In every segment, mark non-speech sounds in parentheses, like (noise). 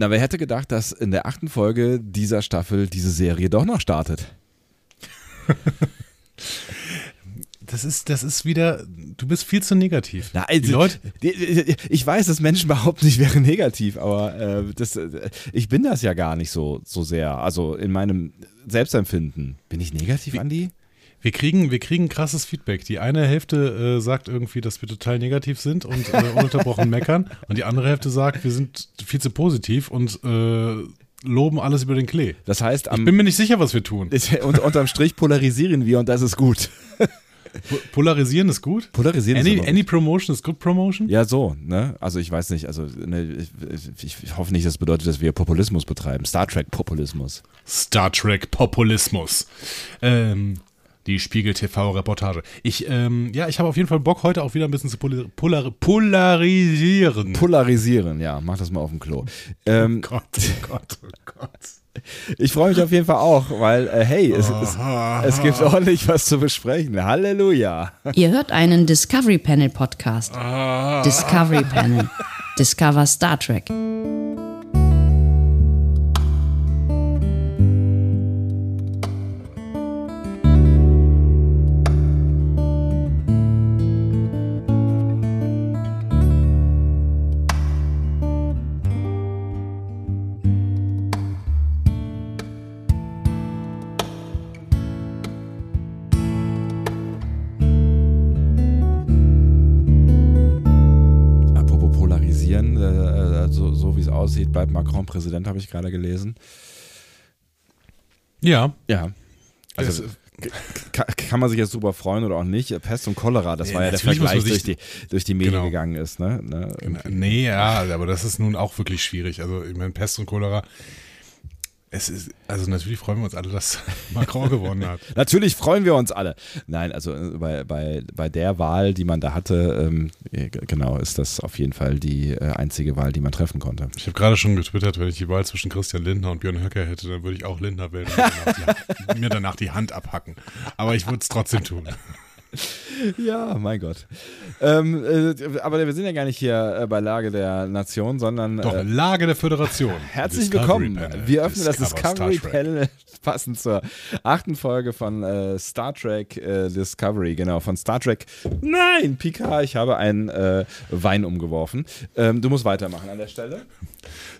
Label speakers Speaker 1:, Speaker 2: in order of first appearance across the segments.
Speaker 1: Na, wer hätte gedacht, dass in der achten Folge dieser Staffel diese Serie doch noch startet? (laughs)
Speaker 2: Das ist, das ist wieder, du bist viel zu negativ.
Speaker 1: Na, also, die Leute, ich weiß, dass Menschen behaupten, ich wäre negativ, aber äh, das, äh, ich bin das ja gar nicht so, so sehr. Also in meinem Selbstempfinden. Bin ich negativ, Wie, Andi?
Speaker 2: Wir kriegen, wir kriegen krasses Feedback. Die eine Hälfte äh, sagt irgendwie, dass wir total negativ sind und äh, (laughs) ununterbrochen meckern. Und die andere Hälfte sagt, wir sind viel zu positiv und äh, loben alles über den Klee.
Speaker 1: Das heißt,
Speaker 2: am, ich bin mir nicht sicher, was wir tun. (laughs)
Speaker 1: Und, unterm Strich polarisieren wir und das ist gut.
Speaker 2: Polarisieren ist gut?
Speaker 1: Polarisieren
Speaker 2: any,
Speaker 1: ist gut.
Speaker 2: Any Promotion ist good Promotion?
Speaker 1: Ja, so, ne? Also ich weiß nicht, also ne, ich, ich, hoffe nicht, das bedeutet, dass wir Populismus betreiben. Star Trek Populismus.
Speaker 2: Star Trek Populismus. Ähm, die Spiegel TV-Reportage. Ich, ähm, ja, ich habe auf jeden Fall Bock, heute auch wieder ein bisschen zu polar polar polarisieren.
Speaker 1: Polarisieren, ja, mach das mal auf dem Klo. Ähm,
Speaker 2: oh (laughs) Gott, oh Gott, oh Gott.
Speaker 1: Ich freue mich auf jeden Fall auch, weil, äh, hey, es, es, es, gibt ordentlich was zu besprechen. Halleluja.
Speaker 3: Ihr hört einen Discovery Panel Podcast. Discovery Panel. (laughs) Discover Star Trek.
Speaker 1: Aussieht, bleibt Macron Präsident, habe ich gerade gelesen.
Speaker 2: Ja.
Speaker 1: Ja. Also kann, kann, man sich jetzt super freuen oder auch nicht. Pest und Cholera, das ja, war ja der Vergleich, durch die, durch die Medien genau. gegangen ist. Ne? ne?
Speaker 2: Genau. Nee, ja, aber das ist nun auch wirklich schwierig. Also, ich meine, Pest und Cholera es ist, also natürlich freuen wir uns alle, dass (laughs) Macron gewonnen hat. (laughs)
Speaker 1: natürlich freuen wir uns alle. Nein, also äh, bei, bei, bei der Wahl, die man da hatte, ähm, genau, ist das auf jeden Fall die äh, einzige Wahl, die man treffen konnte.
Speaker 2: Ich habe gerade schon getwittert, wenn ich die Wahl zwischen Christian Lindner und Björn Höcker hätte, dann würde ich auch Lindner wählen und mir danach die Hand abhacken. Aber ich würde es trotzdem tun.
Speaker 1: Ja, mein Gott. Ähm, äh, aber wir sind ja gar nicht hier äh, bei Lage der Nation, sondern.
Speaker 2: Doch, äh, Lage der Föderation.
Speaker 1: Herzlich willkommen. Panel. Wir öffnen das Discovery Panel (laughs) passend zur achten Folge von äh, Star Trek äh, Discovery, genau, von Star Trek. Nein, Picard, ich habe einen äh, Wein umgeworfen. Ähm, du musst weitermachen an der Stelle.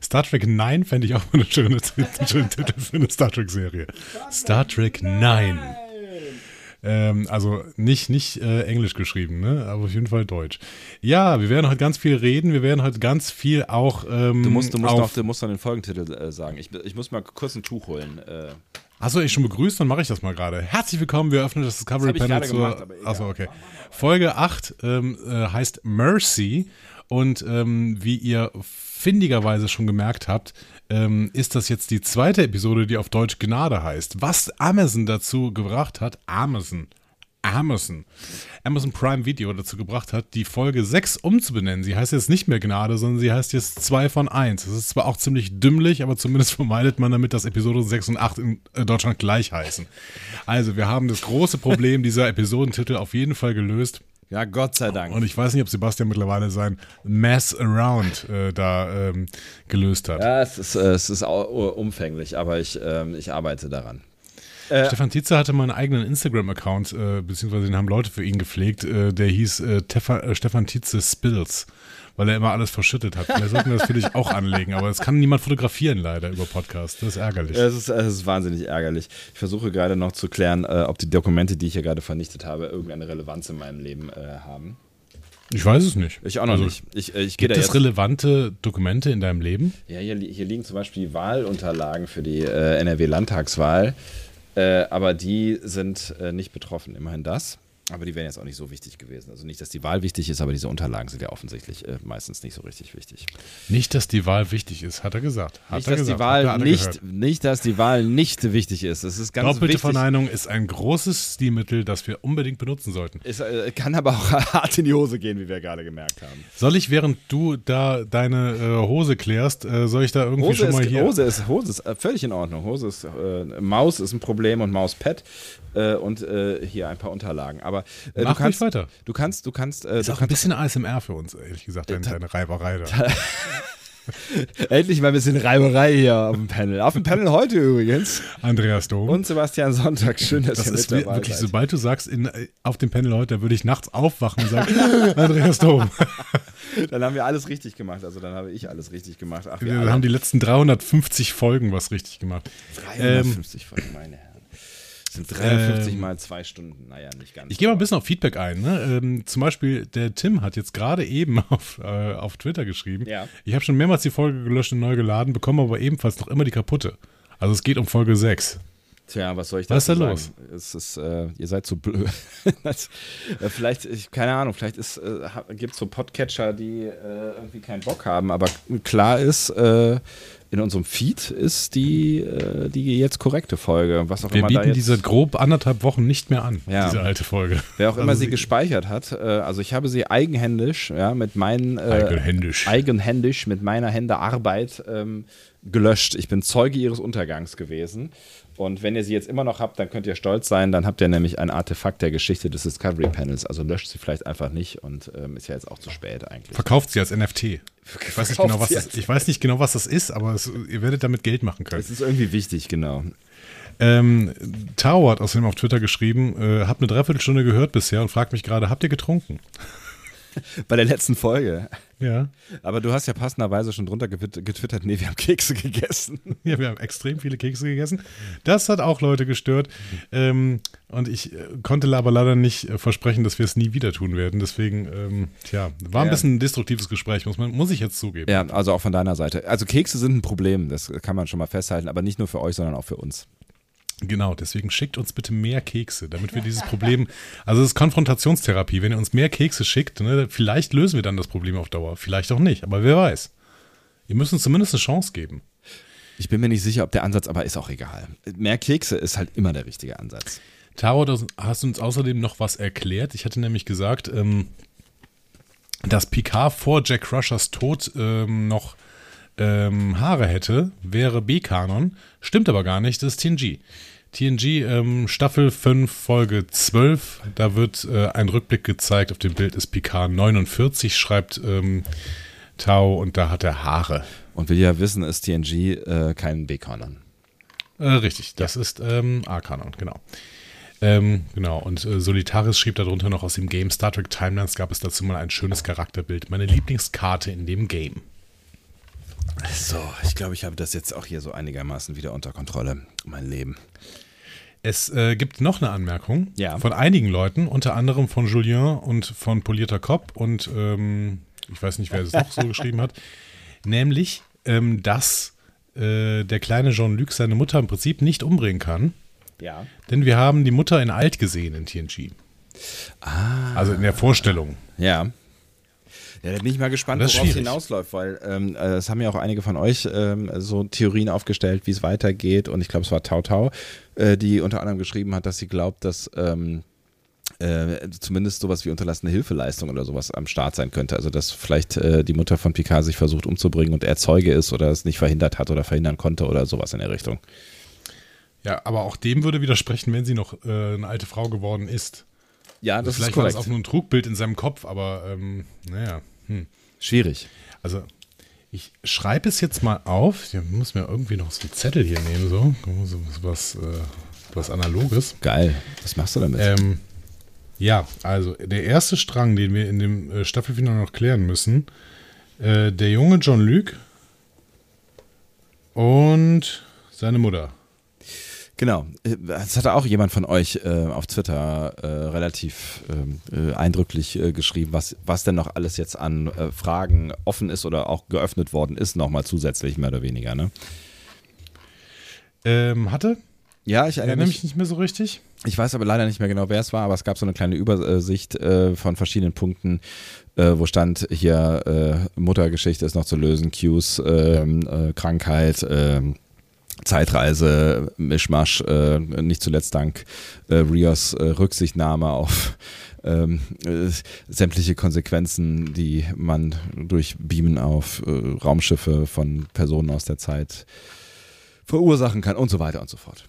Speaker 2: Star Trek 9 fände ich auch mal eine schöne, (laughs) schöne Titel für eine Star Trek-Serie. Star Trek 9. Ähm, also nicht, nicht äh, Englisch geschrieben, ne? aber auf jeden Fall Deutsch. Ja, wir werden heute ganz viel reden. Wir werden heute ganz viel auch. Ähm,
Speaker 1: du musst, du musst, noch, du musst noch den Folgentitel äh, sagen. Ich, ich muss mal kurz ein Tuch holen. Äh.
Speaker 2: Achso, ich schon begrüßt, dann mache ich das mal gerade. Herzlich willkommen, wir öffnen das Discovery das Panel zur. Achso, okay. Folge 8 ähm, äh, heißt Mercy und ähm, wie ihr findigerweise schon gemerkt habt, ähm, ist das jetzt die zweite Episode, die auf Deutsch Gnade heißt. Was Amazon dazu gebracht hat, Amazon, Amazon, Amazon Prime Video dazu gebracht hat, die Folge 6 umzubenennen. Sie heißt jetzt nicht mehr Gnade, sondern sie heißt jetzt 2 von 1. Das ist zwar auch ziemlich dümmlich, aber zumindest (laughs) vermeidet man damit, dass Episode 6 und 8 in äh, Deutschland gleich heißen. Also, wir haben das große Problem dieser Episodentitel auf jeden Fall gelöst.
Speaker 1: Ja, Gott sei Dank.
Speaker 2: Und ich weiß nicht, ob Sebastian mittlerweile sein Mess Around äh, da ähm, gelöst hat.
Speaker 1: Ja, es ist, äh, es ist umfänglich, aber ich, ähm, ich arbeite daran.
Speaker 2: Äh, Stefan Tietze hatte mal einen eigenen Instagram-Account, äh, beziehungsweise den haben Leute für ihn gepflegt, äh, der hieß äh, Tefa, äh, Stefan Tietze Spills weil er immer alles verschüttet hat. Vielleicht sollten wir das für dich auch anlegen, aber es kann niemand fotografieren leider über Podcast. Das ist ärgerlich.
Speaker 1: Es ist, es ist wahnsinnig ärgerlich. Ich versuche gerade noch zu klären, äh, ob die Dokumente, die ich hier gerade vernichtet habe, irgendeine Relevanz in meinem Leben äh, haben.
Speaker 2: Ich weiß es nicht.
Speaker 1: Ich auch noch also, nicht. Ich,
Speaker 2: äh, ich gibt es relevante Dokumente in deinem Leben?
Speaker 1: Ja, hier, hier liegen zum Beispiel die Wahlunterlagen für die äh, NRW-Landtagswahl, äh, aber die sind äh, nicht betroffen. Immerhin das. Aber die wären jetzt auch nicht so wichtig gewesen. Also nicht, dass die Wahl wichtig ist, aber diese Unterlagen sind ja offensichtlich äh, meistens nicht so richtig wichtig.
Speaker 2: Nicht, dass die Wahl wichtig ist, hat er gesagt. Hat
Speaker 1: nicht,
Speaker 2: er
Speaker 1: dass
Speaker 2: gesagt.
Speaker 1: Die Wahl nicht, nicht, dass die Wahl nicht wichtig ist. Das ist ganz
Speaker 2: Doppelte
Speaker 1: wichtig.
Speaker 2: Verneinung ist ein großes Stilmittel, das wir unbedingt benutzen sollten.
Speaker 1: Es äh, kann aber auch (laughs) hart in die Hose gehen, wie wir gerade gemerkt haben.
Speaker 2: Soll ich, während du da deine äh, Hose klärst, äh, soll ich da irgendwie
Speaker 1: Hose
Speaker 2: schon mal
Speaker 1: ist,
Speaker 2: hier...
Speaker 1: Hose ist, Hose ist äh, völlig in Ordnung. Hose ist, äh, Maus ist ein Problem und Mauspad und hier ein paar Unterlagen. Aber
Speaker 2: du kannst weiter.
Speaker 1: Du kannst, du kannst.
Speaker 2: Äh,
Speaker 1: ist
Speaker 2: du
Speaker 1: auch
Speaker 2: kannst, ein bisschen ASMR für uns, ehrlich gesagt, deine, deine Reiberei da. (laughs)
Speaker 1: Endlich mal ein bisschen Reiberei hier auf dem Panel. Auf dem Panel heute übrigens.
Speaker 2: Andreas Dom.
Speaker 1: Und Sebastian Sonntag. Schön, dass
Speaker 2: das
Speaker 1: ihr
Speaker 2: ist
Speaker 1: mit dabei
Speaker 2: wirklich,
Speaker 1: seid.
Speaker 2: sobald du sagst, in, auf dem Panel heute, würde ich nachts aufwachen und sagen, (laughs) Andreas Dom. (laughs)
Speaker 1: Dann haben wir alles richtig gemacht. Also dann habe ich alles richtig gemacht. Ach,
Speaker 2: wir, wir haben die letzten 350 Folgen was richtig gemacht.
Speaker 1: 350 ähm, Folgen, meine Herren. Sind 53 ähm, mal zwei Stunden. Naja, nicht ganz.
Speaker 2: Ich gehe mal ein bisschen auf Feedback ein. Ne? Ähm, zum Beispiel, der Tim hat jetzt gerade eben (laughs) auf, äh, auf Twitter geschrieben.
Speaker 1: Ja.
Speaker 2: Ich habe schon mehrmals die Folge gelöscht und neu geladen, bekomme aber ebenfalls noch immer die kaputte. Also es geht um Folge 6.
Speaker 1: Tja, was soll ich da
Speaker 2: Was ist da
Speaker 1: sagen?
Speaker 2: los?
Speaker 1: Es ist, äh, ihr seid so blöd. (laughs) das, äh, vielleicht, ich, keine Ahnung, vielleicht äh, gibt es so Podcatcher, die äh, irgendwie keinen Bock haben, aber klar ist, äh, in unserem Feed ist die, äh, die jetzt korrekte Folge. Was auch
Speaker 2: Wir
Speaker 1: immer
Speaker 2: bieten
Speaker 1: da jetzt,
Speaker 2: diese grob anderthalb Wochen nicht mehr an,
Speaker 1: Ja.
Speaker 2: diese alte Folge.
Speaker 1: Wer auch immer
Speaker 2: Also
Speaker 1: sie gespeichert hat, äh, also ich habe sie eigenhändisch, ja, mit meinen äh,
Speaker 2: Eigenhändisch.
Speaker 1: eigenhändisch mit meiner Hände Arbeit ähm, gelöscht. Ich bin Zeuge ihres Untergangs gewesen. Und wenn ihr sie jetzt immer noch habt, dann könnt ihr stolz sein. Dann habt ihr nämlich ein Artefakt der Geschichte des Discovery Panels. Also löscht sie vielleicht einfach nicht und ähm, ist ja jetzt auch zu spät eigentlich.
Speaker 2: Verkauft sie als NFT. Ich weiß, nicht genau, was das, ich weiß nicht genau, was das ist, aber es, ihr werdet damit Geld machen können.
Speaker 1: Es ist irgendwie wichtig, genau.
Speaker 2: Ähm, Tao hat außerdem auf Twitter geschrieben, äh, hab eine Dreiviertelstunde gehört bisher und fragt mich gerade, habt ihr getrunken? (laughs)
Speaker 1: Bei der letzten Folge.
Speaker 2: Ja.
Speaker 1: Aber du hast ja passenderweise schon drunter getwittert, nee, wir haben Kekse gegessen. (laughs)
Speaker 2: Ja, wir haben extrem viele Kekse gegessen. Das hat auch Leute gestört. Ähm, und ich äh, konnte aber leider nicht äh, versprechen, dass wir es nie wieder tun werden. Deswegen, ähm, tja, war ein
Speaker 1: Ja.
Speaker 2: bisschen ein destruktives Gespräch, muss, man, muss ich jetzt zugeben.
Speaker 1: Ja, also auch von deiner Seite. Also Kekse sind ein Problem, das kann man schon mal festhalten, aber nicht nur für euch, sondern auch für uns.
Speaker 2: Genau, deswegen schickt uns bitte mehr Kekse, damit wir dieses Problem, also es ist Konfrontationstherapie, wenn ihr uns mehr Kekse schickt, ne, vielleicht lösen wir dann das Problem auf Dauer, vielleicht auch nicht, aber wer weiß. Ihr müsst uns zumindest eine Chance geben.
Speaker 1: Ich bin mir nicht sicher, ob der Ansatz, aber ist auch egal. Mehr Kekse ist halt immer der richtige Ansatz.
Speaker 2: Taro, du hast uns außerdem noch was erklärt. Ich hatte nämlich gesagt, ähm, dass Picard vor Jack Crushers Tod ähm, noch ähm, Haare hätte, wäre B-Kanon. Stimmt aber gar nicht, das ist TNG. TNG ähm, Staffel 5, Folge 12. Da wird äh, ein Rückblick gezeigt. Auf dem Bild ist Picard 49, schreibt ähm, Tau, und da hat er Haare.
Speaker 1: Und will ja wissen, ist TNG äh, kein B-Kanon.
Speaker 2: Äh, richtig, das ist ähm, A-Kanon, genau. Ähm, genau, und äh, Solitaris schrieb darunter noch aus dem Game Star Trek Timelines gab es dazu mal ein schönes Charakterbild. Meine Lieblingskarte in dem Game.
Speaker 1: So, ich glaube, ich habe das jetzt auch hier so einigermaßen wieder unter Kontrolle, mein Leben.
Speaker 2: Es äh, gibt noch eine Anmerkung
Speaker 1: Ja.
Speaker 2: von einigen Leuten, unter anderem von Julien und von Polierter Kopp und ähm, ich weiß nicht, wer es noch so (laughs) geschrieben hat, nämlich, ähm, dass äh, der kleine Jean-Luc seine Mutter im Prinzip nicht umbringen kann,
Speaker 1: Ja.
Speaker 2: denn wir haben die Mutter in alt gesehen in TNG.
Speaker 1: Ah.
Speaker 2: Also in der Vorstellung.
Speaker 1: Ja. Ja, da bin ich mal gespannt, worauf es hinausläuft, weil ähm, äh, es haben ja auch einige von euch ähm, so Theorien aufgestellt, wie es weitergeht. Und ich glaube, es war Tau Tau, äh, die unter anderem geschrieben hat, dass sie glaubt, dass ähm, äh, zumindest sowas wie unterlassene Hilfeleistung oder sowas am Start sein könnte. Also, dass vielleicht äh, die Mutter von Picard sich versucht umzubringen und er Zeuge ist oder es nicht verhindert hat oder verhindern konnte oder sowas in der Richtung.
Speaker 2: Ja, aber auch dem würde widersprechen, wenn sie noch äh, eine alte Frau geworden ist.
Speaker 1: Ja, das
Speaker 2: Vielleicht
Speaker 1: ist
Speaker 2: war das auch nur ein Trugbild in seinem Kopf, aber ähm, naja. Hm.
Speaker 1: Schwierig.
Speaker 2: Also, ich schreibe es jetzt mal auf. Ich muss mir irgendwie noch so einen Zettel hier nehmen, so. so was, äh, was Analoges.
Speaker 1: Geil. Was machst du damit?
Speaker 2: Ähm, ja, also der erste Strang, den wir in dem äh, Staffelfinale noch klären müssen, äh, der junge John Luke und seine Mutter.
Speaker 1: Genau. Äh, Das hatte auch jemand von euch äh, auf Twitter äh, relativ ähm, äh, eindrücklich äh, geschrieben, was, was denn noch alles jetzt an äh, Fragen offen ist oder auch geöffnet worden ist, nochmal zusätzlich, mehr oder weniger. Ne?
Speaker 2: Ähm, hatte?
Speaker 1: Ja, ich erinnere mich.
Speaker 2: nicht mehr so richtig.
Speaker 1: Ich weiß aber leider nicht mehr genau, wer es war, aber es gab so eine kleine Übersicht von verschiedenen Punkten, wo stand hier Muttergeschichte ist noch zu lösen, Cues, ähm, äh, Krankheit, ähm, Zeitreise, Mischmasch, äh, nicht zuletzt dank äh, Rios äh, Rücksichtnahme auf ähm, äh, sämtliche Konsequenzen, die man durch Beamen auf äh, Raumschiffe von Personen aus der Zeit verursachen kann und so weiter und so fort.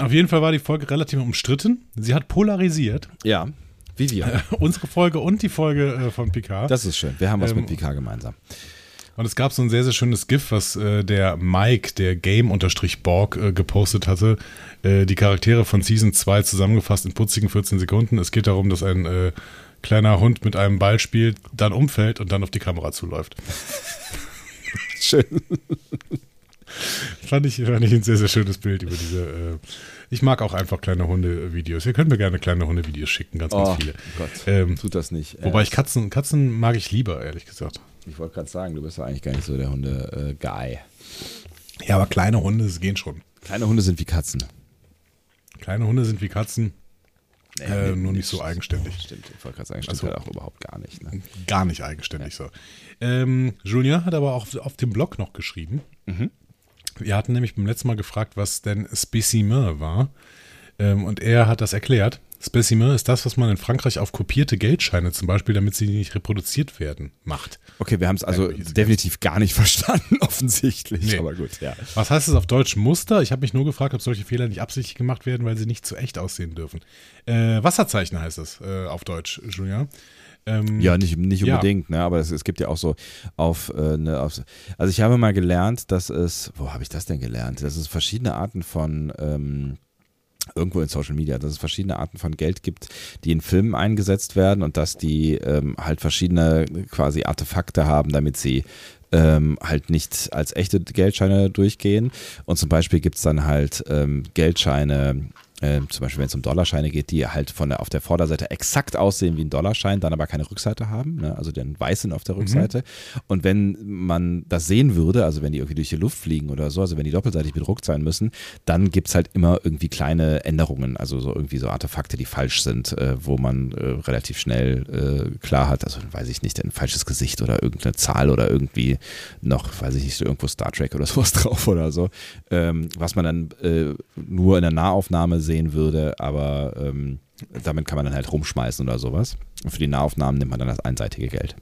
Speaker 2: Auf jeden Fall war die Folge relativ umstritten. Sie hat polarisiert.
Speaker 1: Ja, Wie wir. (laughs)
Speaker 2: unsere Folge und die Folge äh, von Picard.
Speaker 1: Das ist schön. Wir haben was ähm, mit Picard gemeinsam.
Speaker 2: Und es gab so ein sehr, sehr schönes GIF, was äh, der Mike, der Game-Borg, äh, gepostet hatte. Äh, die Charaktere von Season 2 zusammengefasst in putzigen 14 Sekunden. Es geht darum, dass ein äh, kleiner Hund mit einem Ball spielt, dann umfällt und dann auf die Kamera zuläuft. (laughs)
Speaker 1: Schön.
Speaker 2: fand, ich, fand ich ein sehr, sehr schönes Bild über diese. Äh, ich mag auch einfach kleine Hunde-Videos. Ihr könnt mir gerne kleine Hunde-Videos schicken, ganz, ganz oh, viele.
Speaker 1: Gott, ähm, tut das nicht.
Speaker 2: Wobei ich Katzen, Katzen mag ich lieber, ehrlich gesagt.
Speaker 1: Ich wollte gerade sagen, du bist ja eigentlich gar nicht so der Hunde-Guy.
Speaker 2: Äh, ja, aber kleine Hunde gehen schon.
Speaker 1: Kleine Hunde sind wie Katzen.
Speaker 2: Kleine Hunde sind wie Katzen. Nee, äh, nur nicht so eigenständig.
Speaker 1: Stimmt, ich wollte gerade sagen, stimmt also, halt auch überhaupt gar nicht. Ne?
Speaker 2: Gar nicht eigenständig ja. so. Ähm, Julien hat aber auch auf dem Blog noch geschrieben. Mhm. Wir hatten nämlich beim letzten Mal gefragt, was denn Spécimen war. Ähm, und er hat das erklärt. Specimen ist das, was man in Frankreich auf kopierte Geldscheine zum Beispiel, damit sie nicht reproduziert werden, macht.
Speaker 1: Okay, wir haben es also definitiv gar nicht (laughs) verstanden, offensichtlich. Nee. Aber gut, ja.
Speaker 2: Was heißt es auf Deutsch Muster? Ich habe mich nur gefragt, ob solche Fehler nicht absichtlich gemacht werden, weil sie nicht zu echt aussehen dürfen. Äh, Wasserzeichen heißt es äh, auf Deutsch, Julian.
Speaker 1: Ähm, ja, nicht, nicht unbedingt, ja. ne? aber es, es, gibt ja auch so auf, äh, ne, auf, also ich habe mal gelernt, dass es, wo habe ich das denn gelernt? Dass es verschiedene Arten von ähm, irgendwo in Social Media, dass es verschiedene Arten von Geld gibt, die in Filmen eingesetzt werden und dass die ähm, halt verschiedene quasi Artefakte haben, damit sie ähm, halt nicht als echte Geldscheine durchgehen. Und zum Beispiel gibt es dann halt ähm, Geldscheine, äh, zum Beispiel, wenn es um Dollarscheine geht, die halt von der, auf der Vorderseite exakt aussehen wie ein Dollarschein, dann aber keine Rückseite haben, ne? also den weißen auf der mhm. Rückseite. Mhm. Und wenn man das sehen würde, also wenn die irgendwie durch die Luft fliegen oder so, also wenn die doppelseitig bedruckt sein müssen, dann gibt es halt immer irgendwie kleine Änderungen, also so irgendwie so Artefakte, die falsch sind, äh, wo man äh, relativ schnell äh, klar hat, also weiß ich nicht, ein falsches Gesicht oder irgendeine Zahl oder irgendwie noch, weiß ich nicht, irgendwo Star Trek oder (laughs) sowas drauf oder so, ähm, was man dann äh, nur in der Nahaufnahme sehen würde, aber ähm, damit kann man dann halt rumschmeißen oder sowas. Und für die Nahaufnahmen nimmt man dann das einseitige Geld.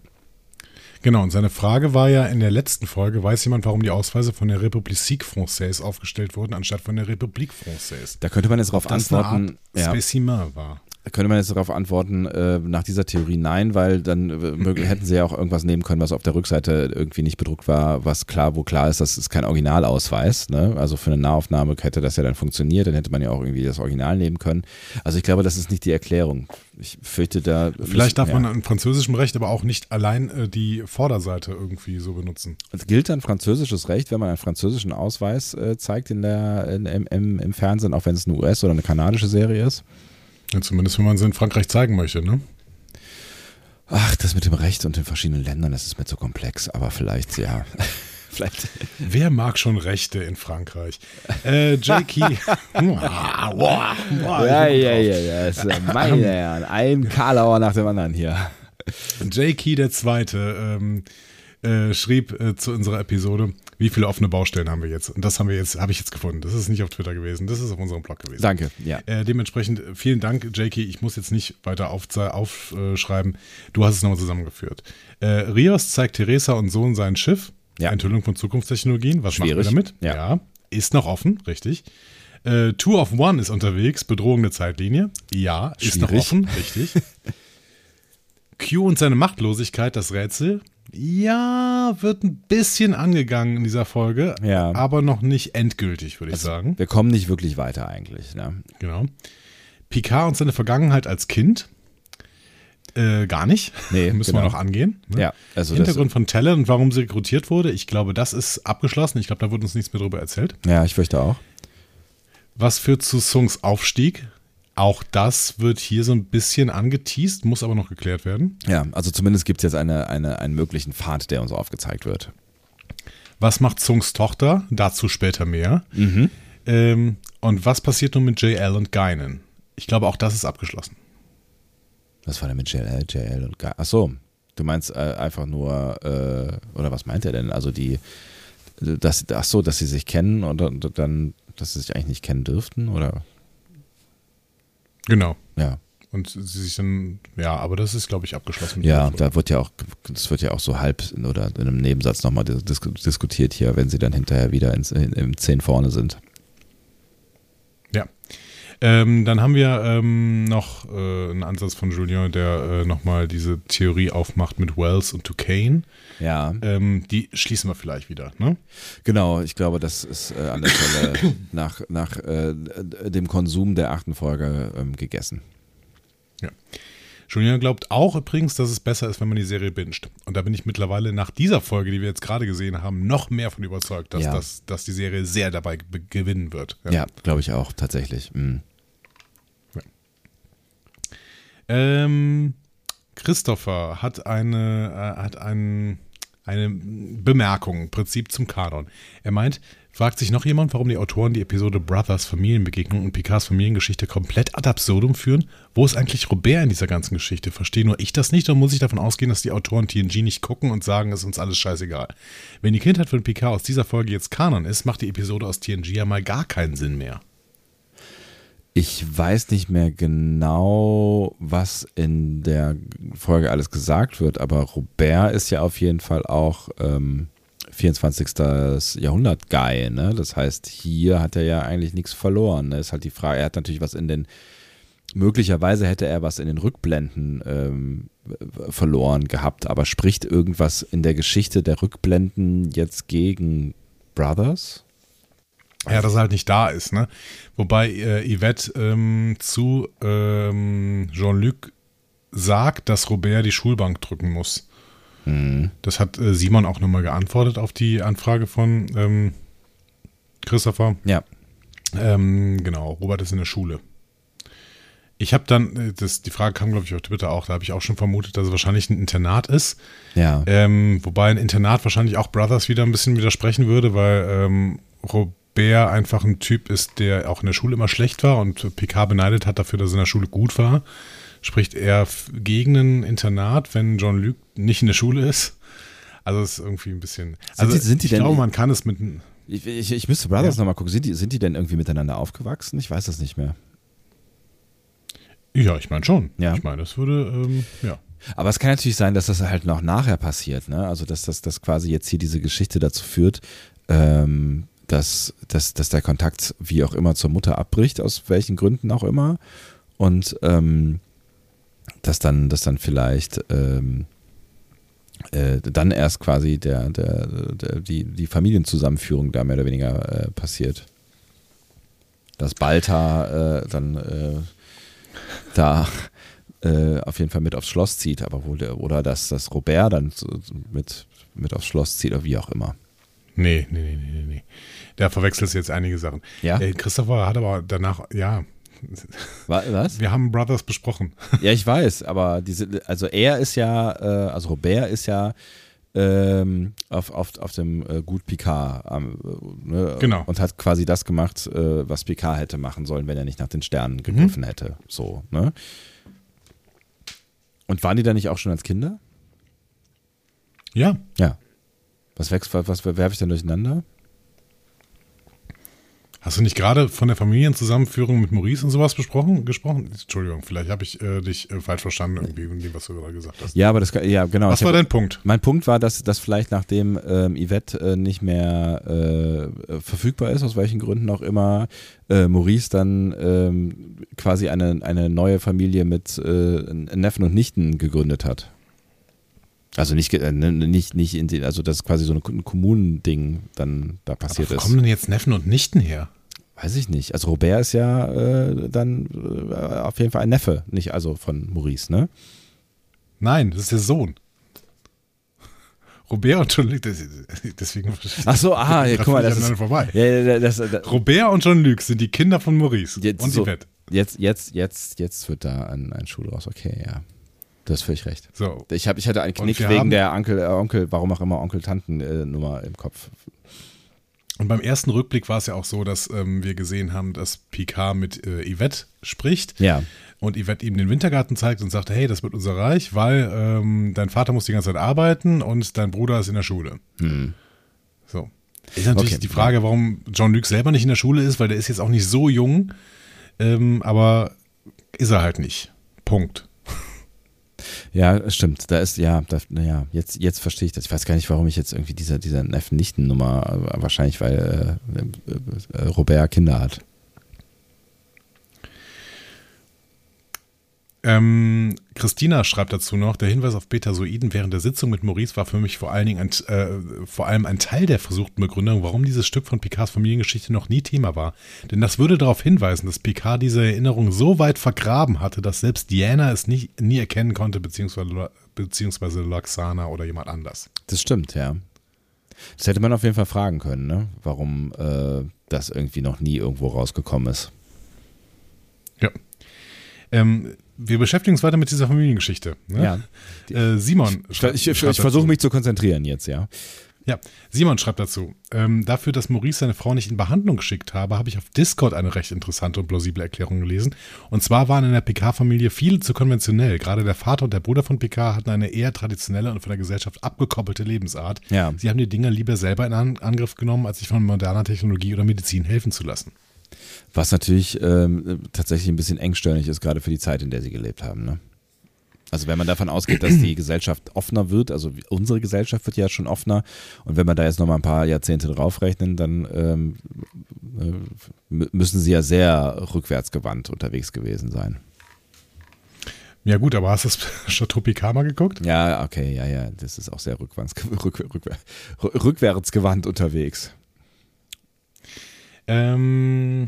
Speaker 2: Genau, und seine Frage war ja in der letzten Folge, weiß jemand, warum die Ausweise von der République Française aufgestellt wurden, anstatt von der République Française?
Speaker 1: Da könnte man jetzt darauf antworten.
Speaker 2: Eine Art Spécimen war
Speaker 1: könnte man jetzt darauf antworten, äh, nach dieser Theorie nein, weil dann äh, (clears throat) hätten sie ja auch irgendwas nehmen können, was auf der Rückseite irgendwie nicht bedruckt war, was klar, wo klar ist, das ist kein Originalausweis. Ne? Also für eine Nahaufnahme hätte das ja dann funktioniert, dann hätte man ja auch irgendwie das Original nehmen können. Also ich glaube, das ist nicht die Erklärung. Ich fürchte da.
Speaker 2: Vielleicht darf ja. man in französischem Recht aber auch nicht allein äh, die Vorderseite irgendwie so benutzen.
Speaker 1: Es gilt dann französisches Recht, wenn man einen französischen Ausweis äh, zeigt in der, in, im, im Fernsehen, auch wenn es eine US- oder eine kanadische Serie ist?
Speaker 2: Ja, zumindest wenn man sie in Frankreich zeigen möchte, ne?
Speaker 1: Ach, das mit dem Recht und den verschiedenen Ländern, das ist mir zu komplex, aber vielleicht, ja. (laughs) vielleicht.
Speaker 2: Wer mag schon Rechte in Frankreich? Äh, Jakey. (laughs)
Speaker 1: ja, ja, ja, ja. Ist meine Herren. Ein Karlauer nach dem anderen hier.
Speaker 2: Jakey der Zweite ähm, äh, schrieb äh, zu unserer Episode, wie viele offene Baustellen haben wir jetzt? Und das haben wir jetzt, habe ich jetzt gefunden. Das ist nicht auf Twitter gewesen, das ist auf unserem Blog gewesen.
Speaker 1: Danke, ja.
Speaker 2: Äh, dementsprechend vielen Dank, Jakey. Ich muss jetzt nicht weiter aufschreiben. Du hast es nochmal zusammengeführt. Äh, Rios zeigt Theresa und Sohn sein Schiff. Ja. Enthüllung von Zukunftstechnologien. Was Schwierig. machen wir damit?
Speaker 1: Ja. ja.
Speaker 2: Ist noch offen, richtig. Äh, Two of One ist unterwegs, Bedrohung der Zeitlinie. Ja, Schwierig. ist noch offen, richtig. (laughs) Q und seine Machtlosigkeit, das Rätsel. Ja, wird ein bisschen angegangen in dieser Folge,
Speaker 1: ja.
Speaker 2: aber noch nicht endgültig, würde ich also, sagen.
Speaker 1: Wir kommen nicht wirklich weiter eigentlich. Ne?
Speaker 2: Genau. Picard und seine Vergangenheit als Kind. Äh, gar nicht. (laughs)
Speaker 1: Nee,
Speaker 2: Müssen genau. wir noch angehen.
Speaker 1: Ne? Ja,
Speaker 2: also Hintergrund von Talon und warum sie rekrutiert wurde. Ich glaube, das ist abgeschlossen. Ich glaube, da wurde uns nichts mehr darüber erzählt.
Speaker 1: Ja, ich fürchte auch.
Speaker 2: Was führt zu Sungs Aufstieg? Auch das wird hier so ein bisschen angeteased, muss aber noch geklärt werden.
Speaker 1: Ja, also zumindest gibt es jetzt eine, eine, einen möglichen Pfad, der uns aufgezeigt wird.
Speaker 2: Was macht Zungs Tochter? Dazu später mehr. Mhm. Ähm, und was passiert nun mit JL und Geinen? Ich glaube, auch das ist abgeschlossen.
Speaker 1: Was war denn mit JL, JL und Geinen? Achso, du meinst äh, einfach nur, äh, oder was meint er denn? Also die, dass, ach so, dass sie sich kennen und, und dann, dass sie sich eigentlich nicht kennen dürften, oder?
Speaker 2: Genau.
Speaker 1: Ja.
Speaker 2: Und sie sich dann, ja, aber das ist, glaube ich, abgeschlossen.
Speaker 1: Ja, da wird ja auch, das wird ja auch so halb oder in einem Nebensatz nochmal dis diskutiert hier, wenn sie dann hinterher wieder ins, in, im 10 vorne sind.
Speaker 2: Ähm, dann haben wir ähm, noch äh, einen Ansatz von Julien, der äh, nochmal diese Theorie aufmacht mit Wells und Duquesne.
Speaker 1: Ja.
Speaker 2: Ähm, die schließen wir vielleicht wieder, ne?
Speaker 1: Genau, ich glaube, das ist äh, an der Stelle (coughs) nach, nach äh, dem Konsum der achten Folge ähm, gegessen.
Speaker 2: Ja. Julien glaubt auch übrigens, dass es besser ist, wenn man die Serie binscht. Und da bin ich mittlerweile nach dieser Folge, die wir jetzt gerade gesehen haben, noch mehr von überzeugt, dass,
Speaker 1: Ja.
Speaker 2: das, dass die Serie sehr dabei be- gewinnen wird.
Speaker 1: Ja, glaube ich auch, tatsächlich. Mhm.
Speaker 2: Ähm, Christopher hat eine, äh, hat ein, eine Bemerkung im Prinzip zum Kanon. Er meint, fragt sich noch jemand, warum die Autoren die Episode Brothers Familienbegegnung und Picards Familiengeschichte komplett ad absurdum führen? Wo ist eigentlich Robert in dieser ganzen Geschichte? Verstehe nur ich das nicht oder muss ich davon ausgehen, dass die Autoren TNG nicht gucken und sagen, es ist uns alles scheißegal? Wenn die Kindheit von Picard aus dieser Folge jetzt Kanon ist, macht die Episode aus TNG ja mal gar keinen Sinn mehr.
Speaker 1: Ich weiß nicht mehr genau, was in der Folge alles gesagt wird, aber Robert ist ja auf jeden Fall auch ähm, 24. Jahrhundert-Guy. Ne? Das heißt, hier hat er ja eigentlich nichts verloren. Ne? Ist halt die Frage, er hat natürlich was in den, möglicherweise hätte er was in den Rückblenden ähm, verloren gehabt, aber spricht irgendwas in der Geschichte der Rückblenden jetzt gegen Brothers?
Speaker 2: Ja, dass er halt nicht da ist, ne? Wobei äh, Yvette ähm, zu ähm, Jean-Luc sagt, dass Robert die Schulbank drücken muss.
Speaker 1: Hm.
Speaker 2: Das hat äh, Simon auch nochmal geantwortet auf die Anfrage von ähm, Christopher.
Speaker 1: Ja.
Speaker 2: Ähm, genau, Robert ist in der Schule. Ich habe dann, äh, das, die Frage kam, glaube ich, auf Twitter auch, da habe ich auch schon vermutet, dass es wahrscheinlich ein Internat ist.
Speaker 1: Ja.
Speaker 2: Ähm, wobei ein Internat wahrscheinlich auch Brothers wieder ein bisschen widersprechen würde, weil ähm, Robert einfach ein Typ ist, der auch in der Schule immer schlecht war und Picard beneidet hat dafür, dass er in der Schule gut war. Spricht er gegen ein Internat, wenn Jean-Luc nicht in der Schule ist? Also es ist irgendwie ein bisschen. Also
Speaker 1: die- sind die
Speaker 2: ich
Speaker 1: denn-
Speaker 2: glaube, man kann es mit.
Speaker 1: Ich, ich, ich müsste Brothers
Speaker 2: Ja.
Speaker 1: nochmal gucken. Sind die, sind die denn irgendwie miteinander aufgewachsen? Ich weiß das nicht mehr.
Speaker 2: Ja, ich meine schon.
Speaker 1: Ja.
Speaker 2: Ich meine, das würde, ähm, ja.
Speaker 1: Aber es kann natürlich sein, dass das halt noch nachher passiert. Ne? Also, dass das dass quasi jetzt hier diese Geschichte dazu führt, ähm, dass, dass, dass der Kontakt wie auch immer zur Mutter abbricht, aus welchen Gründen auch immer. Und ähm, dass dann, dass dann vielleicht ähm, äh, dann erst quasi der, der, der, die, die Familienzusammenführung da mehr oder weniger äh, passiert. Dass Balta äh, dann äh, da äh, auf jeden Fall mit aufs Schloss zieht, aber wohl der, oder dass das Robert dann mit, mit aufs Schloss zieht oder wie auch immer.
Speaker 2: Nee, nee, nee, nee, nee, nee. Da verwechselst du jetzt einige Sachen.
Speaker 1: Ja?
Speaker 2: Äh, Christopher hat aber danach, ja,
Speaker 1: Wa- Was?
Speaker 2: wir haben Brothers besprochen. (laughs)
Speaker 1: Ja, ich weiß, aber diese, also er ist ja, äh, also Robert ist ja ähm, auf, auf, auf dem äh, Gut Picard ähm, ne,
Speaker 2: Genau.
Speaker 1: und hat quasi das gemacht, äh, was Picard hätte machen sollen, wenn er nicht nach den Sternen gegriffen hätte. So, ne? Und waren die da nicht auch schon als Kinder?
Speaker 2: Ja,
Speaker 1: Ja. Was wächst, was, was werfe ich denn durcheinander?
Speaker 2: Hast du nicht gerade von der Familienzusammenführung mit Maurice und sowas besprochen, gesprochen? Entschuldigung, vielleicht habe ich äh, dich äh, falsch verstanden, irgendwie, in dem, was du gerade gesagt hast.
Speaker 1: Ja, aber das, ja, genau.
Speaker 2: was war
Speaker 1: hab-
Speaker 2: dein Punkt?
Speaker 1: Mein Punkt war, dass, dass vielleicht nachdem ähm, Yvette äh, nicht mehr äh, verfügbar ist, aus welchen Gründen auch immer, äh, Maurice dann ähm, quasi eine, eine neue Familie mit äh, Neffen und Nichten gegründet hat. Also nicht, äh, ne- nicht, nicht in die, also das ist quasi so ein Ko- Kommunending dann da passiert
Speaker 2: Aber wo
Speaker 1: ist.
Speaker 2: kommen denn jetzt Neffen und Nichten her?
Speaker 1: Weiß ich nicht. Also Robert ist ja äh, dann äh, auf jeden Fall ein Neffe, nicht also von Maurice, ne?
Speaker 2: Nein, das ist der Sohn. Robert und Jean-Luc, deswegen
Speaker 1: Ach so, ah, ja, guck mal, das ist
Speaker 2: vorbei.
Speaker 1: Ja, das, das,
Speaker 2: Robert und Jean-Luc sind die Kinder von Maurice
Speaker 1: Jetzt
Speaker 2: und
Speaker 1: so.
Speaker 2: Yvette.
Speaker 1: Jetzt, jetzt, jetzt, jetzt wird da ein, ein Schuh draus. Okay, ja. Du hast völlig recht.
Speaker 2: So,
Speaker 1: Ich, hab, ich hatte einen Knick wegen der Onkel, äh, Onkel, warum auch immer Onkel-Tanten-Nummer im Kopf.
Speaker 2: Und beim ersten Rückblick war es ja auch so, dass ähm, wir gesehen haben, dass Picard mit äh, Yvette spricht
Speaker 1: Ja.
Speaker 2: und Yvette ihm den Wintergarten zeigt und sagt, hey, das wird unser Reich, weil ähm, dein Vater muss die ganze Zeit arbeiten und dein Bruder ist in der Schule. So. Ist natürlich
Speaker 1: Okay,
Speaker 2: die Frage, warum Jean-Luc selber nicht in der Schule ist, weil der ist jetzt auch nicht so jung, ähm, aber ist er halt nicht. Punkt.
Speaker 1: Ja, stimmt. Da ist, ja, da, naja, jetzt, jetzt verstehe ich das. Ich weiß gar nicht, warum ich jetzt irgendwie diese, diese Neffen-Nichten-Nummer, äh, wahrscheinlich, weil äh, äh, Robert Kinder hat.
Speaker 2: Ähm, Christina schreibt dazu noch, der Hinweis auf Betasoiden während der Sitzung mit Maurice war für mich vor allen Dingen ein, äh, vor allem ein Teil der versuchten Begründung, warum dieses Stück von Picards Familiengeschichte noch nie Thema war. Denn das würde darauf hinweisen, dass Picard diese Erinnerung so weit vergraben hatte, dass selbst Diana es nicht, nie erkennen konnte, beziehungsweise, beziehungsweise Loxana oder jemand anders.
Speaker 1: Das stimmt, ja. Das hätte man auf jeden Fall fragen können, ne? warum äh, das irgendwie noch nie irgendwo rausgekommen ist.
Speaker 2: Ja. Ähm, wir beschäftigen uns weiter mit dieser Familiengeschichte. Ne? Ja. Äh, Simon.
Speaker 1: Ich, ich, ich, ich versuche mich zu konzentrieren jetzt, ja.
Speaker 2: Ja, Simon schreibt dazu, ähm, dafür, dass Maurice seine Frau nicht in Behandlung geschickt habe, habe ich auf Discord eine recht interessante und plausible Erklärung gelesen. Und zwar waren in der Picard-Familie viele zu konventionell. Gerade der Vater und der Bruder von Picard hatten eine eher traditionelle und von der Gesellschaft abgekoppelte Lebensart. Ja. Sie haben die Dinge lieber selber in Angriff genommen, als sich von moderner Technologie oder Medizin helfen zu lassen.
Speaker 1: Was natürlich ähm, tatsächlich ein bisschen engstirnig ist, gerade für die Zeit, in der sie gelebt haben. Ne? Also wenn man davon ausgeht, dass die Gesellschaft offener wird, also unsere Gesellschaft wird ja schon offener und wenn wir da jetzt nochmal ein paar Jahrzehnte draufrechnen, dann ähm, äh, müssen sie ja sehr rückwärtsgewandt unterwegs gewesen sein.
Speaker 2: Ja gut, aber hast du (laughs) Picard mal geguckt?
Speaker 1: Ja, okay, ja, ja, das ist auch sehr rückwärts, (laughs) rück, rück, rückwärtsgewandt unterwegs.
Speaker 2: Ähm,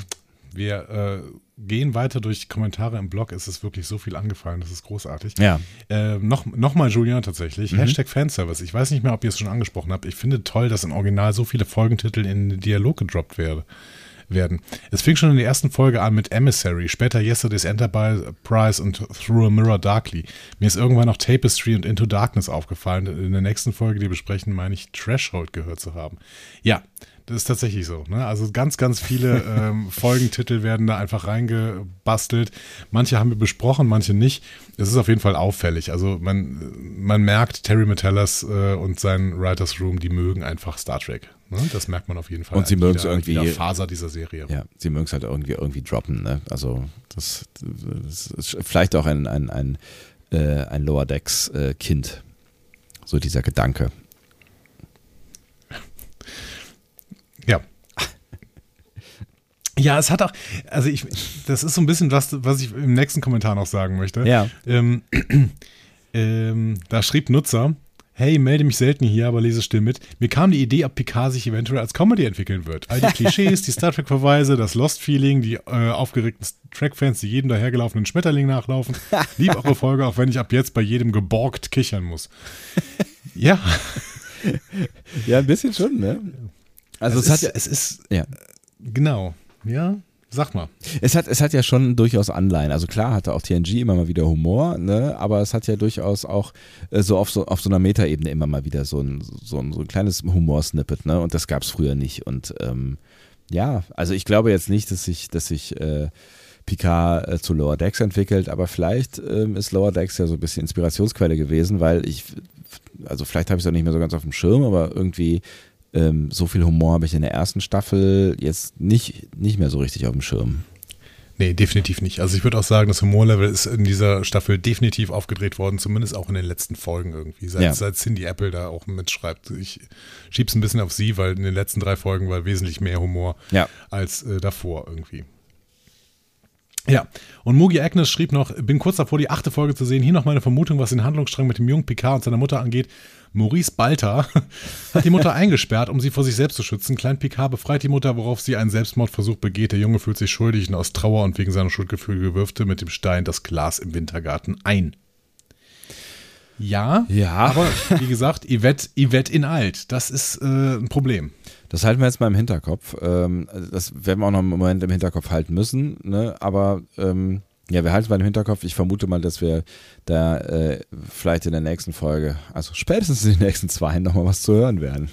Speaker 2: wir äh, gehen weiter durch Kommentare im Blog. Es ist wirklich so viel angefallen, das ist großartig.
Speaker 1: Ja.
Speaker 2: Äh, noch, noch mal Julian tatsächlich. Mhm. Hashtag Fanservice. Ich weiß nicht mehr, ob ihr es schon angesprochen habt. Ich finde toll, dass im Original so viele Folgentitel in den Dialog gedroppt werden werden. Es fing schon in der ersten Folge an mit Emissary, später Yesterday's Enterprise und Through a Mirror Darkly. Mir ist irgendwann noch Tapestry und Into Darkness aufgefallen. In der nächsten Folge, die besprechen, meine ich, Threshold gehört zu haben. Ja, das ist tatsächlich so. Ne? Also ganz, ganz viele ähm, (laughs) Folgentitel werden da einfach reingebastelt. Manche haben wir besprochen, manche nicht. Es ist auf jeden Fall auffällig. Also man, man merkt, Terry Metellas äh, und sein Writers Room, die mögen einfach Star Trek. Ne? Das merkt man auf jeden Fall.
Speaker 1: Und sie mögen es irgendwie.
Speaker 2: Jeder Faser dieser Serie.
Speaker 1: Ja, sie mögen es halt irgendwie, irgendwie droppen. Ne? Also das, das, ist vielleicht auch ein, ein, ein, äh, ein Lower Decks äh, Kind. So dieser Gedanke.
Speaker 2: Ja. Ja, es hat auch, also ich, das ist so ein bisschen was, was ich im nächsten Kommentar noch sagen möchte.
Speaker 1: Ja.
Speaker 2: Ähm, (clears throat) ähm, da schrieb Nutzer, hey, melde mich selten hier, aber lese still mit. Mir kam die Idee, ob Picard sich eventuell als Comedy entwickeln wird. All die (laughs) Klischees, die Star Trek-Verweise, das Lost-Feeling, die äh, aufgeregten Track-Fans, die jedem dahergelaufenen Schmetterling nachlaufen. (laughs) Lieb eure Folge, auch wenn ich ab jetzt bei jedem geborgt kichern muss. (laughs) Ja.
Speaker 1: Ja, ein bisschen schon, ne?
Speaker 2: Also es, es, hat ja, es ist, ja. Genau, ja, Sag mal.
Speaker 1: Es hat, es hat ja schon durchaus Anleihen. Also klar hatte auch TNG immer mal wieder Humor, ne? aber es hat ja durchaus auch äh, so, auf so auf so einer Metaebene immer mal wieder so ein, so ein, so ein kleines Humorsnippet, ne? Und das gab es früher nicht. Und ähm, ja, also ich glaube jetzt nicht, dass sich, dass sich äh, Picard äh, zu Lower Decks entwickelt, aber vielleicht ähm, ist Lower Decks ja so ein bisschen Inspirationsquelle gewesen, weil ich, also vielleicht habe ich es auch nicht mehr so ganz auf dem Schirm, aber irgendwie ähm, so viel Humor habe ich in der ersten Staffel jetzt nicht, nicht mehr so richtig auf dem Schirm.
Speaker 2: Nee, definitiv nicht. Also ich würde auch sagen, das Humorlevel ist in dieser Staffel definitiv aufgedreht worden, zumindest auch in den letzten Folgen irgendwie. Seit, ja. seit Cindy Apple da auch mitschreibt. Ich schieb's ein bisschen auf sie, weil in den letzten drei Folgen war wesentlich mehr Humor
Speaker 1: ja.
Speaker 2: als äh, davor irgendwie. Ja, und Mugi Agnes schrieb noch, bin kurz davor, die achte Folge zu sehen. Hier noch meine Vermutung, was den Handlungsstrang mit dem jungen Picard und seiner Mutter angeht. Maurice Balter (laughs) hat die Mutter eingesperrt, um sie vor sich selbst zu schützen. Klein Picard befreit die Mutter, worauf sie einen Selbstmordversuch begeht. Der Junge fühlt sich schuldig und aus Trauer und wegen seiner Schuldgefühle wirft mit dem Stein das Glas im Wintergarten ein. Ja,
Speaker 1: ja.
Speaker 2: aber wie gesagt, Yvette, Yvette in alt. Das ist äh, ein Problem.
Speaker 1: Das halten wir jetzt mal im Hinterkopf. Ähm, das werden wir auch noch einen Moment im Hinterkopf halten müssen. Ne? Aber ähm, ja, wir halten es mal im Hinterkopf. Ich vermute mal, dass wir da äh, vielleicht in der nächsten Folge, also spätestens in den nächsten zwei, nochmal was zu hören werden.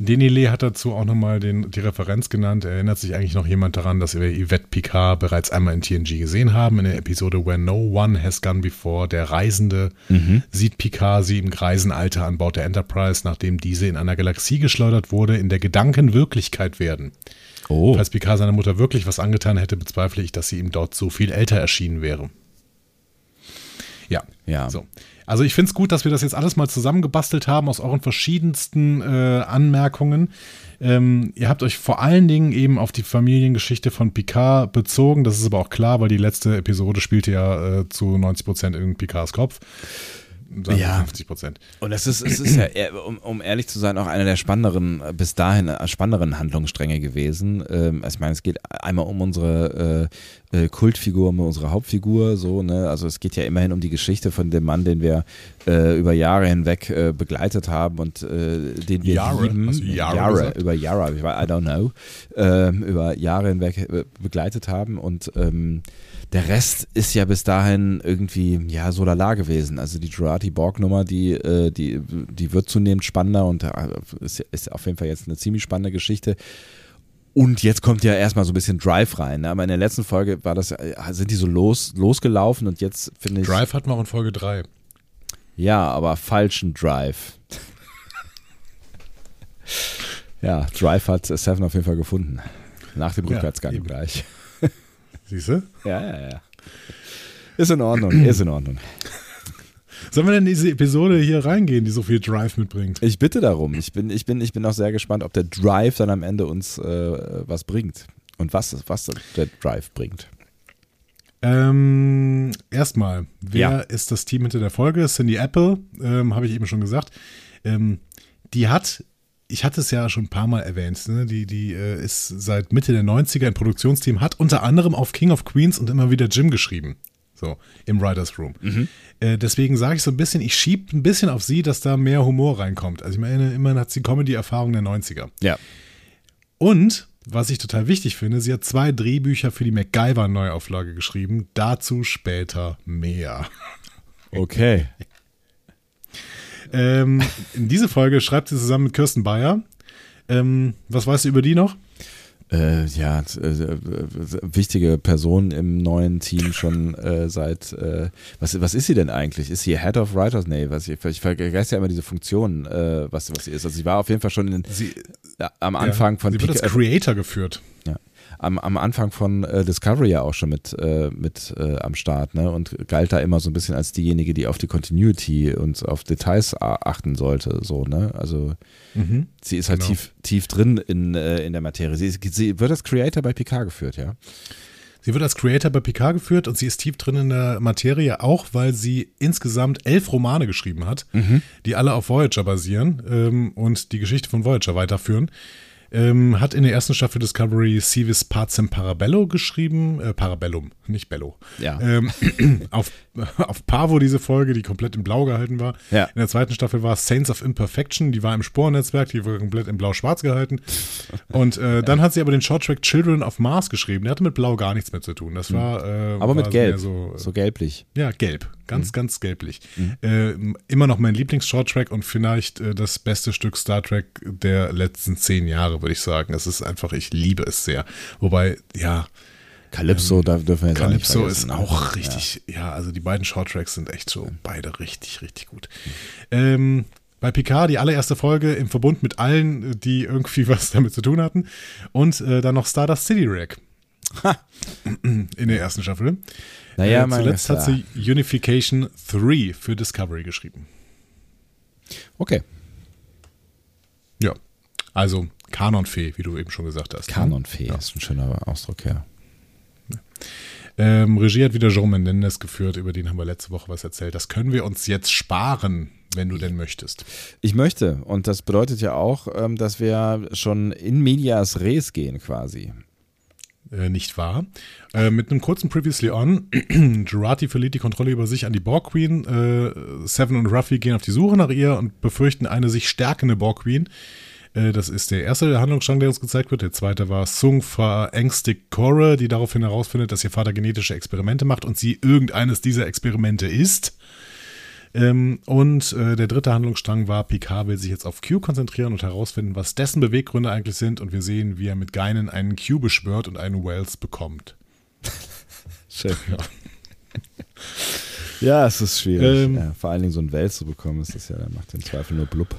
Speaker 2: Denile hat dazu auch nochmal die Referenz genannt. Erinnert sich eigentlich noch jemand daran, dass wir Yvette Picard bereits einmal in TNG gesehen haben, in der Episode Where No One Has Gone Before. Der Reisende mhm. sieht Picard sie im Greisenalter an Bord der Enterprise, nachdem diese in einer Galaxie geschleudert wurde, in der Gedanken Wirklichkeit werden. Oh. Falls Picard seiner Mutter wirklich was angetan hätte, bezweifle ich, dass sie ihm dort so viel älter erschienen wäre. Ja,
Speaker 1: Ja.
Speaker 2: So. Also ich finde es gut, dass wir das jetzt alles mal zusammengebastelt haben aus euren verschiedensten äh, Anmerkungen. Ähm, ihr habt euch vor allen Dingen eben auf die Familiengeschichte von Picard bezogen. Das ist aber auch klar, weil die letzte Episode spielte ja äh, zu 90 Prozent in Picards Kopf
Speaker 1: sagen ja. 50 Prozent. Und es ist, es ist ja, um, um, ehrlich zu sein, auch einer der spannenderen, bis dahin äh, spannenderen Handlungsstränge gewesen. Ähm, also ich meine, es geht einmal um unsere äh, äh, Kultfigur, um unsere Hauptfigur, so, ne? Also es geht ja immerhin um die Geschichte von dem Mann, den wir äh, über Jahre hinweg äh, begleitet haben und äh, den wir
Speaker 2: Jahre,
Speaker 1: lieben.
Speaker 2: also Jahre,
Speaker 1: Jahre über Jahre, I don't know, ähm, über Jahre hinweg begleitet haben und ähm, der Rest ist ja bis dahin irgendwie, ja, so lala gewesen. Also die Jurati-Borg-Nummer, die, äh, die, die wird zunehmend spannender und äh, ist, ist auf jeden Fall jetzt eine ziemlich spannende Geschichte. Und jetzt kommt ja erstmal so ein bisschen Drive rein. Ne? Aber in der letzten Folge war das, äh, sind die so los, losgelaufen und jetzt finde ich.
Speaker 2: Drive hatten wir auch in Folge 3.
Speaker 1: Ja, aber falschen Drive. (laughs) ja, Drive hat Seven auf jeden Fall gefunden. Nach dem Rückwärtsgang ja, gleich.
Speaker 2: Siehst du?
Speaker 1: Ja, ja, ja. Ist in Ordnung, (clears throat) ist in Ordnung.
Speaker 2: Sollen wir denn in diese Episode hier reingehen, die so viel Drive mitbringt?
Speaker 1: Ich bitte darum. Ich bin, ich bin, ich bin auch sehr gespannt, ob der Drive dann am Ende uns äh, was bringt. Und was, was der Drive bringt.
Speaker 2: Ähm, erstmal, wer ja. ist das Team hinter der Folge? Cindy Apple, ähm, habe ich eben schon gesagt. Ähm, die hat ich hatte es ja schon ein paar Mal erwähnt, ne? die, die äh, ist seit Mitte der 90er ein Produktionsteam, hat unter anderem auf King of Queens und immer wieder Jim geschrieben. So, im Writers Room. Mhm. Äh, deswegen sage ich so ein bisschen, ich schiebe ein bisschen auf sie, dass da mehr Humor reinkommt. Also ich meine, immerhin hat sie Comedy-Erfahrung der 90er.
Speaker 1: Ja.
Speaker 2: Und, was ich total wichtig finde, sie hat zwei Drehbücher für die MacGyver-Neuauflage geschrieben. Dazu später mehr.
Speaker 1: Okay. (laughs)
Speaker 2: Ähm, in diese Folge schreibt sie zusammen mit Kirsten Bayer. Ähm, was weißt du über die noch?
Speaker 1: Äh, ja, äh, wichtige Person im neuen Team schon äh, seit, äh, was, was ist sie denn eigentlich? Ist sie Head of Writers? Nee, was, ich, ich vergesse ja immer diese Funktion, äh, was, was sie ist. Also sie war auf jeden Fall schon in,
Speaker 2: sie,
Speaker 1: am Anfang
Speaker 2: ja,
Speaker 1: von
Speaker 2: Sie wird als Creator geführt.
Speaker 1: Ja am, am Anfang von äh, Discovery ja auch schon mit, äh, mit äh, am Start, ne? Und galt da immer so ein bisschen als diejenige, die auf die Continuity und auf Details achten sollte, so, ne? Also mhm. sie ist halt genau. tief, tief drin in, äh, in der Materie. Sie, ist, sie wird als Creator bei Picard geführt, ja.
Speaker 2: Sie wird als Creator bei Picard geführt und sie ist tief drin in der Materie, auch weil sie insgesamt elf Romane geschrieben hat, mhm. die alle auf Voyager basieren ähm, und die Geschichte von Voyager weiterführen. Ähm, hat in der ersten Staffel Discovery Civis Pacem Parabello geschrieben. Äh, Parabellum, nicht Bello.
Speaker 1: Ja.
Speaker 2: Ähm, (clears throat) auf, (laughs) auf Pavo diese Folge, die komplett in Blau gehalten war.
Speaker 1: Ja.
Speaker 2: In der zweiten Staffel war Saints of Imperfection, die war im Sporennetzwerk, die war komplett in Blau-Schwarz gehalten. Und äh, (laughs) dann hat sie aber den Shorttrack Children of Mars geschrieben. Der hatte mit Blau gar nichts mehr zu tun. Das hm. war. Äh,
Speaker 1: aber mit
Speaker 2: war
Speaker 1: Gelb.
Speaker 2: So,
Speaker 1: so gelblich.
Speaker 2: Ja, gelb. Ganz, mhm. ganz gelblich. Mhm. Äh, immer noch mein Lieblings-Shorttrack und vielleicht äh, das beste Stück Star Trek der letzten zehn Jahre, würde ich sagen. Es ist einfach, ich liebe es sehr. Wobei, ja.
Speaker 1: Calypso, ähm, da dürfen wir jetzt
Speaker 2: Calypso ist ne? auch richtig, ja. ja. also die beiden Shorttracks sind echt so beide richtig, richtig gut. Ähm, bei Picard die allererste Folge im Verbund mit allen, die irgendwie (laughs) was damit zu tun hatten. Und äh, dann noch Stardust City Rack. In der ersten Staffel.
Speaker 1: Naja,
Speaker 2: äh, zuletzt hat sie Unification 3 für Discovery geschrieben.
Speaker 1: Okay.
Speaker 2: Ja. Also Kanonfee, wie du eben schon gesagt hast.
Speaker 1: Ne? Kanonfee ja. ist ein schöner Ausdruck, ja.
Speaker 2: Ähm, Regie hat wieder Jean Menendez geführt, über den haben wir letzte Woche was erzählt. Das können wir uns jetzt sparen, wenn du denn möchtest.
Speaker 1: Ich möchte. Und das bedeutet ja auch, ähm, dass wir schon in medias res gehen quasi.
Speaker 2: Äh, nicht wahr. Äh, mit einem kurzen Previously On, (clears throat) Jurati verliert die Kontrolle über sich an die Borg Queen. Äh, Seven und Ruffy gehen auf die Suche nach ihr und befürchten eine sich stärkende Borg Queen. Äh, das ist der erste Handlungsstrang, der uns gezeigt wird. Der zweite war Sung verängstigt Cora, die daraufhin herausfindet, dass ihr Vater genetische Experimente macht und sie irgendeines dieser Experimente ist. Ähm, und äh, der dritte Handlungsstrang war, Picard will sich jetzt auf Q konzentrieren und herausfinden, was dessen Beweggründe eigentlich sind. Und wir sehen, wie er mit Geinen einen Q beschwört und einen Wells bekommt. (laughs)
Speaker 1: Schön. Ja. ja, es ist schwierig. Ähm, ja, vor allen Dingen so ein Wells zu bekommen, ist das ja, der macht den Zweifel nur blub.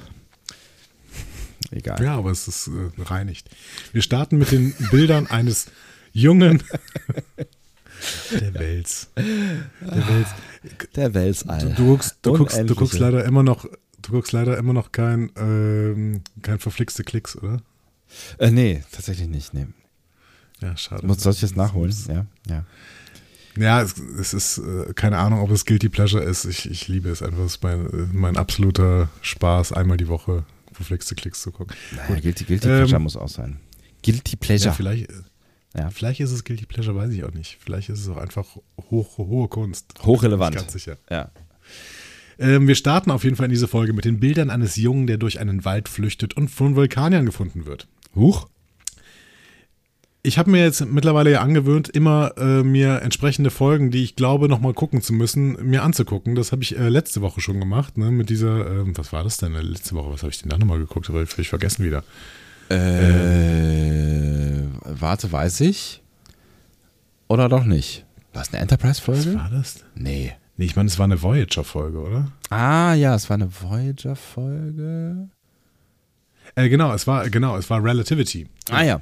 Speaker 1: Egal.
Speaker 2: Ja, aber es ist äh, reinigt. Wir starten mit den Bildern eines jungen Der Wels. Der Wels.
Speaker 1: Der Welsall.
Speaker 2: Du, du, guckst, du, guckst, du guckst leider immer noch, du guckst leider immer noch kein, ähm, kein verflixte Klicks, oder?
Speaker 1: Äh, nee, tatsächlich nicht. Nee.
Speaker 2: Ja, schade.
Speaker 1: Muss, soll ich das nachholen? Ja, ja.
Speaker 2: Ja, es, es ist äh, keine Ahnung, ob es Guilty Pleasure ist. Ich, ich liebe es einfach. Es ist mein, mein absoluter Spaß, einmal die Woche verflixte Klicks zu gucken.
Speaker 1: Naja, Guilty, Guilty Pleasure ähm, muss auch sein. Guilty Pleasure.
Speaker 2: Ja, vielleicht, ja. vielleicht ist es Guilty Pleasure, weiß ich auch nicht. Vielleicht ist es auch einfach hoch, hohe Kunst.
Speaker 1: Hochrelevant.
Speaker 2: Ganz sicher.
Speaker 1: Ja.
Speaker 2: Ähm, wir starten auf jeden Fall in diese Folge mit den Bildern eines Jungen, der durch einen Wald flüchtet und von Vulkaniern gefunden wird.
Speaker 1: Huch
Speaker 2: ich habe mir jetzt mittlerweile ja angewöhnt, immer äh, mir entsprechende Folgen, die ich glaube, nochmal gucken zu müssen, mir anzugucken. Das habe ich äh, letzte Woche schon gemacht, ne? Mit dieser, äh, was war das denn äh, letzte Woche? Was habe ich denn da nochmal geguckt? Aber ich vergessen wieder.
Speaker 1: Äh, warte, weiß ich? Oder doch nicht? War es eine Enterprise-Folge?
Speaker 2: Was war das?
Speaker 1: Nee.
Speaker 2: Nee, ich meine, es war eine Voyager-Folge, oder?
Speaker 1: Ah, ja, es war eine Voyager-Folge.
Speaker 2: Äh, genau, es war, genau, es war Relativity.
Speaker 1: Ah, ja.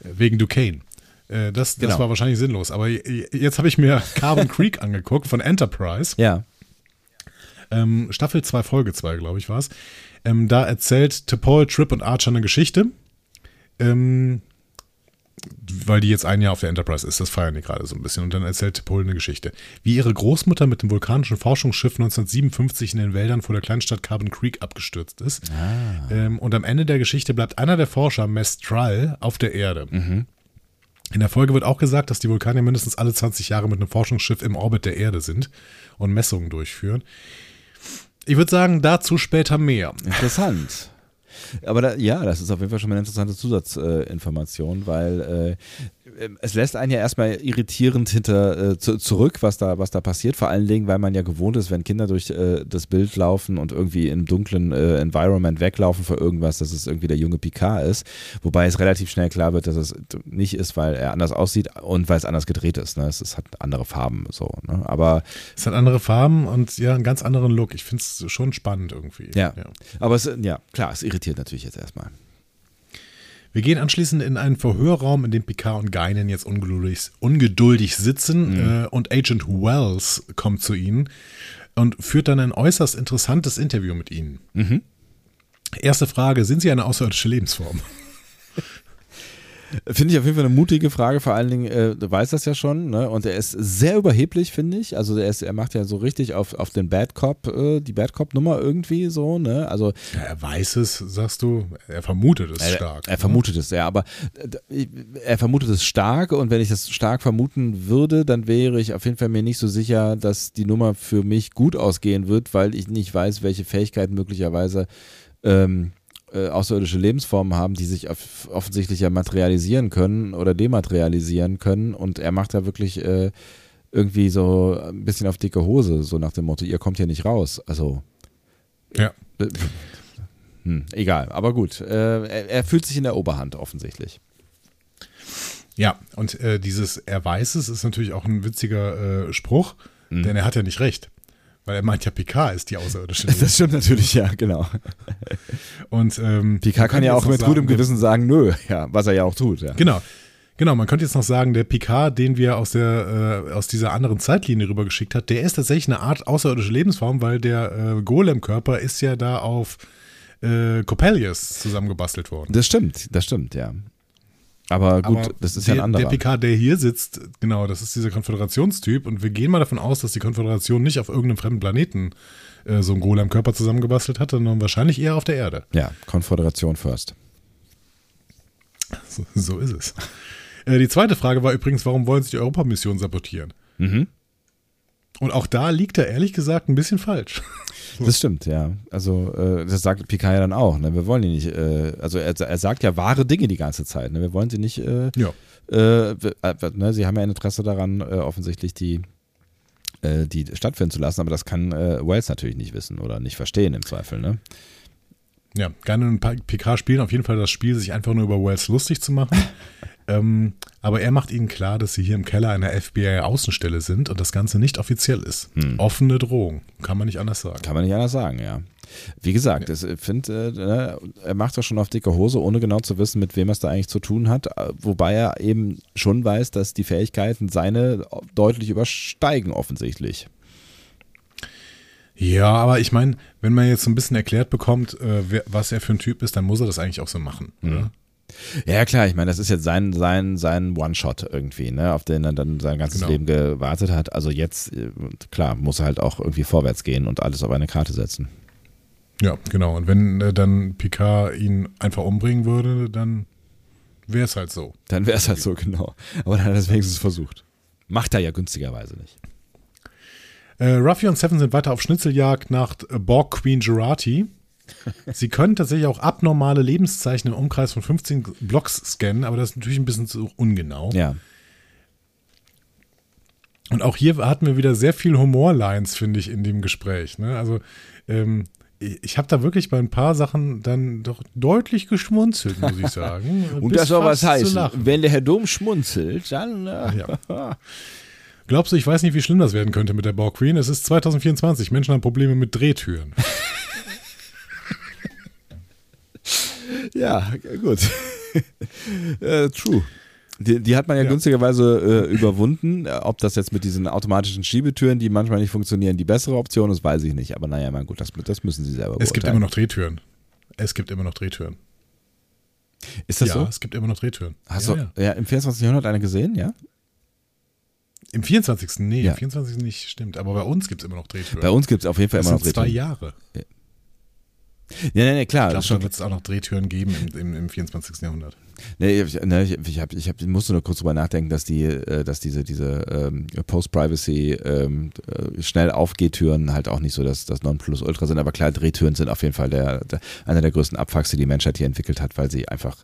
Speaker 2: Wegen Duquesne. Äh, das, das genau. war wahrscheinlich sinnlos. Aber jetzt habe ich mir (laughs) Carbon Creek angeguckt von Enterprise.
Speaker 1: Ja.
Speaker 2: Ähm, Staffel 2, Folge 2, glaube ich, war es. Ähm, da erzählt T'Pol, Trip und Archer eine Geschichte. Ähm, weil die jetzt ein Jahr auf der Enterprise ist, das feiern die gerade so ein bisschen. Und dann erzählt T'Pol eine Geschichte. Wie ihre Großmutter mit dem vulkanischen Forschungsschiff 1957 in den Wäldern vor der Kleinstadt Carbon Creek abgestürzt ist. Ah. Ähm, und am Ende der Geschichte bleibt einer der Forscher, Mestral, auf der Erde. Mhm. In der Folge wird auch gesagt, dass die Vulkanier mindestens alle 20 Jahre mit einem Forschungsschiff im Orbit der Erde sind und Messungen durchführen. Ich würde sagen, dazu später mehr.
Speaker 1: Interessant. Aber da, ja, das ist auf jeden Fall schon mal eine interessante Zusatzinformation, weil äh, es lässt einen ja erstmal irritierend hinter äh, zu, zurück, was da, was da passiert. Vor allen Dingen, weil man ja gewohnt ist, wenn Kinder durch äh, das Bild laufen und irgendwie im dunklen äh, Environment weglaufen vor irgendwas, dass es irgendwie der junge Picard ist. Wobei es relativ schnell klar wird, dass es nicht ist, weil er anders aussieht und weil es anders gedreht ist. Ne? Es, es hat andere Farben so. Ne? Aber
Speaker 2: es hat andere Farben und ja, einen ganz anderen Look. Ich finde es schon spannend irgendwie.
Speaker 1: Ja. ja. Aber es, ja, klar, es irritiert natürlich jetzt erstmal.
Speaker 2: Wir gehen anschließend in einen Verhörraum, in dem Picard und Geinen jetzt ungeduldig, ungeduldig sitzen mhm. äh, und Agent Wells kommt zu ihnen und führt dann ein äußerst interessantes Interview mit ihnen. Mhm. Erste Frage, sind Sie eine außerirdische Lebensform? (laughs)
Speaker 1: Finde ich auf jeden Fall eine mutige Frage, vor allen Dingen, äh, du weißt das ja schon, ne? Und er ist sehr überheblich, finde ich. Also er, ist, er macht ja so richtig auf, auf den Bad Cop, äh, die Bad Cop-Nummer irgendwie so, ne? Also.
Speaker 2: Ja, er weiß es, sagst du, er vermutet es
Speaker 1: er,
Speaker 2: stark.
Speaker 1: Er, ne? vermutet es, ja, aber äh, er vermutet es stark und wenn ich das stark vermuten würde, dann wäre ich auf jeden Fall mir nicht so sicher, dass die Nummer für mich gut ausgehen wird, weil ich nicht weiß, welche Fähigkeiten möglicherweise ähm, äh, außerirdische Lebensformen haben, die sich off offensichtlich ja materialisieren können oder dematerialisieren können. Und er macht da wirklich äh, irgendwie so ein bisschen auf dicke Hose, so nach dem Motto, ihr kommt hier nicht raus. Also.
Speaker 2: Ja. Äh,
Speaker 1: hm, egal, aber gut. Äh, er, er, fühlt sich in der Oberhand offensichtlich.
Speaker 2: Ja, und äh, dieses Er weiß es ist natürlich auch ein witziger äh, Spruch, mhm. denn er hat ja nicht recht. Weil er meint ja, Picard ist die außerirdische.
Speaker 1: Das stimmt natürlich, ja, genau.
Speaker 2: Und ähm,
Speaker 1: Picard kann ja auch mit gutem Gewissen sagen, nö, ja, was er ja auch tut. Ja.
Speaker 2: Genau. Genau, man könnte jetzt noch sagen, der Picard, den wir aus, der, äh, aus dieser anderen Zeitlinie rübergeschickt hat, der ist tatsächlich eine Art außerirdische Lebensform, weil der äh, Golem-Körper ist ja da auf äh, Coppelius zusammengebastelt worden.
Speaker 1: Das stimmt, das stimmt, ja. Aber gut, Aber das ist
Speaker 2: der,
Speaker 1: ja ein anderer.
Speaker 2: Der PK, der hier sitzt, genau, das ist dieser Konföderationstyp und wir gehen mal davon aus, dass die Konföderation nicht auf irgendeinem fremden Planeten äh, so einen Golem-Körper zusammengebastelt hat, sondern wahrscheinlich eher auf der Erde.
Speaker 1: Ja, Konföderation first.
Speaker 2: So, so ist es. Äh, die zweite Frage war übrigens, warum wollen sie die Europamission sabotieren? Mhm. Und auch da liegt er ehrlich gesagt ein bisschen falsch. (laughs)
Speaker 1: Das stimmt, ja. Also äh, das sagt Picard ja dann auch. Ne? Wir wollen die nicht, äh, also er, er, sagt ja wahre Dinge die ganze Zeit. Ne? Wir wollen sie nicht, äh,
Speaker 2: ja.
Speaker 1: Äh, äh, ne? sie haben ja ein Interesse daran, äh, offensichtlich die, die stattfinden zu lassen, aber das kann Wells natürlich nicht wissen oder nicht verstehen im Zweifel. Ne?
Speaker 2: Ja, Garnet und Picard spielen auf jeden Fall das Spiel, sich einfach nur über Wells lustig zu machen. (laughs) Ähm, aber er macht ihnen klar, dass sie hier im Keller einer FBI-Außenstelle sind und das Ganze nicht offiziell ist. Hm. Offene Drohung, kann man nicht anders sagen.
Speaker 1: Kann man nicht anders sagen, ja. Wie gesagt, ja. ich finde, äh, er macht das schon auf dicke Hose, ohne genau zu wissen, mit wem er es da eigentlich zu tun hat. Wobei er eben schon weiß, dass die Fähigkeiten seine deutlich übersteigen, offensichtlich.
Speaker 2: Ja, aber ich meine, wenn man jetzt so ein bisschen erklärt bekommt, äh, was er für ein Typ ist, dann muss er das eigentlich auch so machen. Mhm.
Speaker 1: Ja, klar, ich meine, das ist jetzt sein, sein, sein One-Shot irgendwie, ne, auf den er dann sein ganzes genau. Leben gewartet hat. Also jetzt, äh, klar, muss er halt auch irgendwie vorwärts gehen und alles auf eine Karte setzen.
Speaker 2: Ja, genau. Und wenn äh, dann Picard ihn einfach umbringen würde, dann wäre es halt so.
Speaker 1: Dann wäre es halt so, genau. Aber dann hat er es wenigstens versucht. Macht er ja günstigerweise nicht.
Speaker 2: Äh, Ruffy und Seven sind weiter auf Schnitzeljagd nach äh, Borg Queen Gerati. Sie können tatsächlich auch abnormale Lebenszeichen im Umkreis von 15 Blocks scannen, aber das ist natürlich ein bisschen zu ungenau.
Speaker 1: Ja.
Speaker 2: Und auch hier hatten wir wieder sehr viel Humorlines, finde ich, in dem Gespräch. Ne? Also, ähm, ich habe da wirklich bei ein paar Sachen dann doch deutlich geschmunzelt, muss ich sagen. (laughs)
Speaker 1: Und das soll was heißen. Wenn der Herr Dom schmunzelt, dann. Äh, ja. (laughs)
Speaker 2: Glaubst du, ich weiß nicht, wie schlimm das werden könnte mit der Borg Queen? Es ist 2024. Menschen haben Probleme mit Drehtüren. (laughs)
Speaker 1: ja, gut. (laughs) äh, true. Die, die, hat man ja, ja. günstigerweise äh, überwunden. Ob das jetzt mit diesen automatischen Schiebetüren, die manchmal nicht funktionieren, die bessere Option ist, weiß ich nicht. Aber naja, mein gut, das, das müssen sie selber
Speaker 2: Es gibt immer noch Drehtüren. Es gibt immer noch Drehtüren.
Speaker 1: Ist das
Speaker 2: ja,
Speaker 1: so?
Speaker 2: es gibt immer noch Drehtüren.
Speaker 1: Hast ja, du ja. im 24. Jahrhundert eine gesehen, ja?
Speaker 2: Im 24. Nee, ja. im 24. nicht, stimmt. Aber bei uns gibt es immer noch Drehtüren.
Speaker 1: Bei uns gibt es auf jeden Fall
Speaker 2: das
Speaker 1: immer noch
Speaker 2: Drehtüren. zwei Jahre.
Speaker 1: Ja, ja, nee, klar.
Speaker 2: Ich glaube, da wird es auch noch Drehtüren geben im, im, im 24. Jahrhundert.
Speaker 1: Nee, ich, ne, ich, ich, hab, ich, hab, ich musste nur kurz drüber nachdenken, dass die, äh, dass diese, diese ähm, Post-Privacy ähm, äh, schnell Aufgehtüren halt auch nicht so das, das Nonplusultra sind. Aber klar, Drehtüren sind auf jeden Fall der, der, einer der größten Abfucks, die die Menschheit hier entwickelt hat, weil sie einfach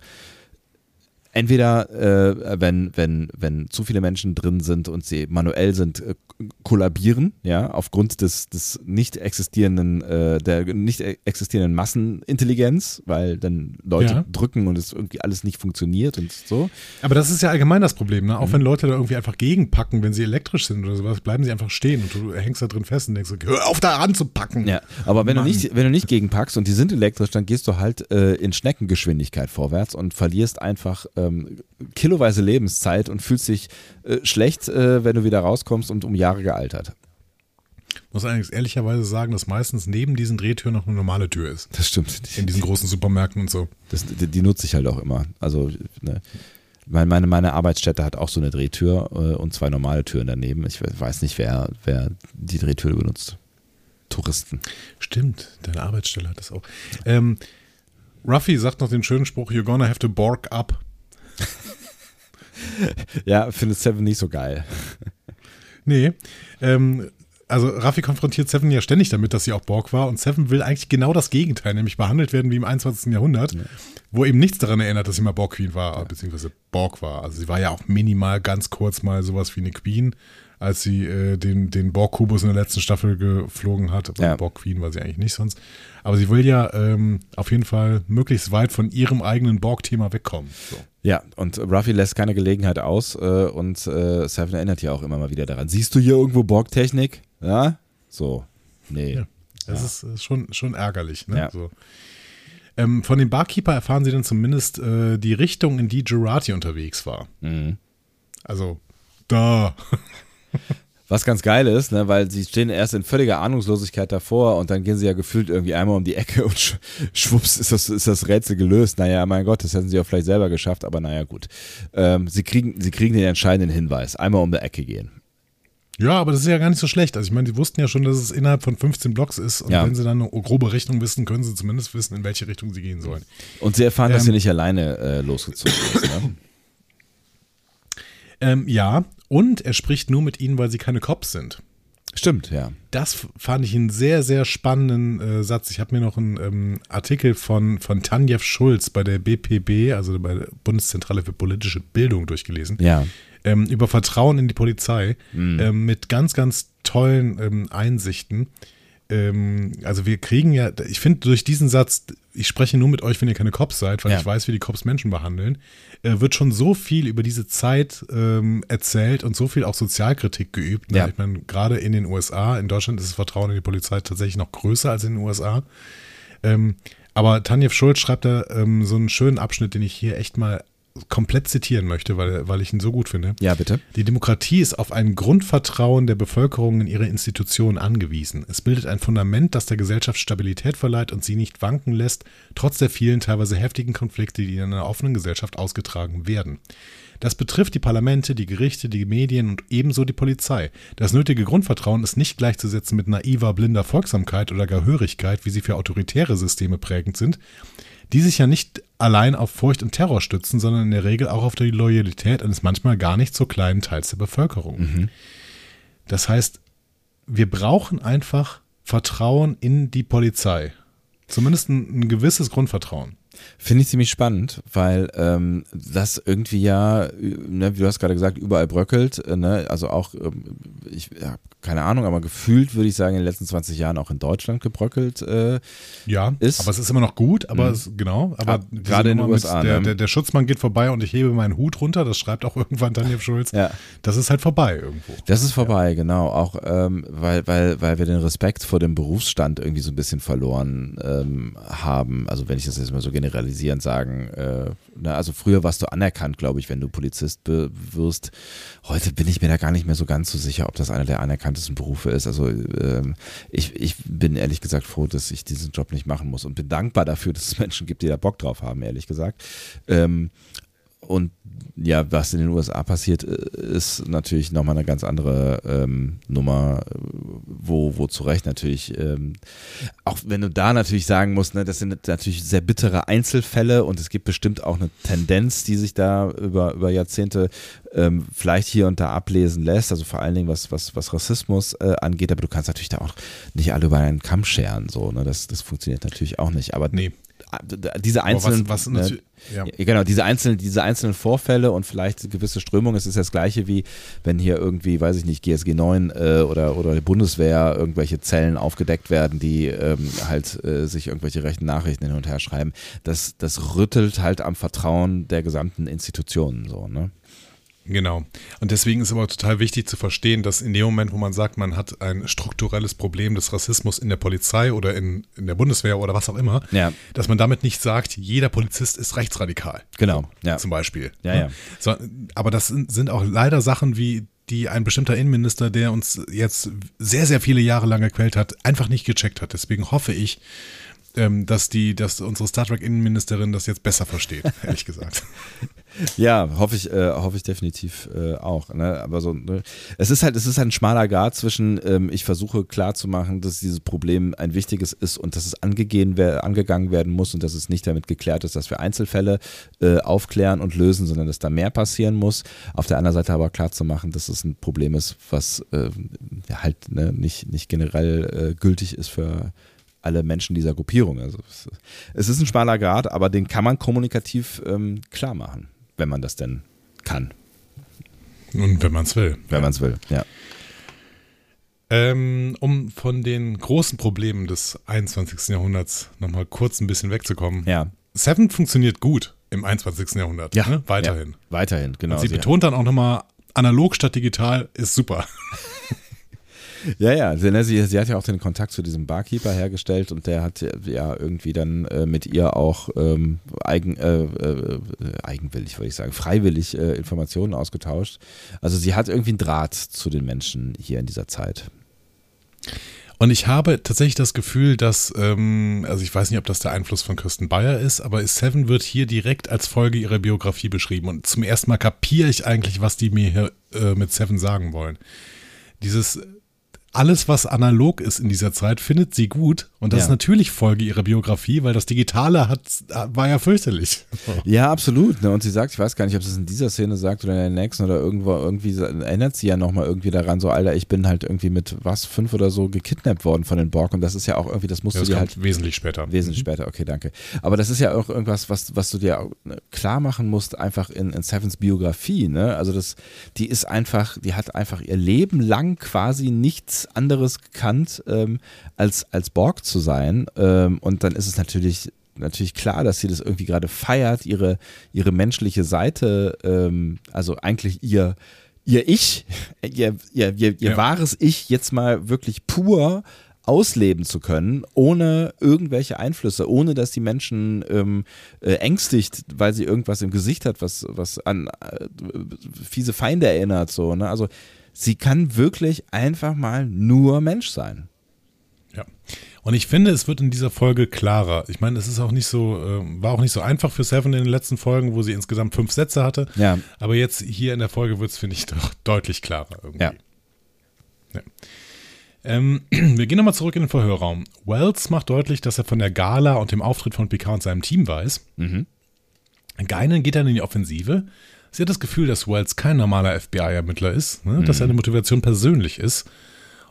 Speaker 1: entweder äh, wenn, wenn, wenn zu viele Menschen drin sind und sie manuell sind, äh, kollabieren, ja, aufgrund des, des nicht existierenden, äh, der nicht existierenden Massenintelligenz, weil dann Leute ja. drücken und es irgendwie alles nicht funktioniert und so.
Speaker 2: Aber das ist ja allgemein das Problem, ne? Auch mhm. wenn Leute da irgendwie einfach gegenpacken, wenn sie elektrisch sind oder sowas, bleiben sie einfach stehen und du hängst da drin fest und denkst, hör auf da anzupacken.
Speaker 1: Ja, aber wenn du nicht, wenn du nicht gegenpackst und die sind elektrisch, dann gehst du halt äh, in Schneckengeschwindigkeit vorwärts und verlierst einfach ähm, kiloweise Lebenszeit und fühlst dich äh, schlecht, äh, wenn du wieder rauskommst und um Jahre gealtert.
Speaker 2: Muss eigentlich ehrlicherweise sagen, dass meistens neben diesen Drehtüren noch eine normale Tür ist.
Speaker 1: Das stimmt.
Speaker 2: In diesen großen Supermärkten und so.
Speaker 1: Das, die, die nutze ich halt auch immer. Also, ne. Meine, meine Arbeitsstätte hat auch so eine Drehtür äh, und zwei normale Türen daneben. Ich weiß nicht, wer, wer die Drehtür benutzt. Touristen.
Speaker 2: Stimmt, deine Arbeitsstelle hat das auch. Ähm, Ruffy sagt noch den schönen Spruch, you're gonna have to bork up. (laughs)
Speaker 1: ja, findet Seven nicht so geil.
Speaker 2: Nee. Ähm, also Raffi konfrontiert Seven ja ständig damit, dass sie auch Borg war und Seven will eigentlich genau das Gegenteil, nämlich behandelt werden wie im 21. Jahrhundert, ja. wo eben nichts daran erinnert, dass sie mal Borg Queen war, ja. beziehungsweise Borg war. Also sie war ja auch minimal ganz kurz mal sowas wie eine Queen, als sie äh, den, den Borg-Kubus in der letzten Staffel geflogen hat. Ja. Borg Queen war sie eigentlich nicht sonst. Aber sie will ja ähm, auf jeden Fall möglichst weit von ihrem eigenen Borg-Thema wegkommen. So.
Speaker 1: Ja, und Ruffy lässt keine Gelegenheit aus äh, und äh, Seven erinnert ja auch immer mal wieder daran. Siehst du hier irgendwo Borg-Technik? Ja? So. Nee. Ja,
Speaker 2: das ja. ist, ist, schon, schon ärgerlich. Ne? Ja. So. Ähm, von dem Barkeeper erfahren sie dann zumindest äh, die Richtung, in die Gerati unterwegs war. Mhm. Also, da. (laughs)
Speaker 1: Was ganz geil ist, ne, weil sie stehen erst in völliger Ahnungslosigkeit davor und dann gehen sie ja gefühlt irgendwie einmal um die Ecke und sch schwupps ist das, ist das Rätsel gelöst. Naja, mein Gott, das hätten sie auch vielleicht selber geschafft, aber naja, gut. Ähm, sie, kriegen, sie kriegen den entscheidenden Hinweis. Einmal um die Ecke gehen.
Speaker 2: Ja, aber das ist ja gar nicht so schlecht. Also ich meine, die wussten ja schon, dass es innerhalb von 15 Blocks ist und ja. wenn sie dann eine grobe Richtung wissen, können sie zumindest wissen, in welche Richtung sie gehen sollen.
Speaker 1: Und sie erfahren, ähm, dass sie nicht alleine äh, losgezogen ist. Ne?
Speaker 2: Ähm, ja, und er spricht nur mit ihnen, weil sie keine Cops sind.
Speaker 1: Stimmt, ja.
Speaker 2: Das fand ich einen sehr, sehr spannenden äh, Satz. Ich habe mir noch einen ähm, Artikel von, von Tanjev Schulz bei der BPB, also bei der Bundeszentrale für politische Bildung, durchgelesen.
Speaker 1: Ja.
Speaker 2: Ähm, über Vertrauen in die Polizei mhm. ähm, mit ganz, ganz tollen ähm, Einsichten. Ähm, also wir kriegen ja, ich finde durch diesen Satz, ich spreche nur mit euch, wenn ihr keine Cops seid, weil ja. ich weiß, wie die Cops Menschen behandeln, äh, wird schon so viel über diese Zeit ähm, erzählt und so viel auch Sozialkritik geübt. Ne? Ja. Ich meine, gerade in den USA, in Deutschland ist das Vertrauen in die Polizei tatsächlich noch größer als in den USA. Ähm, aber Tanjev Schulz schreibt da ähm, so einen schönen Abschnitt, den ich hier echt mal komplett zitieren möchte, weil, weil ich ihn so gut finde.
Speaker 1: Ja, bitte.
Speaker 2: Die Demokratie ist auf ein Grundvertrauen der Bevölkerung in ihre Institutionen angewiesen. Es bildet ein Fundament, das der Gesellschaft Stabilität verleiht und sie nicht wanken lässt, trotz der vielen teilweise heftigen Konflikte, die in einer offenen Gesellschaft ausgetragen werden. Das betrifft die Parlamente, die Gerichte, die Medien und ebenso die Polizei. Das nötige Grundvertrauen ist nicht gleichzusetzen mit naiver, blinder Folgsamkeit oder Gehörigkeit, wie sie für autoritäre Systeme prägend sind die sich ja nicht allein auf Furcht und Terror stützen, sondern in der Regel auch auf die Loyalität eines manchmal gar nicht so kleinen Teils der Bevölkerung. Mhm. Das heißt, wir brauchen einfach Vertrauen in die Polizei. Zumindest ein, ein gewisses Grundvertrauen.
Speaker 1: Finde ich ziemlich spannend, weil ähm, das irgendwie ja, ne, wie du hast gerade gesagt, überall bröckelt. Äh, ne? Also auch, ähm, ich ja, keine Ahnung, aber gefühlt würde ich sagen, in den letzten 20 Jahren auch in Deutschland gebröckelt äh,
Speaker 2: ja, ist. aber es ist immer noch gut, aber mhm. es, genau. Aber
Speaker 1: ah, gerade in den USA.
Speaker 2: Der, ne? der, der, Schutzmann geht vorbei und ich hebe meinen Hut runter, das schreibt auch (laughs) irgendwann Daniel Schulz. ja. Das ist halt vorbei irgendwo.
Speaker 1: Das ist vorbei, ja. genau. Auch ähm, weil, weil, weil wir den Respekt vor dem Berufsstand irgendwie so ein bisschen verloren ähm, haben. Also wenn ich das jetzt mal so generalisierend sagen, äh, ne, also früher warst du anerkannt, glaube ich, wenn du Polizist wirst. Heute bin ich mir da gar nicht mehr so ganz so sicher, ob das einer der anerkanntesten Berufe ist. Also ähm, ich, ich bin ehrlich gesagt froh, dass ich diesen Job nicht machen muss und bin dankbar dafür, dass es Menschen gibt, die da Bock drauf haben, ehrlich gesagt. Ähm, und ja, was in den USA passiert, äh, ist natürlich nochmal eine ganz andere ähm, Nummer, wo, wo zu Recht natürlich, ähm, auch wenn du da natürlich sagen musst, ne, das sind natürlich sehr bittere Einzelfälle und es gibt bestimmt auch eine Tendenz, die sich da über, über Jahrzehnte ähm, vielleicht hier und da ablesen lässt, also vor allen Dingen was, was, was Rassismus äh, angeht, aber du kannst natürlich da auch nicht alle über einen Kamm scheren, so, ne, das, das funktioniert natürlich auch nicht, aber nee diese einzelnen, was, was ne, ja. genau, diese einzelnen, diese einzelnen Vorfälle und vielleicht gewisse Strömungen, es ist das gleiche wie, wenn hier irgendwie, weiß ich nicht, GSG 9 äh, oder, oder die Bundeswehr irgendwelche Zellen aufgedeckt werden, die ähm, halt äh, sich irgendwelche rechten Nachrichten hin und her schreiben. Das, das rüttelt halt am Vertrauen der gesamten Institutionen so, ne?
Speaker 2: Genau. Und deswegen ist aber total wichtig zu verstehen, dass in dem Moment, wo man sagt, man hat ein strukturelles Problem des Rassismus in der Polizei oder in, in der Bundeswehr oder was auch immer, ja. dass man damit nicht sagt, jeder Polizist ist rechtsradikal.
Speaker 1: Genau.
Speaker 2: Ja. Zum Beispiel.
Speaker 1: Ja, ja.
Speaker 2: So, aber das sind, sind auch leider Sachen wie die ein bestimmter Innenminister, der uns jetzt sehr, sehr viele Jahre lang gequält hat, einfach nicht gecheckt hat. Deswegen hoffe ich, ähm, dass die, dass unsere Star Trek Innenministerin das jetzt besser versteht, (laughs) ehrlich gesagt.
Speaker 1: Ja, hoffe ich, äh, hoffe ich definitiv äh, auch. Ne? Aber so, ne? es ist halt, es ist ein schmaler Grad zwischen, ähm, ich versuche klarzumachen, dass dieses Problem ein wichtiges ist und dass es angegehen wer angegangen werden muss und dass es nicht damit geklärt ist, dass wir Einzelfälle äh, aufklären und lösen, sondern dass da mehr passieren muss. Auf der anderen Seite aber klarzumachen, dass es ein Problem ist, was ähm, halt ne, nicht, nicht generell äh, gültig ist für alle Menschen dieser Gruppierung. Also es ist ein schmaler Grad, aber den kann man kommunikativ ähm, klar machen wenn man das denn kann.
Speaker 2: Und wenn man es will.
Speaker 1: Wenn man es will, ja.
Speaker 2: Ähm, um von den großen Problemen des 21. Jahrhunderts nochmal kurz ein bisschen wegzukommen.
Speaker 1: Ja.
Speaker 2: Seven funktioniert gut im 21. Jahrhundert.
Speaker 1: Ja.
Speaker 2: Ne? Weiterhin. Ja,
Speaker 1: weiterhin, genau. Und
Speaker 2: sie, sie betont dann auch nochmal, analog statt digital ist super. (laughs)
Speaker 1: Ja, ja, sie, sie, hat ja auch den Kontakt zu diesem Barkeeper hergestellt und der hat ja irgendwie dann äh, mit ihr auch ähm, eigen, äh, äh, eigenwillig, würde ich sagen, freiwillig äh, Informationen ausgetauscht. Also sie hat irgendwie einen Draht zu den Menschen hier in dieser Zeit.
Speaker 2: Und ich habe tatsächlich das Gefühl, dass, ähm, also ich weiß nicht, ob das der Einfluss von Kirsten Bayer ist, aber Seven wird hier direkt als Folge ihrer Biografie beschrieben. Und zum ersten Mal kapiere ich eigentlich, was die mir hier äh, mit Seven sagen wollen. Dieses alles, was analog ist in dieser Zeit, findet sie gut. Und das ja. ist natürlich Folge ihrer Biografie, weil das Digitale hat, war ja fürchterlich. (laughs)
Speaker 1: Ja, absolut. Ne? Und sie sagt, ich weiß gar nicht, ob sie es in dieser Szene sagt oder in der nächsten oder irgendwo, irgendwie erinnert sie ja nochmal irgendwie daran, so, Alter, ich bin halt irgendwie mit was, fünf oder so gekidnappt worden von den Borg. Und das ist ja auch irgendwie, das musst ja, das du dir halt.
Speaker 2: Wesentlich später.
Speaker 1: Wesentlich mhm. später, okay, danke. Aber das ist ja auch irgendwas, was, was du dir ne, klar machen musst, einfach in, in Sevens Biografie. Ne? Also, das, die ist einfach, die hat einfach ihr Leben lang quasi nichts nichts anderes gekannt, ähm, als, als Borg zu sein. Ähm, und dann ist es natürlich natürlich klar, dass sie das irgendwie gerade feiert, ihre, ihre menschliche Seite, ähm, also eigentlich ihr, ihr Ich, (laughs) ihr, ihr, ihr, ihr ja. wahres Ich jetzt mal wirklich pur ausleben zu können, ohne irgendwelche Einflüsse, ohne dass die Menschen ähm, äh, ängstigt, weil sie irgendwas im Gesicht hat, was, was an äh, fiese Feinde erinnert. So, ne? Also sie kann wirklich einfach mal nur Mensch sein.
Speaker 2: Ja. Und ich finde, es wird in dieser Folge klarer. Ich meine, es ist auch nicht so, äh, war auch nicht so einfach für Seven in den letzten Folgen, wo sie insgesamt fünf Sätze hatte.
Speaker 1: Ja.
Speaker 2: Aber jetzt hier in der Folge wird es, finde ich, (laughs) doch deutlich klarer irgendwie. Ja. ja. Ähm, (clears throat) wir gehen nochmal zurück in den Verhörraum. Wells macht deutlich, dass er von der Gala und dem Auftritt von Picard und seinem Team weiß. Mhm. Geinen geht dann in die Offensive. Sie hat das Gefühl, dass Wells kein normaler FBI-Ermittler ist, ne? dass mhm. seine Motivation persönlich ist.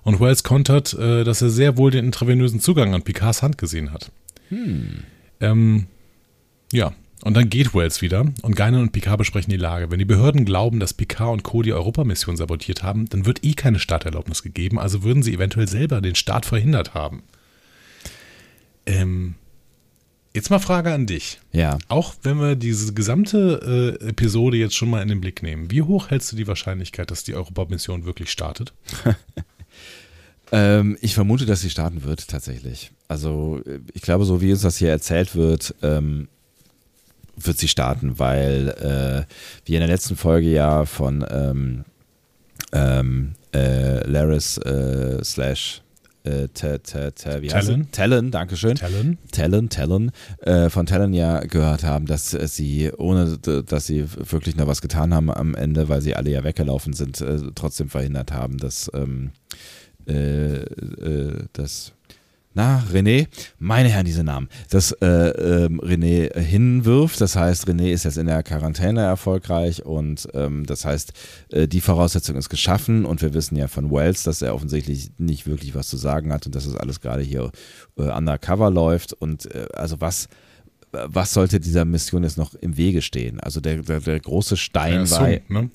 Speaker 2: Und Wells kontert, äh, dass er sehr wohl den intravenösen Zugang an Picards Hand gesehen hat. Hm. Ähm, ja, und dann geht Wells wieder und Geinen und Picard besprechen die Lage. Wenn die Behörden glauben, dass Picard und Co. die Europamission sabotiert haben, dann wird eh keine Starterlaubnis gegeben, also würden sie eventuell selber den Start verhindert haben. Ähm, jetzt mal Frage an dich.
Speaker 1: Ja.
Speaker 2: Auch wenn wir diese gesamte äh, Episode jetzt schon mal in den Blick nehmen, wie hoch hältst du die Wahrscheinlichkeit, dass die Europamission wirklich startet? (laughs)
Speaker 1: ähm, ich vermute, dass sie starten wird, tatsächlich. Also, ich glaube, so wie uns das hier erzählt wird, ähm, wird sie starten, weil äh, wir in der letzten Folge ja von ähm, ähm, äh, Laris äh, slash äh,
Speaker 2: Talon.
Speaker 1: Talon, Dankeschön.
Speaker 2: Talon.
Speaker 1: Talon, Talon, äh, von Talon ja gehört haben, dass sie, ohne dass sie wirklich noch was getan haben am Ende, weil sie alle ja weggelaufen sind, äh, trotzdem verhindert haben, dass, ähm, äh, äh, dass na, René, meine Herren, diese Namen, dass äh, äh, René hinwirft. Das heißt, René ist jetzt in der Quarantäne erfolgreich und ähm, das heißt, äh, die Voraussetzung ist geschaffen und wir wissen ja von Wells, dass er offensichtlich nicht wirklich was zu sagen hat und dass es alles gerade hier äh, undercover läuft und äh, also was was sollte dieser Mission jetzt noch im Wege stehen? Also der, der, der große Stein ja, war. Sung, ne?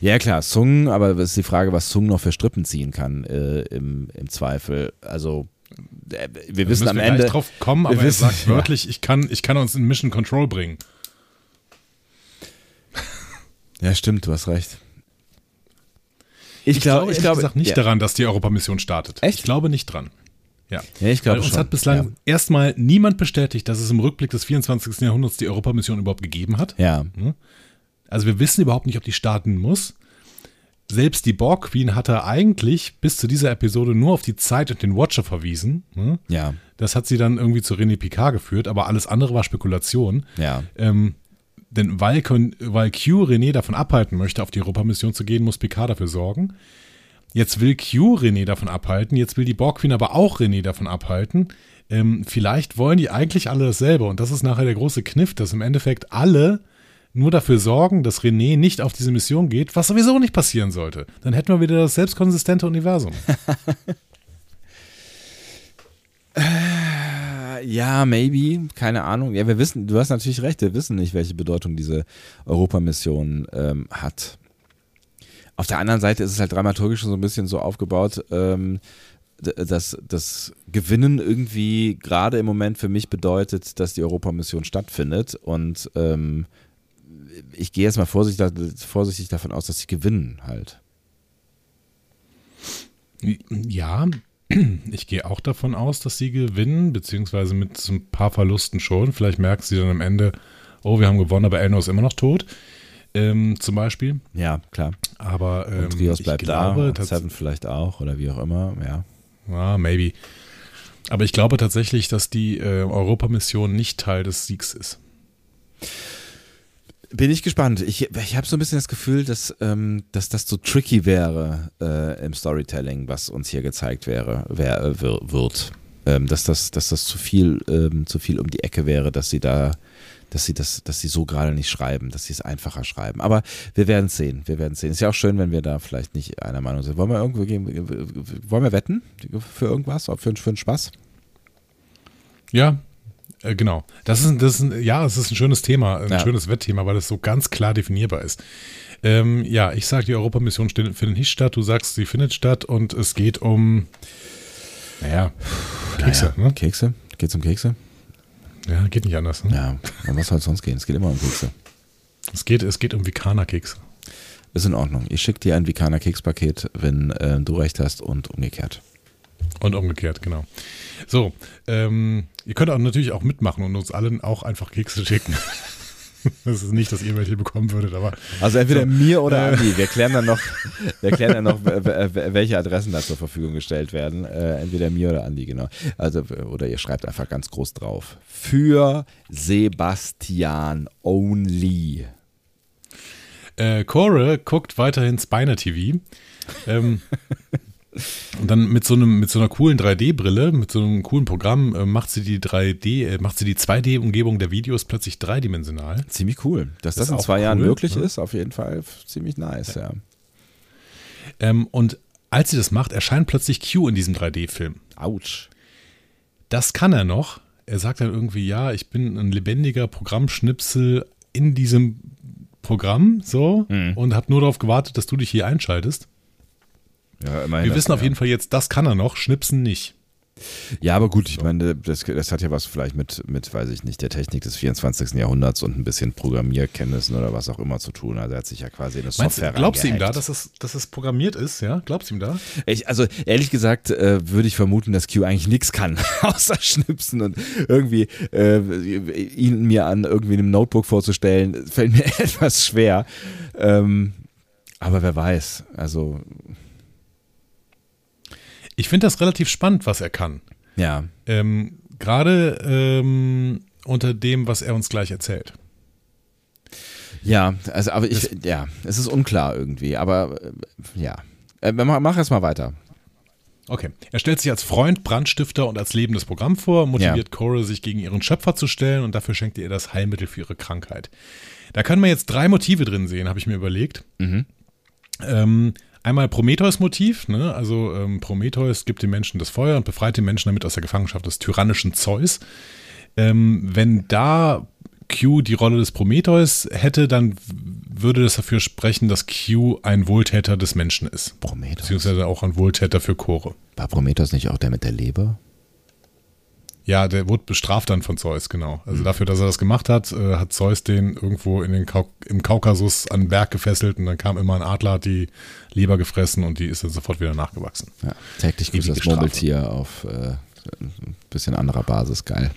Speaker 1: Ja, klar, Sung, aber es ist die Frage, was Sung noch für Strippen ziehen kann äh, im, im Zweifel. Also wir wissen am wir Ende.
Speaker 2: drauf kommen, aber wissen, er sagt wörtlich, ich, kann, ich kann uns in Mission Control bringen.
Speaker 1: Ja, stimmt, du hast recht.
Speaker 2: Ich, ich glaube ich glaube nicht ja. daran, dass die Europamission startet.
Speaker 1: Echt?
Speaker 2: Ich glaube nicht dran. Ja,
Speaker 1: ja ich glaube
Speaker 2: Weil
Speaker 1: uns
Speaker 2: schon. hat bislang ja. erstmal niemand bestätigt, dass es im Rückblick des 24. Jahrhunderts die Europamission überhaupt gegeben hat.
Speaker 1: Ja.
Speaker 2: Also wir wissen überhaupt nicht, ob die starten muss selbst die Borg Queen hatte eigentlich bis zu dieser Episode nur auf die Zeit und den Watcher verwiesen. Ne?
Speaker 1: Ja.
Speaker 2: Das hat sie dann irgendwie zu René Picard geführt, aber alles andere war Spekulation.
Speaker 1: Ja.
Speaker 2: Ähm, denn weil, weil Q René davon abhalten möchte, auf die Europamission zu gehen, muss Picard dafür sorgen. Jetzt will Q René davon abhalten, jetzt will die Borg Queen aber auch René davon abhalten. Ähm, vielleicht wollen die eigentlich alle dasselbe und das ist nachher der große Kniff, dass im Endeffekt alle nur dafür sorgen, dass René nicht auf diese Mission geht, was sowieso nicht passieren sollte. Dann hätten wir wieder das selbstkonsistente Universum. (laughs)
Speaker 1: ja, maybe, keine Ahnung. Ja, wir wissen, du hast natürlich recht, wir wissen nicht, welche Bedeutung diese Europamission ähm, hat. Auf der anderen Seite ist es halt dramaturgisch so ein bisschen so aufgebaut, ähm, dass das Gewinnen irgendwie gerade im Moment für mich bedeutet, dass die Europamission stattfindet und ähm, ich gehe jetzt mal vorsichtig, vorsichtig davon aus, dass sie gewinnen halt.
Speaker 2: Ja, (clears throat) ich gehe auch davon aus, dass sie gewinnen, beziehungsweise mit ein paar Verlusten schon. Vielleicht merken sie dann am Ende, oh, wir haben gewonnen, aber Elno ist immer noch tot. Ähm, zum Beispiel.
Speaker 1: Ja, klar.
Speaker 2: Aber ähm,
Speaker 1: und Rios bleibt glaube, da, Seven vielleicht auch oder wie auch immer, ja.
Speaker 2: Ah, maybe. Aber ich glaube tatsächlich, dass die äh, Europamission nicht Teil des Siegs ist.
Speaker 1: Bin ich gespannt. Ich, ich habe so ein bisschen das Gefühl, dass, ähm, dass das so tricky wäre äh, im Storytelling, was uns hier gezeigt wäre, wär, äh, wird. Ähm, dass, das, dass das zu viel, ähm, zu viel um die Ecke wäre, dass sie da, dass sie das, dass sie so gerade nicht schreiben, dass sie es einfacher schreiben. Aber wir werden es sehen. Wir werden sehen. Ist ja auch schön, wenn wir da vielleicht nicht einer Meinung sind. Wollen wir irgendwo gehen, wollen wir wetten für irgendwas? Für, für einen Spaß?
Speaker 2: Ja, Äh, genau. Das ist, das ist ein, ja, es ist ein schönes Thema, ein ja. schönes Wettthema, weil es so ganz klar definierbar ist. Ähm, ja, ich sage, die Europamission findet nicht statt, du sagst, sie findet statt und es geht um, naja,
Speaker 1: Kekse. Naja, ne? Kekse? Geht es um Kekse?
Speaker 2: Ja, geht nicht anders. Ne?
Speaker 1: Ja, um was soll es sonst gehen? Es geht immer um Kekse.
Speaker 2: Es geht, es geht um Vikaner-Kekse.
Speaker 1: Ist in Ordnung. Ich schicke dir ein Vikaner-Kekspaket, wenn äh, du recht hast und umgekehrt.
Speaker 2: Und umgekehrt, genau. So, ähm, ihr könnt auch natürlich auch mitmachen und uns allen auch einfach Kekse schicken. (laughs) Das ist nicht, dass ihr welche bekommen würdet, aber.
Speaker 1: Also entweder so, mir oder äh, Andi. Wir klären dann noch, (laughs) wir klären dann noch, welche Adressen da zur Verfügung gestellt werden. Äh, entweder mir oder Andi, genau. Also, oder ihr schreibt einfach ganz groß drauf. Für Sebastian Only.
Speaker 2: Äh, Core guckt weiterhin Spiner TV. Ähm, (laughs) Und dann mit so einem, mit so einer coolen 3D-Brille, mit so einem coolen Programm, äh, macht sie die 3D, äh, macht sie die 2D-Umgebung der Videos plötzlich dreidimensional.
Speaker 1: Ziemlich cool. Dass das, das in zwei cool, Jahren möglich ja. ist, auf jeden Fall ziemlich nice, ja. ja.
Speaker 2: Ähm, und als sie das macht, erscheint plötzlich Q in diesem 3D-Film.
Speaker 1: Autsch.
Speaker 2: Das kann er noch. Er sagt dann irgendwie, ja, ich bin ein lebendiger Programmschnipsel in diesem Programm, so, mhm. und habe nur darauf gewartet, dass du dich hier einschaltest. Ja, immerhin. Wir wissen auf jeden Fall jetzt, das kann er noch, Schnipsen nicht.
Speaker 1: Ja, aber gut, ich meine, das, das hat ja was vielleicht mit, mit, weiß ich nicht, der Technik des 24. Jahrhunderts und ein bisschen Programmierkenntnissen oder was auch immer zu tun. Also er hat sich ja quasi eine Software
Speaker 2: Meinst, Glaubst du ihm da, dass es, dass es programmiert ist, ja? Glaubst du ihm da?
Speaker 1: Ich, also ehrlich gesagt äh, würde ich vermuten, dass Q eigentlich nichts kann, (laughs) außer schnipsen und irgendwie äh, ihn mir an irgendwie einem Notebook vorzustellen, fällt mir (laughs) etwas schwer. Ähm, aber wer weiß, also
Speaker 2: ich finde das relativ spannend, was er kann.
Speaker 1: Ja.
Speaker 2: Ähm, Gerade ähm, unter dem, was er uns gleich erzählt.
Speaker 1: Ja, also aber ich, das, ja, es ist unklar irgendwie, aber äh, ja. Äh, mach erst mal weiter.
Speaker 2: Okay. Er stellt sich als Freund, Brandstifter und als lebendes Programm vor, motiviert ja. Cora, sich gegen ihren Schöpfer zu stellen und dafür schenkt er ihr das Heilmittel für ihre Krankheit. Da können wir jetzt drei Motive drin sehen, habe ich mir überlegt. Mhm. Ähm, einmal Prometheus-Motiv, ne? also ähm, Prometheus gibt den Menschen das Feuer und befreit den Menschen damit aus der Gefangenschaft des tyrannischen Zeus. Ähm, wenn da Q die Rolle des Prometheus hätte, dann würde das dafür sprechen, dass Q ein Wohltäter des Menschen ist.
Speaker 1: Prometheus.
Speaker 2: Beziehungsweise auch ein Wohltäter für Chore.
Speaker 1: War Prometheus nicht auch der mit der Leber?
Speaker 2: Ja, der wurde bestraft dann von Zeus, genau. Also mhm. dafür, dass er das gemacht hat, äh, hat Zeus den irgendwo in den Kau im Kaukasus an den Berg gefesselt und dann kam immer ein Adler, hat die Leber gefressen und die ist dann sofort wieder nachgewachsen.
Speaker 1: Ja, täglich grüßt das Murmeltier auf äh, ein bisschen anderer Basis, geil.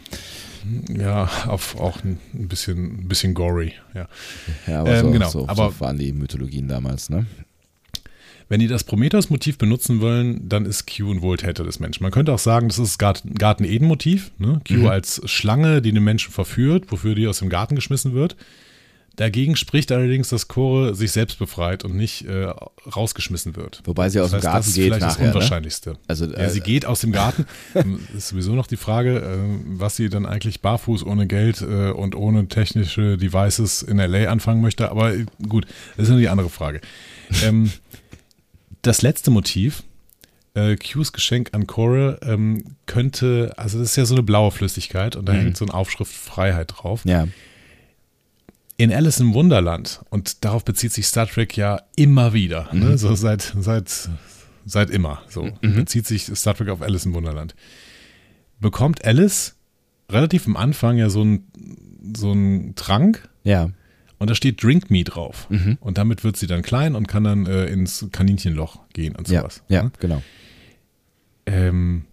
Speaker 2: Ja, auf auch ein bisschen, ein bisschen gory, ja.
Speaker 1: Ja, aber ähm, so, genau. so, aber, so waren die Mythologien damals, ne?
Speaker 2: Wenn die das Prometheus-Motiv benutzen wollen, dann ist Q ein Wohltäter des Menschen. Man könnte auch sagen, das ist das Garten-Eden-Motiv. Ne? Q mhm. als Schlange, die den Menschen verführt, wofür die aus dem Garten geschmissen wird. Dagegen spricht allerdings, dass Chore sich selbst befreit und nicht äh, rausgeschmissen wird.
Speaker 1: Wobei sie aus das dem heißt, Garten
Speaker 2: das
Speaker 1: geht.
Speaker 2: Das ist vielleicht nachher, das ne? Unwahrscheinlichste. Ne? Also, äh, ja, sie geht aus dem Garten. (laughs) ist sowieso noch die Frage, äh, was sie dann eigentlich barfuß, ohne Geld äh, und ohne technische Devices in LA anfangen möchte. Aber äh, gut, das ist nur die andere Frage. Ähm, das letzte Motiv, äh, Qs Geschenk an Core, ähm, könnte, also das ist ja so eine blaue Flüssigkeit und da mhm. hängt so eine Aufschrift Freiheit drauf.
Speaker 1: Ja.
Speaker 2: In Alice im Wunderland, und darauf bezieht sich Star Trek ja immer wieder, ne? mhm. ne? so seit, seit, seit immer, so mhm. bezieht sich Star Trek auf Alice im Wunderland. Bekommt Alice relativ am Anfang ja so einen so Trank,
Speaker 1: ja.
Speaker 2: Und da steht Drink Me drauf. Mhm. Und damit wird sie dann klein und kann dann äh, ins Kaninchenloch gehen und sowas.
Speaker 1: Ja, ja ne? genau.
Speaker 2: Ähm,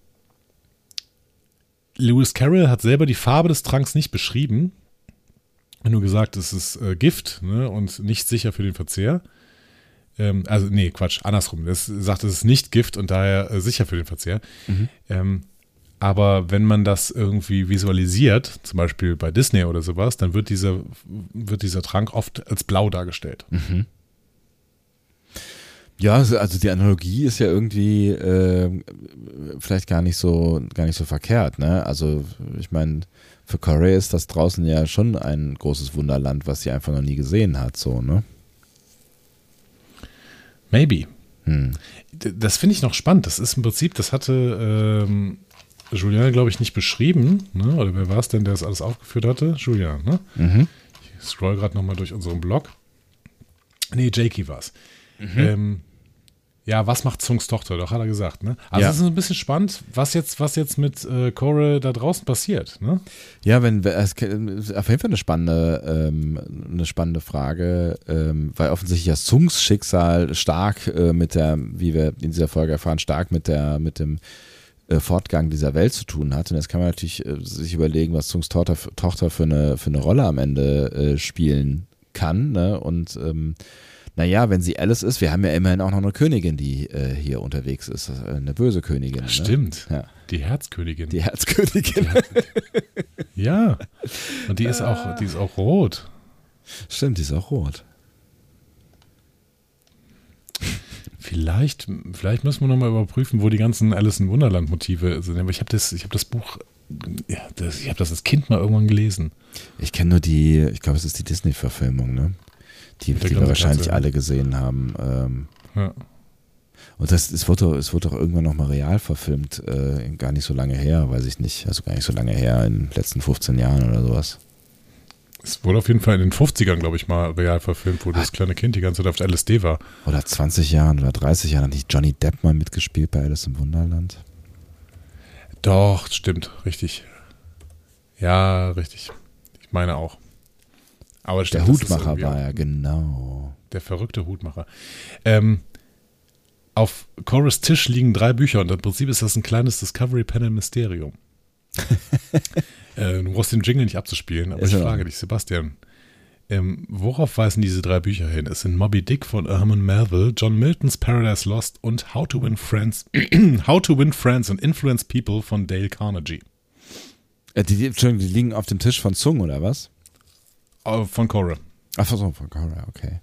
Speaker 2: Lewis Carroll hat selber die Farbe des Tranks nicht beschrieben. Nur gesagt, es ist äh, Gift ne, und nicht sicher für den Verzehr. Ähm, also, nee, Quatsch, andersrum. Er sagt, es ist nicht Gift und daher äh, sicher für den Verzehr. Mhm. Ähm, aber wenn man das irgendwie visualisiert, zum Beispiel bei Disney oder sowas, dann wird dieser, wird dieser Trank oft als blau dargestellt. Mhm.
Speaker 1: Ja, also die Analogie ist ja irgendwie äh, vielleicht gar nicht so gar nicht so verkehrt, ne? Also ich meine, für Korea ist das draußen ja schon ein großes Wunderland, was sie einfach noch nie gesehen hat, so, ne?
Speaker 2: Maybe. Hm. Das finde ich noch spannend. Das ist im Prinzip, das hatte ähm, Julian, glaube ich, nicht beschrieben. Ne? Oder wer war es denn, der das alles aufgeführt hatte? Julian, ne? Mhm. Ich scroll gerade nochmal durch unseren Blog. Nee, Jakey war es. Mhm. Ähm, ja, was macht Zungs Tochter? Doch hat er gesagt, ne? Also ja. es ist ein bisschen spannend, was jetzt, was jetzt mit äh, Core da draußen passiert, ne?
Speaker 1: Ja, wenn es auf jeden Fall eine spannende, ähm, eine spannende Frage, ähm, weil offensichtlich das Zungs Schicksal stark äh, mit der, wie wir in dieser Folge erfahren, stark mit der, mit dem Fortgang dieser Welt zu tun hat. Und jetzt kann man natürlich äh, sich überlegen, was Zungs Tochter, Tochter für eine, für eine Rolle am Ende äh, spielen kann, ne? Und ähm, naja, wenn sie Alice ist, wir haben ja immerhin auch noch eine Königin, die äh, hier unterwegs ist. Äh, eine böse Königin. Ne?
Speaker 2: Stimmt. Ja. Die Herzkönigin.
Speaker 1: Die Herzkönigin. Die Herz
Speaker 2: ja. Und die ist auch, die ist auch rot.
Speaker 1: Stimmt, die ist auch rot.
Speaker 2: Vielleicht, vielleicht müssen wir nochmal überprüfen, wo die ganzen Alice in Wunderland Motive sind. Aber ich habe das, hab das Buch, ja, das, ich habe das als Kind mal irgendwann gelesen.
Speaker 1: Ich kenne nur die, ich glaube, es ist die Disney-Verfilmung, ne? die, die wir wahrscheinlich alle gesehen haben. Ähm, ja. Und das, es wurde, es wurde auch irgendwann nochmal real verfilmt, äh, gar nicht so lange her, weiß ich nicht, also gar nicht so lange her, in den letzten 15 Jahren oder sowas.
Speaker 2: Es wurde auf jeden Fall in den 50ern, glaube ich, mal real verfilmt, wo das kleine Kind die ganze Zeit auf LSD war.
Speaker 1: Oder 20 Jahren oder 30 Jahren hat nicht Johnny Depp mal mitgespielt bei Alice im Wunderland?
Speaker 2: Doch, stimmt, richtig. Ja, richtig. Ich meine auch.
Speaker 1: Aber der Hutmacher war ja, genau.
Speaker 2: Der verrückte Hutmacher. Ähm, auf Chorus Tisch liegen drei Bücher und im Prinzip ist das ein kleines Discovery Panel Mysterium. (laughs) äh, du brauchst den Jingle nicht abzuspielen, aber ist ich frage dich, Sebastian. Ähm, worauf weisen diese drei Bücher hin? Es sind Moby Dick von Herman Melville, John Miltons Paradise Lost und How to Win Friends, (clears throat) How to Win Friends and Influence People von Dale Carnegie.
Speaker 1: Äh, die, die, die liegen auf dem Tisch von Zung, oder was?
Speaker 2: Äh, von Cora.
Speaker 1: Ach so, von Cora, okay.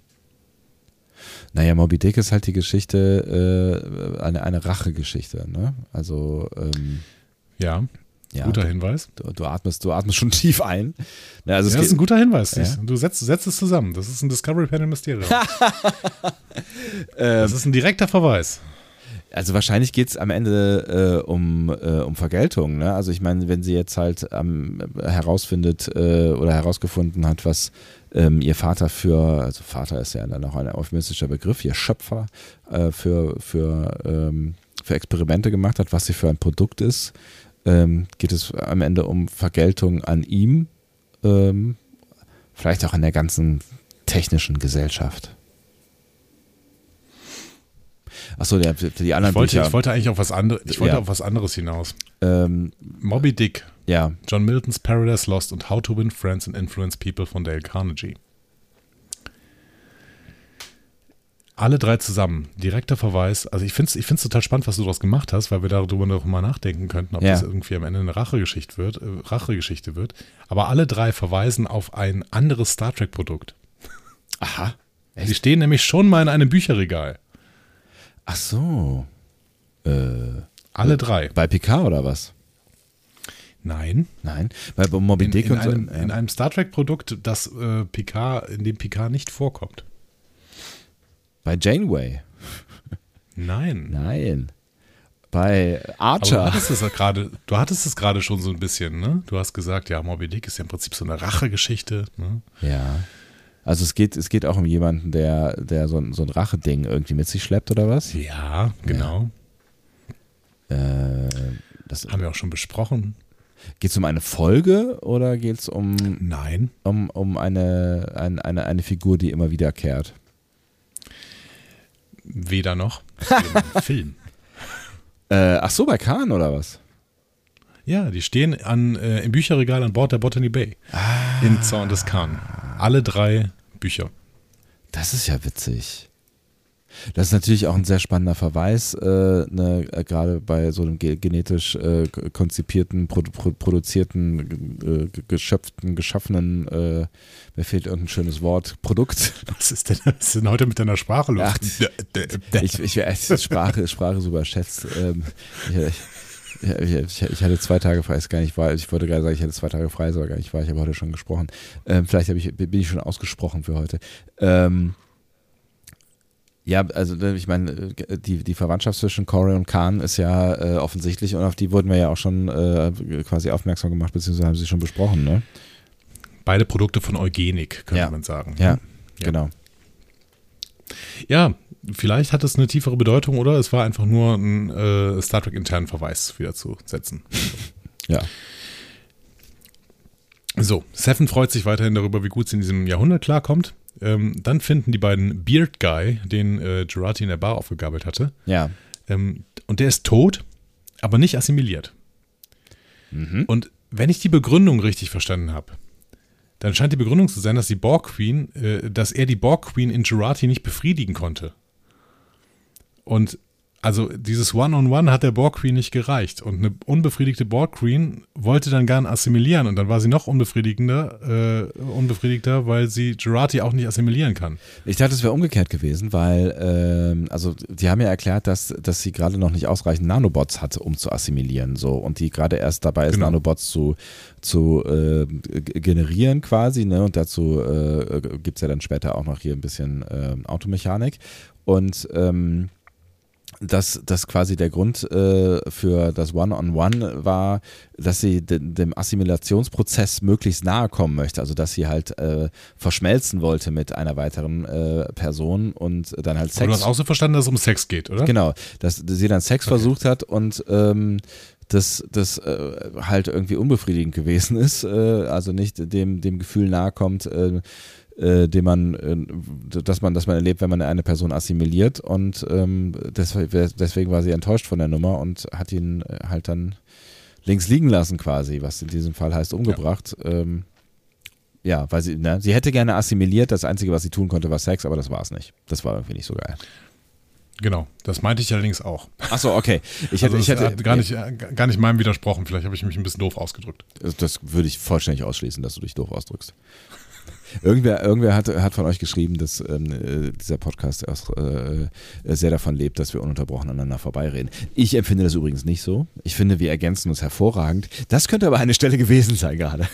Speaker 1: Naja, Moby Dick ist halt die Geschichte, äh, eine, eine Rachegeschichte, ne? Also, ähm,
Speaker 2: ja. Ja, guter Hinweis.
Speaker 1: Du, du, atmest, du atmest schon (laughs) tief ein.
Speaker 2: Ja, also ja, das ist ein guter Hinweis. Ja? Du setzt, setzt es zusammen. Das ist ein Discovery Panel Mysterium. (laughs) das ist ein direkter Verweis.
Speaker 1: Also wahrscheinlich geht es am Ende äh, um, äh, um Vergeltung. Ne? Also ich meine, wenn sie jetzt halt ähm, herausfindet äh, oder herausgefunden hat, was ähm, ihr Vater für, also Vater ist ja dann auch ein euphemistischer Begriff, ihr Schöpfer äh, für, für, ähm, für Experimente gemacht hat, was sie für ein Produkt ist, ähm, geht es am Ende um Vergeltung an ihm, ähm, vielleicht auch an der ganzen technischen Gesellschaft. Achso, die, die anderen
Speaker 2: ich wollte, Bücher. Ich wollte eigentlich auf was, andere, ich wollte ja. auf was anderes hinaus. Ähm, Moby Dick.
Speaker 1: Ja.
Speaker 2: John Miltons Paradise Lost und How to Win Friends and Influence People von Dale Carnegie. Alle drei zusammen. Direkter Verweis. Also ich finde es ich find's total spannend, was du daraus gemacht hast, weil wir darüber noch mal nachdenken könnten, ob ja. das irgendwie am Ende eine Rachegeschichte wird, äh, Rachegeschichte wird. Aber alle drei verweisen auf ein anderes Star Trek-Produkt.
Speaker 1: Aha.
Speaker 2: Echt? Die stehen nämlich schon mal in einem Bücherregal.
Speaker 1: Ach so.
Speaker 2: Äh, Alle drei.
Speaker 1: Bei Picard oder was?
Speaker 2: Nein.
Speaker 1: Nein, weil bei Moby Dick
Speaker 2: in, in, einem, so, ja. in einem Star Trek-Produkt, das äh, Picard, in dem Picard nicht vorkommt.
Speaker 1: Bei Janeway.
Speaker 2: Nein.
Speaker 1: Nein. Bei Archer.
Speaker 2: Aber du hattest es gerade, du hattest es gerade schon so ein bisschen, ne? Du hast gesagt, ja, Moby Dick ist ja im Prinzip so eine Rachegeschichte. Ne?
Speaker 1: Ja. Also es geht, es geht auch um jemanden, der, der so, ein, so ein Racheding irgendwie mit sich schleppt oder was?
Speaker 2: Ja, genau. Ja. Äh, das haben wir auch schon besprochen.
Speaker 1: Geht es um eine Folge oder geht es um.
Speaker 2: Nein.
Speaker 1: Um, um eine, ein, eine, eine Figur, die immer wiederkehrt?
Speaker 2: Weder noch. Film.
Speaker 1: Äh, ach so, bei Kahn oder was?
Speaker 2: Ja, die stehen an, äh, im Bücherregal an Bord der Botany Bay. Ah. In Zorn des Kahn. Alle drei Bücher.
Speaker 1: Das ist ja witzig. Das ist natürlich auch ein sehr spannender Verweis, äh, ne, äh, gerade bei so einem genetisch äh, konzipierten, produ produzierten, äh, geschöpften, geschaffenen, äh, mir fehlt irgendein schönes Wort, Produkt. (laughs)
Speaker 2: Was ist denn, was ist denn heute mit deiner Sprache los? Ach,
Speaker 1: ich, ich, ich, Sprache, (laughs) Sprache super schätzt. Ähm, ich, ich, ich, hatte zwei Tage frei, ist gar nicht wahr. Ich wollte gerade sagen, ich hatte zwei Tage frei, ist aber gar nicht wahr. Ich habe heute schon gesprochen. Ähm, vielleicht ich, bin ich schon ausgesprochen für heute. Ähm, Ja, also ich meine, die, die Verwandtschaft zwischen Corey und Khan ist ja äh, offensichtlich und auf die wurden wir ja auch schon äh, quasi aufmerksam gemacht, beziehungsweise haben sie schon besprochen, ne?
Speaker 2: Beide Produkte von Eugenik, könnte ja. man sagen.
Speaker 1: Ja, ja, genau.
Speaker 2: Ja, vielleicht hat es eine tiefere Bedeutung oder es war einfach nur ein äh, Star Trek internen Verweis wieder zu setzen. (laughs)
Speaker 1: ja.
Speaker 2: So, Seven freut sich weiterhin darüber, wie gut sie in diesem Jahrhundert klarkommt. Ähm, dann finden die beiden Beard Guy, den äh, Gerati in der Bar aufgegabelt hatte.
Speaker 1: Ja.
Speaker 2: Ähm, und der ist tot, aber nicht assimiliert. Mhm. Und wenn ich die Begründung richtig verstanden habe, dann scheint die Begründung zu sein, dass die Borg Queen, äh, dass er die Borg Queen in Gerati nicht befriedigen konnte. Und also dieses One-on-One -on -One hat der Borg Queen nicht gereicht. Und eine unbefriedigte Borg Queen wollte dann gern assimilieren und dann war sie noch unbefriedigender, äh, unbefriedigter, weil sie Gerati auch nicht assimilieren kann.
Speaker 1: Ich dachte, es wäre umgekehrt gewesen, weil, ähm, also die haben ja erklärt, dass, dass sie gerade noch nicht ausreichend Nanobots hatte, um zu assimilieren. So, und die gerade erst dabei ist, genau. Nanobots zu, zu äh, generieren quasi, ne? Und dazu äh, gibt es ja dann später auch noch hier ein bisschen äh, Automechanik. Und ähm, dass das quasi der Grund äh, für das One-on-One -on -One war, dass sie de dem Assimilationsprozess möglichst nahe kommen möchte. Also dass sie halt äh, verschmelzen wollte mit einer weiteren äh, Person und dann halt Sex. Aber
Speaker 2: du hast auch so verstanden, dass es um Sex geht, oder?
Speaker 1: Genau, dass sie dann Sex okay. versucht hat und ähm, das, das äh, halt irgendwie unbefriedigend gewesen ist, äh, also nicht dem, dem Gefühl nahe kommt, äh, äh, den man, äh, dass man, dass man erlebt, wenn man eine Person assimiliert und ähm, deswegen, war sie enttäuscht von der Nummer und hat ihn äh, halt dann links liegen lassen quasi, was in diesem Fall heißt umgebracht. Ja, ähm, ja weil sie, ne, sie hätte gerne assimiliert, das Einzige, was sie tun konnte, war Sex, aber das war es nicht. Das war irgendwie nicht so geil.
Speaker 2: Genau, das meinte ich allerdings auch.
Speaker 1: Achso, okay. Ich hätte, also ich hätte
Speaker 2: gar, nicht, gar nicht meinem widersprochen. Vielleicht habe ich mich ein bisschen doof ausgedrückt.
Speaker 1: Das würde ich vollständig ausschließen, dass du dich doof ausdrückst. Irgendwer, irgendwer hat, hat von euch geschrieben, dass ähm, äh, dieser Podcast auch, äh, sehr davon lebt, dass wir ununterbrochen aneinander vorbeireden. Ich empfinde das übrigens nicht so. Ich finde, wir ergänzen uns hervorragend. Das könnte aber eine Stelle gewesen sein gerade.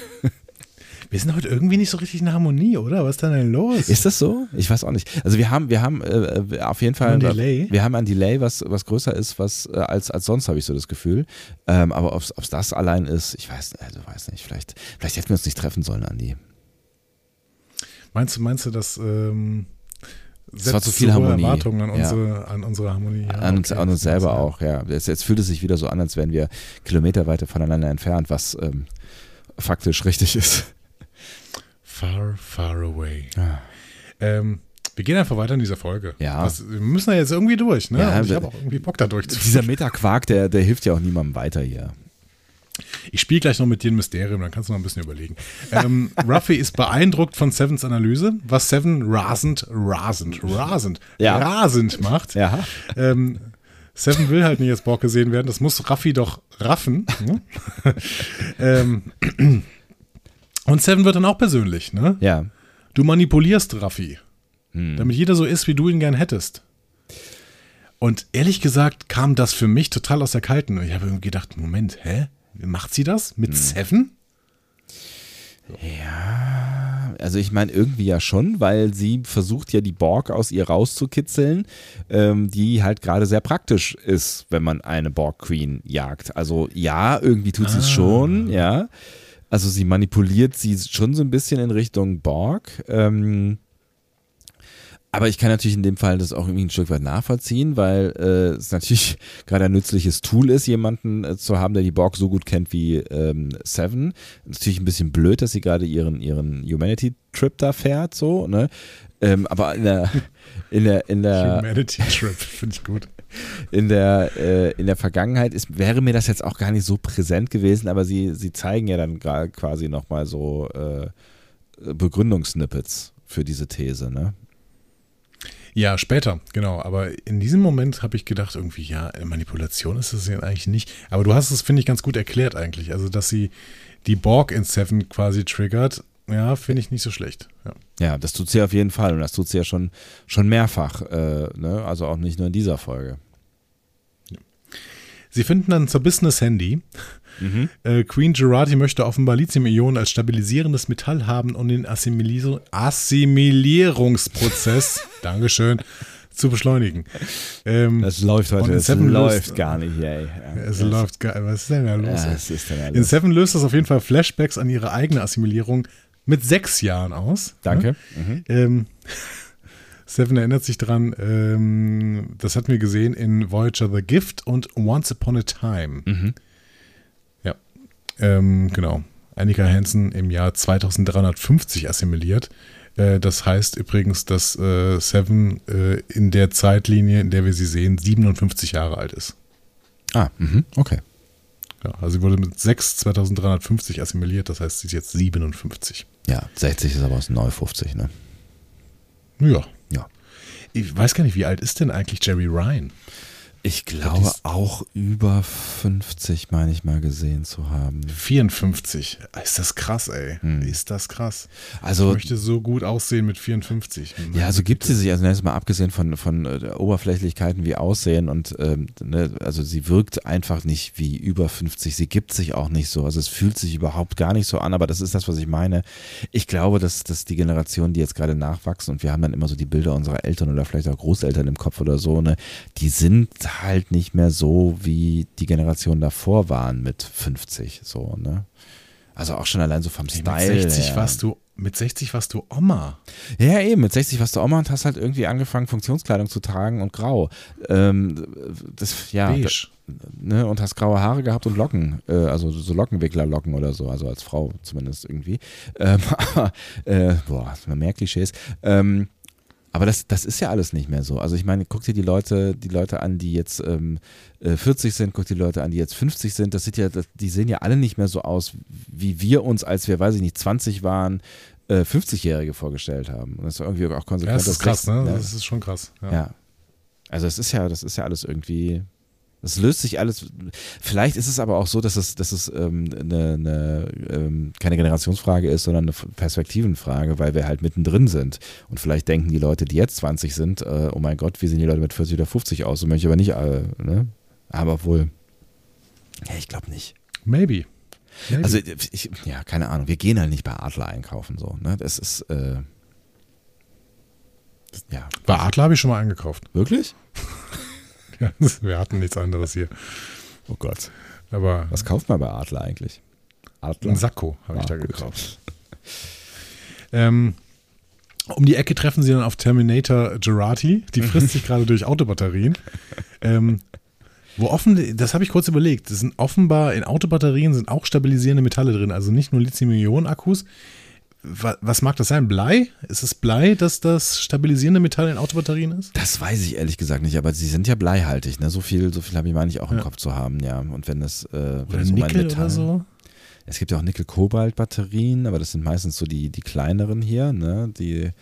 Speaker 2: Wir sind heute irgendwie nicht so richtig in Harmonie, oder? Was ist denn los?
Speaker 1: Ist das so? Ich weiß auch nicht. Also wir haben, wir haben äh, auf jeden Fall
Speaker 2: ein Delay.
Speaker 1: Wir haben ein Delay, was, was größer ist, was äh, als, als sonst, habe ich so das Gefühl. Ähm, aber ob es das allein ist, ich weiß, also weiß nicht. Vielleicht, vielleicht hätten wir uns nicht treffen sollen, Andi.
Speaker 2: Meinst du, meinst du, dass ähm,
Speaker 1: das war zu viel Harmonie.
Speaker 2: Erwartungen an, unsere, ja. an unsere Harmonie. Ja,
Speaker 1: an, uns, okay, an uns selber auch, ja. Jetzt, jetzt, fühlt es sich wieder so an, als wären wir kilometerweite voneinander entfernt, was ähm, faktisch richtig ist.
Speaker 2: Far, far away. Ah. Ähm, wir gehen einfach weiter in dieser Folge.
Speaker 1: Ja.
Speaker 2: Das, wir müssen ja jetzt irgendwie durch, ne? Ja, ich habe auch irgendwie Bock da durchzuführen.
Speaker 1: Dieser Metaquark, der, der hilft ja auch niemandem weiter hier.
Speaker 2: Ich spiele gleich noch mit dir ein Mysterium, dann kannst du noch ein bisschen überlegen. Ähm, Ruffy ist beeindruckt von Sevens Analyse, was Seven rasend, rasend, rasend, ja. rasend macht.
Speaker 1: Ja.
Speaker 2: Ähm, Seven will halt nicht als Borg gesehen werden, das muss Ruffy doch raffen. Ne? (laughs) ähm, und Seven wird dann auch persönlich, ne?
Speaker 1: Ja.
Speaker 2: Du manipulierst Ruffy, hm. damit jeder so ist, wie du ihn gern hättest. Und ehrlich gesagt kam das für mich total aus der Kalten. Ich habe irgendwie gedacht, Moment, hä? Macht sie das mit hm. Seven?
Speaker 1: Ja, also ich meine irgendwie ja schon, weil sie versucht ja die Borg aus ihr rauszukitzeln, ähm, die halt gerade sehr praktisch ist, wenn man eine Borg Queen jagt. Also ja, irgendwie tut sie es ah. schon, ja. Also sie manipuliert sie schon so ein bisschen in Richtung Borg. Ähm, aber ich kann natürlich in dem Fall das auch irgendwie ein Stück weit nachvollziehen, weil äh, es natürlich (laughs) gerade ein nützliches Tool ist, jemanden äh, zu haben, der die Borg so gut kennt wie ähm, Seven. Natürlich ein bisschen blöd, dass sie gerade ihren, ihren Humanity-Trip da fährt, so, ne? Ähm, aber in der, (laughs) in der, in der
Speaker 2: Humanity-Trip, (laughs) finde ich gut.
Speaker 1: In der, äh, in der Vergangenheit ist, wäre mir das jetzt auch gar nicht so präsent gewesen, aber sie, sie zeigen ja dann quasi nochmal so äh, Begründungssnippets für diese These, ne?
Speaker 2: Ja, später, genau. Aber in diesem Moment habe ich gedacht, irgendwie, ja, Manipulation ist das ja eigentlich nicht. Aber du hast es, finde ich, ganz gut erklärt eigentlich. Also, dass sie die Borg in Seven quasi triggert, ja, finde ich nicht so schlecht. Ja.
Speaker 1: ja. das tut sie auf jeden Fall. Und das tut sie ja schon, schon mehrfach. Äh, ne? Also auch nicht nur in dieser Folge.
Speaker 2: Sie finden ein zerbissenes Handy. Mhm. Äh, Queen Gerati möchte offenbar Lithium-Ionen als stabilisierendes Metall haben und den Assimilier Assimilierungsprozess, (laughs) Dankeschön, zu beschleunigen.
Speaker 1: Ähm, das läuft heute, es läuft gar nicht, ey.
Speaker 2: Es läuft gar Was ist denn da los? Ja? In Seven löst das auf jeden Fall Flashbacks an ihre eigene Assimilierung mit sechs Jahren aus.
Speaker 1: Danke.
Speaker 2: Mhm. Ähm, (laughs) Seven erinnert sich dran, ähm, das hatten wir gesehen in Voyager The Gift und Once Upon a Time. Mhm. Ähm, genau. Annika Hansen im Jahr 2350 assimiliert. Äh, das heißt übrigens, dass äh, Seven äh, in der Zeitlinie, in der wir sie sehen, 57 Jahre alt ist.
Speaker 1: Ah, mh, okay.
Speaker 2: Ja, also sie wurde mit 6 2350 assimiliert, das heißt, sie ist jetzt 57.
Speaker 1: Ja, 60 ist aber aus 59, ne?
Speaker 2: Ja. Ja. Ich weiß gar nicht, wie alt ist denn eigentlich Jerry Ryan?
Speaker 1: Ich glaube auch über 50, meine ich mal gesehen zu haben.
Speaker 2: 54. Ist das krass, ey. Hm. Ist das krass.
Speaker 1: Also,
Speaker 2: ich möchte so gut aussehen mit 54.
Speaker 1: Ja, also gibt sie sich, also mal abgesehen von, von äh, Oberflächlichkeiten wie Aussehen und ähm, ne, also sie wirkt einfach nicht wie über 50. Sie gibt sich auch nicht so. Also es fühlt sich überhaupt gar nicht so an, aber das ist das, was ich meine. Ich glaube, dass, dass die Generationen, die jetzt gerade nachwachsen und wir haben dann immer so die Bilder unserer Eltern oder vielleicht auch Großeltern im Kopf oder so, ne, die sind halt nicht mehr so, wie die Generationen davor waren mit 50, so, ne? Also auch schon allein so vom hey, Style.
Speaker 2: Mit 60 her. warst du mit 60 warst du Oma.
Speaker 1: Ja, eben, mit 60 warst du Oma und hast halt irgendwie angefangen, Funktionskleidung zu tragen und grau. Ähm, das, ja. Beige. Ne, und hast graue Haare gehabt und Locken, äh, also so Lockenwicklerlocken oder so, also als Frau zumindest irgendwie. Ähm, (laughs) äh, boah, mehr Klischees. Ähm, aber das, das ist ja alles nicht mehr so. Also ich meine, guck dir die Leute, die Leute an, die jetzt ähm, 40 äh, sind, guck dir die Leute an, die jetzt 50 sind. Das sieht ja, die sehen ja alle nicht mehr so aus, wie wir uns, als wir, weiß ich nicht, 20 waren, äh, 50-Jährige vorgestellt haben. Und das ist irgendwie auch konsequent. Ja,
Speaker 2: das ist krass, ne? Das ist schon krass.
Speaker 1: ja. ja. Also es ist ja, das ist ja alles irgendwie das löst sich alles. Vielleicht ist es aber auch so, dass es, dass es ähm, eine, eine, ähm, keine Generationsfrage ist, sondern eine Perspektivenfrage, weil wir halt mittendrin sind. Und vielleicht denken die Leute, die jetzt 20 sind, äh, oh mein Gott, wie sehen die Leute mit 40 oder 50 aus? So möchte ich aber nicht, äh, ne? Aber wohl. Ja, ich glaube nicht.
Speaker 2: Maybe.
Speaker 1: Maybe. Also, ich, ja, keine Ahnung. Wir gehen halt nicht bei Adler einkaufen, so, ne? Das ist, äh,
Speaker 2: ja. Bei Adler habe ich schon mal eingekauft.
Speaker 1: Wirklich? (laughs)
Speaker 2: wir hatten nichts anderes hier.
Speaker 1: Oh Gott.
Speaker 2: Aber
Speaker 1: Was kauft man bei Adler eigentlich?
Speaker 2: Adler? Ein Sakko habe ich ah, da gut. gekauft. ähm, um die Ecke treffen sie dann auf Terminator Gerati. Die frisst (laughs) sich gerade durch Autobatterien. Ähm, wo offen, das habe ich kurz überlegt, das sind offenbar in Autobatterien sind auch stabilisierende Metalle drin, also nicht nur Lithium-Ionen-Akkus, was mag das sein? Blei? Ist es Blei, dass das stabilisierende Metall in Autobatterien ist?
Speaker 1: Das weiß ich ehrlich gesagt nicht, aber sie sind ja bleihaltig. Ne? So viel, so viel habe ich meine ich auch im ja. Kopf zu haben, ja. Und wenn es, äh, wenn
Speaker 2: oder es um Nickel Metall, oder so?
Speaker 1: Es gibt ja auch Nickel-Kobalt-Batterien, aber das sind meistens so die, die kleineren hier, ne? die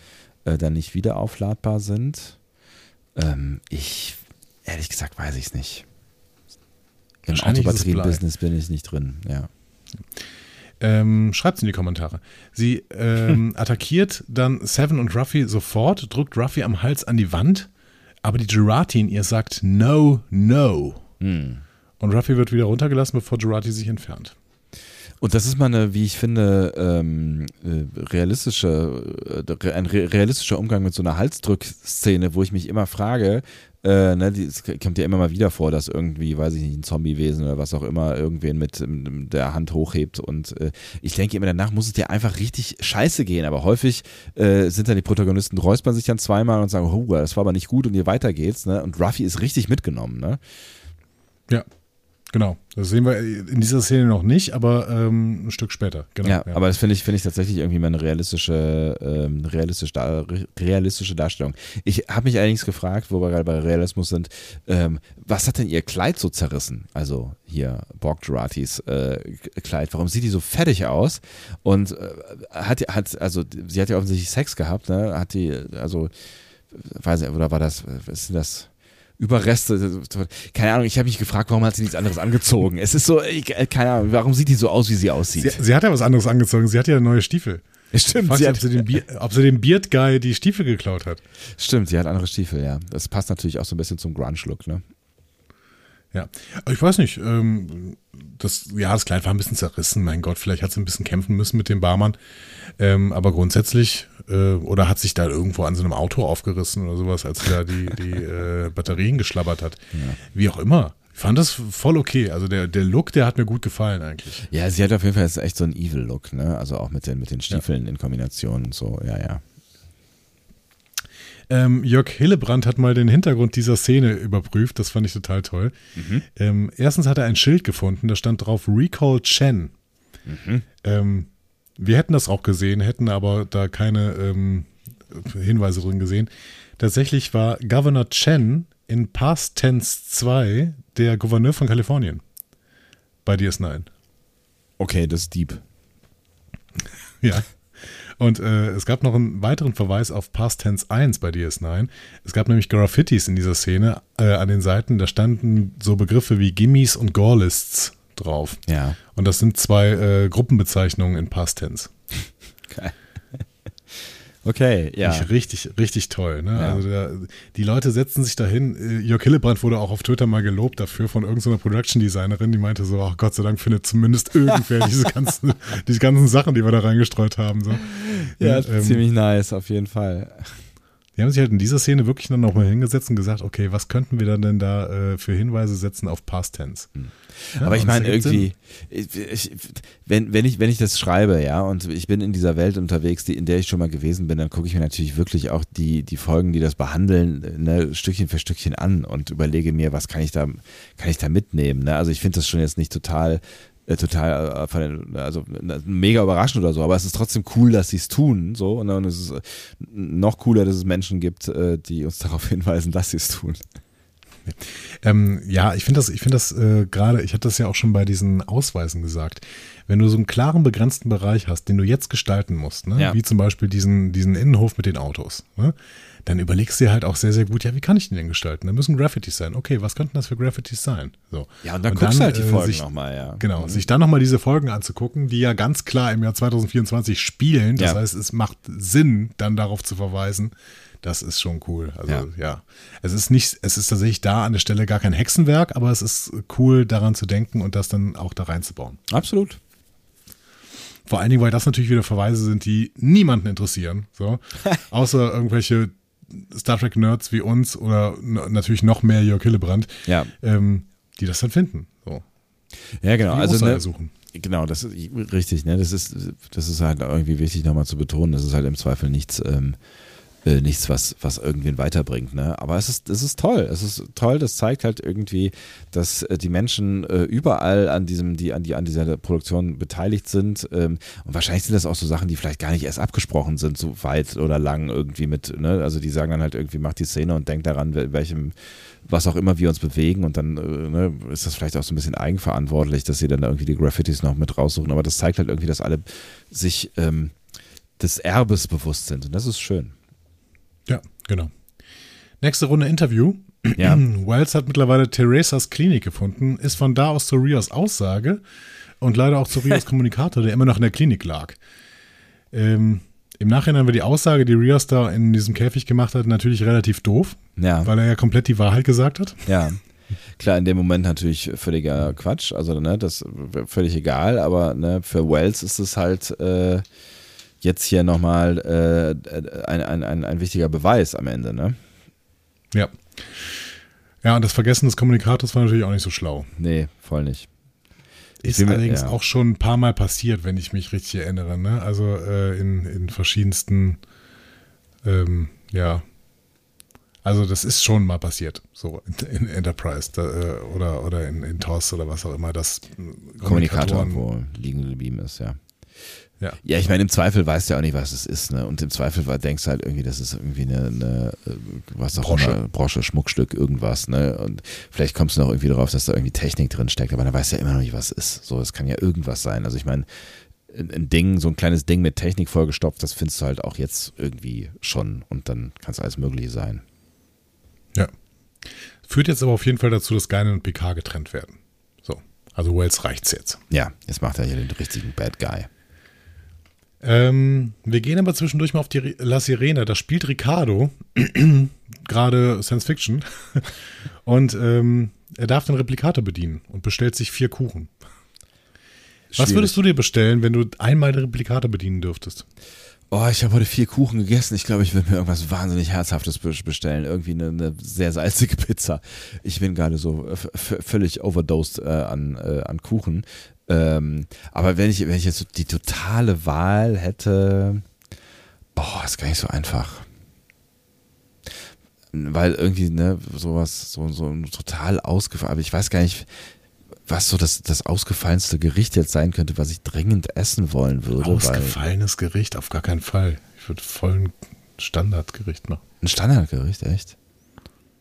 Speaker 1: äh, dann nicht wieder aufladbar sind. Ähm, ich, ehrlich gesagt, weiß ich es nicht. Im Autobatterien-Business bin ich nicht drin, ja.
Speaker 2: Ähm, Schreibt es in die Kommentare. Sie ähm, (laughs) attackiert dann Seven und Ruffy sofort, drückt Ruffy am Hals an die Wand, aber die Girati in ihr sagt No, no. Hm. Und Ruffy wird wieder runtergelassen, bevor Girati sich entfernt.
Speaker 1: Und das ist mal eine, wie ich finde, ähm, äh, realistische, äh, ein realistischer Umgang mit so einer Halsdrückszene, wo ich mich immer frage, äh, ne, es kommt ja immer mal wieder vor, dass irgendwie, weiß ich nicht, ein Zombiewesen oder was auch immer irgendwen mit ähm, der Hand hochhebt. Und äh, ich denke immer, danach muss es dir einfach richtig scheiße gehen. Aber häufig äh, sind dann die Protagonisten, räuspern sich dann zweimal und sagen, oh, das war aber nicht gut und ihr weiter geht's. Ne? Und Ruffy ist richtig mitgenommen. Ne?
Speaker 2: Ja, Genau, das sehen wir in dieser Szene noch nicht, aber ähm, ein Stück später. Genau,
Speaker 1: ja, ja. aber das finde ich, find ich tatsächlich irgendwie mal eine realistische, ähm, realistische, realistische Darstellung. Ich habe mich allerdings gefragt, wo wir gerade bei Realismus sind, ähm, was hat denn ihr Kleid so zerrissen? Also hier Borg Geratis äh, Kleid. Warum sieht die so fertig aus? Und äh, hat, hat, also sie hat ja offensichtlich Sex gehabt, ne? Hat die, also, weiß ich, oder war das, was ist denn das? Überreste. Keine Ahnung, ich habe mich gefragt, warum hat sie nichts anderes angezogen? Es ist so, ich, äh, keine Ahnung, warum sieht die so aus, wie sie aussieht?
Speaker 2: Sie, sie hat ja was anderes angezogen. Sie hat ja neue Stiefel.
Speaker 1: Stimmt.
Speaker 2: Sie hat, ob, sie den Bier, ob sie dem Beard Guy die Stiefel geklaut hat.
Speaker 1: Stimmt, sie hat andere Stiefel, ja. Das passt natürlich auch so ein bisschen zum Grunge-Look, ne?
Speaker 2: Ja, ich weiß nicht. Ähm, das, ja, das Kleid war ein bisschen zerrissen. Mein Gott, vielleicht hat sie ein bisschen kämpfen müssen mit dem Barmann. Ähm, aber grundsätzlich, äh, oder hat sich da irgendwo an so einem Auto aufgerissen oder sowas, als sie da die, die (laughs) äh, Batterien geschlabbert hat. Ja. Wie auch immer. Ich fand das voll okay. Also der, der Look, der hat mir gut gefallen eigentlich.
Speaker 1: Ja, sie hat auf jeden Fall jetzt echt so einen Evil-Look, ne? Also auch mit den, mit den Stiefeln ja. in Kombination und so, ja, ja.
Speaker 2: Ähm, Jörg Hillebrand hat mal den Hintergrund dieser Szene überprüft. Das fand ich total toll. Mhm. Ähm, erstens hat er ein Schild gefunden, da stand drauf Recall Chen. Mhm. Ähm, wir hätten das auch gesehen, hätten aber da keine ähm, Hinweise drin gesehen. Tatsächlich war Governor Chen in Past Tense 2 der Gouverneur von Kalifornien. Bei DS9.
Speaker 1: Okay, das ist deep. (laughs)
Speaker 2: ja. Und äh, es gab noch einen weiteren Verweis auf Past Tense 1 bei DS9. Es gab nämlich Graffitis in dieser Szene äh, an den Seiten. Da standen so Begriffe wie Gimmies und Gorelists drauf.
Speaker 1: Ja.
Speaker 2: Und das sind zwei äh, Gruppenbezeichnungen in Past Tense.
Speaker 1: Geil. Okay, ja.
Speaker 2: Ich richtig, richtig toll. Ne? Ja. Also der, die Leute setzen sich dahin. Äh, Jörg Hillebrand wurde auch auf Twitter mal gelobt dafür von irgendeiner Production Designerin, die meinte so, ach Gott sei Dank findet zumindest irgendwer (laughs) diese ganzen, diese ganzen Sachen, die wir da reingestreut haben. So.
Speaker 1: Ja, ähm, ziemlich nice, auf jeden Fall.
Speaker 2: Die haben sich halt in dieser Szene wirklich dann nochmal hingesetzt und gesagt, okay, was könnten wir dann denn da äh, für Hinweise setzen auf Past Tense? Hm.
Speaker 1: Ja, Aber ich meine irgendwie, ich, ich, wenn, wenn, ich, wenn ich das schreibe, ja, und ich bin in dieser Welt unterwegs, die, in der ich schon mal gewesen bin, dann gucke ich mir natürlich wirklich auch die, die Folgen, die das behandeln, ne, Stückchen für Stückchen an und überlege mir, was kann ich da, kann ich da mitnehmen. Ne? Also ich finde das schon jetzt nicht total äh, total, äh, also mega überraschend oder so, aber es ist trotzdem cool, dass sie es tun, so, und dann ist es äh, noch cooler, dass es Menschen gibt, die uns (laughs) darauf hinweisen, dass sie es tun.
Speaker 2: Ähm, ja, ich finde das, ich finde das äh, gerade, ich hatte das ja auch schon bei diesen Ausweisen gesagt. Wenn du so einen klaren, begrenzten Bereich hast, den du jetzt gestalten musst, ne? ja. wie zum Beispiel diesen, diesen Innenhof mit den Autos, ne? dann überlegst du dir halt auch sehr, sehr gut, ja, wie kann ich den denn gestalten? Da müssen Graffitis sein. Okay, was könnten das für Graffitis sein? So.
Speaker 1: Ja, und dann und guckst du halt die äh, Folgen äh, nochmal, ja.
Speaker 2: Genau, mhm. sich dann nochmal diese Folgen anzugucken, die ja ganz klar im Jahr 2024 spielen. Das ja. heißt, es macht Sinn, dann darauf zu verweisen. Das ist schon cool. Also ja. ja. Es ist nicht, es ist tatsächlich da an der Stelle gar kein Hexenwerk, aber es ist cool, daran zu denken und das dann auch da reinzubauen.
Speaker 1: Absolut.
Speaker 2: Vor allen Dingen, weil das natürlich wieder Verweise sind, die niemanden interessieren. So. (laughs) Außer irgendwelche Star Trek-Nerds wie uns oder natürlich noch mehr Jörg Hillebrand,
Speaker 1: ja.
Speaker 2: ähm, die das dann finden. So.
Speaker 1: Ja, genau.
Speaker 2: Die
Speaker 1: also
Speaker 2: ne, suchen.
Speaker 1: Genau, das ist richtig, ne? Das ist, das ist halt irgendwie wichtig nochmal zu betonen. Das ist halt im Zweifel nichts, ähm, äh, nichts, was, was irgendwen weiterbringt. Ne? Aber es ist, es ist toll. Es ist toll, das zeigt halt irgendwie, dass äh, die Menschen äh, überall an diesem, die an, die an dieser Produktion beteiligt sind. Ähm, und wahrscheinlich sind das auch so Sachen, die vielleicht gar nicht erst abgesprochen sind, so weit oder lang irgendwie mit, ne? Also die sagen dann halt irgendwie, macht die Szene und denkt daran, welchem was auch immer wir uns bewegen und dann äh, ne, ist das vielleicht auch so ein bisschen eigenverantwortlich, dass sie dann irgendwie die Graffitis noch mit raussuchen, aber das zeigt halt irgendwie, dass alle sich ähm, des Erbes bewusst sind und das ist schön.
Speaker 2: Ja, genau. Nächste Runde Interview.
Speaker 1: Ja. (clears throat)
Speaker 2: Wells hat mittlerweile Theresas Klinik gefunden, ist von da aus zu Rios Aussage und leider auch zu (laughs) Rios Kommunikator, der immer noch in der Klinik lag. Ähm, Im Nachhinein war die Aussage, die Rios da in diesem Käfig gemacht hat, natürlich relativ doof,
Speaker 1: ja.
Speaker 2: weil er ja komplett die Wahrheit gesagt hat.
Speaker 1: Ja. Klar, in dem Moment natürlich völliger Quatsch, also ne, das völlig egal, aber ne, für Wells ist es halt äh, jetzt hier nochmal äh, ein, ein, ein, ein wichtiger Beweis am Ende, ne?
Speaker 2: Ja. Ja, und das Vergessen des Kommunikators war natürlich auch nicht so schlau.
Speaker 1: Nee, voll nicht.
Speaker 2: Ist bin, allerdings ja. auch schon ein paar Mal passiert, wenn ich mich richtig erinnere. Ne? Also äh, in, in verschiedensten, ähm, ja, also das ist schon mal passiert, so in, in Enterprise da, äh, oder, oder in, in TOS oder was auch immer, dass
Speaker 1: Kommunikator wo liegen geblieben ist, ja. Ja, ja ich meine, im Zweifel weißt du ja auch nicht, was es ist, ne? Und im Zweifel denkst du halt irgendwie, das ist irgendwie eine, eine äh, was auch Brosche. immer, Brosche, Schmuckstück, irgendwas, ne? Und vielleicht kommst du noch irgendwie darauf, dass da irgendwie Technik drin steckt, aber dann weißt du ja immer noch nicht, was es ist. So, es kann ja irgendwas sein. Also ich meine, ein Ding, so ein kleines Ding mit Technik vollgestopft, das findest du halt auch jetzt irgendwie schon und dann kann es alles Mögliche sein.
Speaker 2: Ja. Führt jetzt aber auf jeden Fall dazu, dass Geinen und PK getrennt werden. So. Also Wells reicht's jetzt.
Speaker 1: Ja, jetzt macht er hier den richtigen Bad Guy.
Speaker 2: Ähm, wir gehen aber zwischendurch mal auf die La Sirena. Da spielt Ricardo (clears throat) gerade Science Fiction. (laughs) Und ähm, er darf den Replikator bedienen und bestellt sich vier Kuchen. Schwierig. Was würdest du dir bestellen, wenn du einmal den Replikator bedienen dürftest?
Speaker 1: Oh, ich habe heute vier Kuchen gegessen. Ich glaube, ich würde mir irgendwas wahnsinnig Herzhaftes bestellen. Irgendwie eine, eine sehr salzige Pizza. Ich bin gerade so völlig overdosed äh, an, äh, an Kuchen. Ähm, aber wenn ich, wenn ich jetzt die totale Wahl hätte, boah, ist gar nicht so einfach. Weil irgendwie, ne, sowas, so, so total ausgefallen, aber ich weiß gar nicht, was so das, das ausgefallenste Gericht jetzt sein könnte, was ich dringend essen wollen würde.
Speaker 2: Ausgefallenes Gericht, auf gar keinen Fall. Ich würde voll ein Standardgericht machen.
Speaker 1: Ein Standardgericht, echt?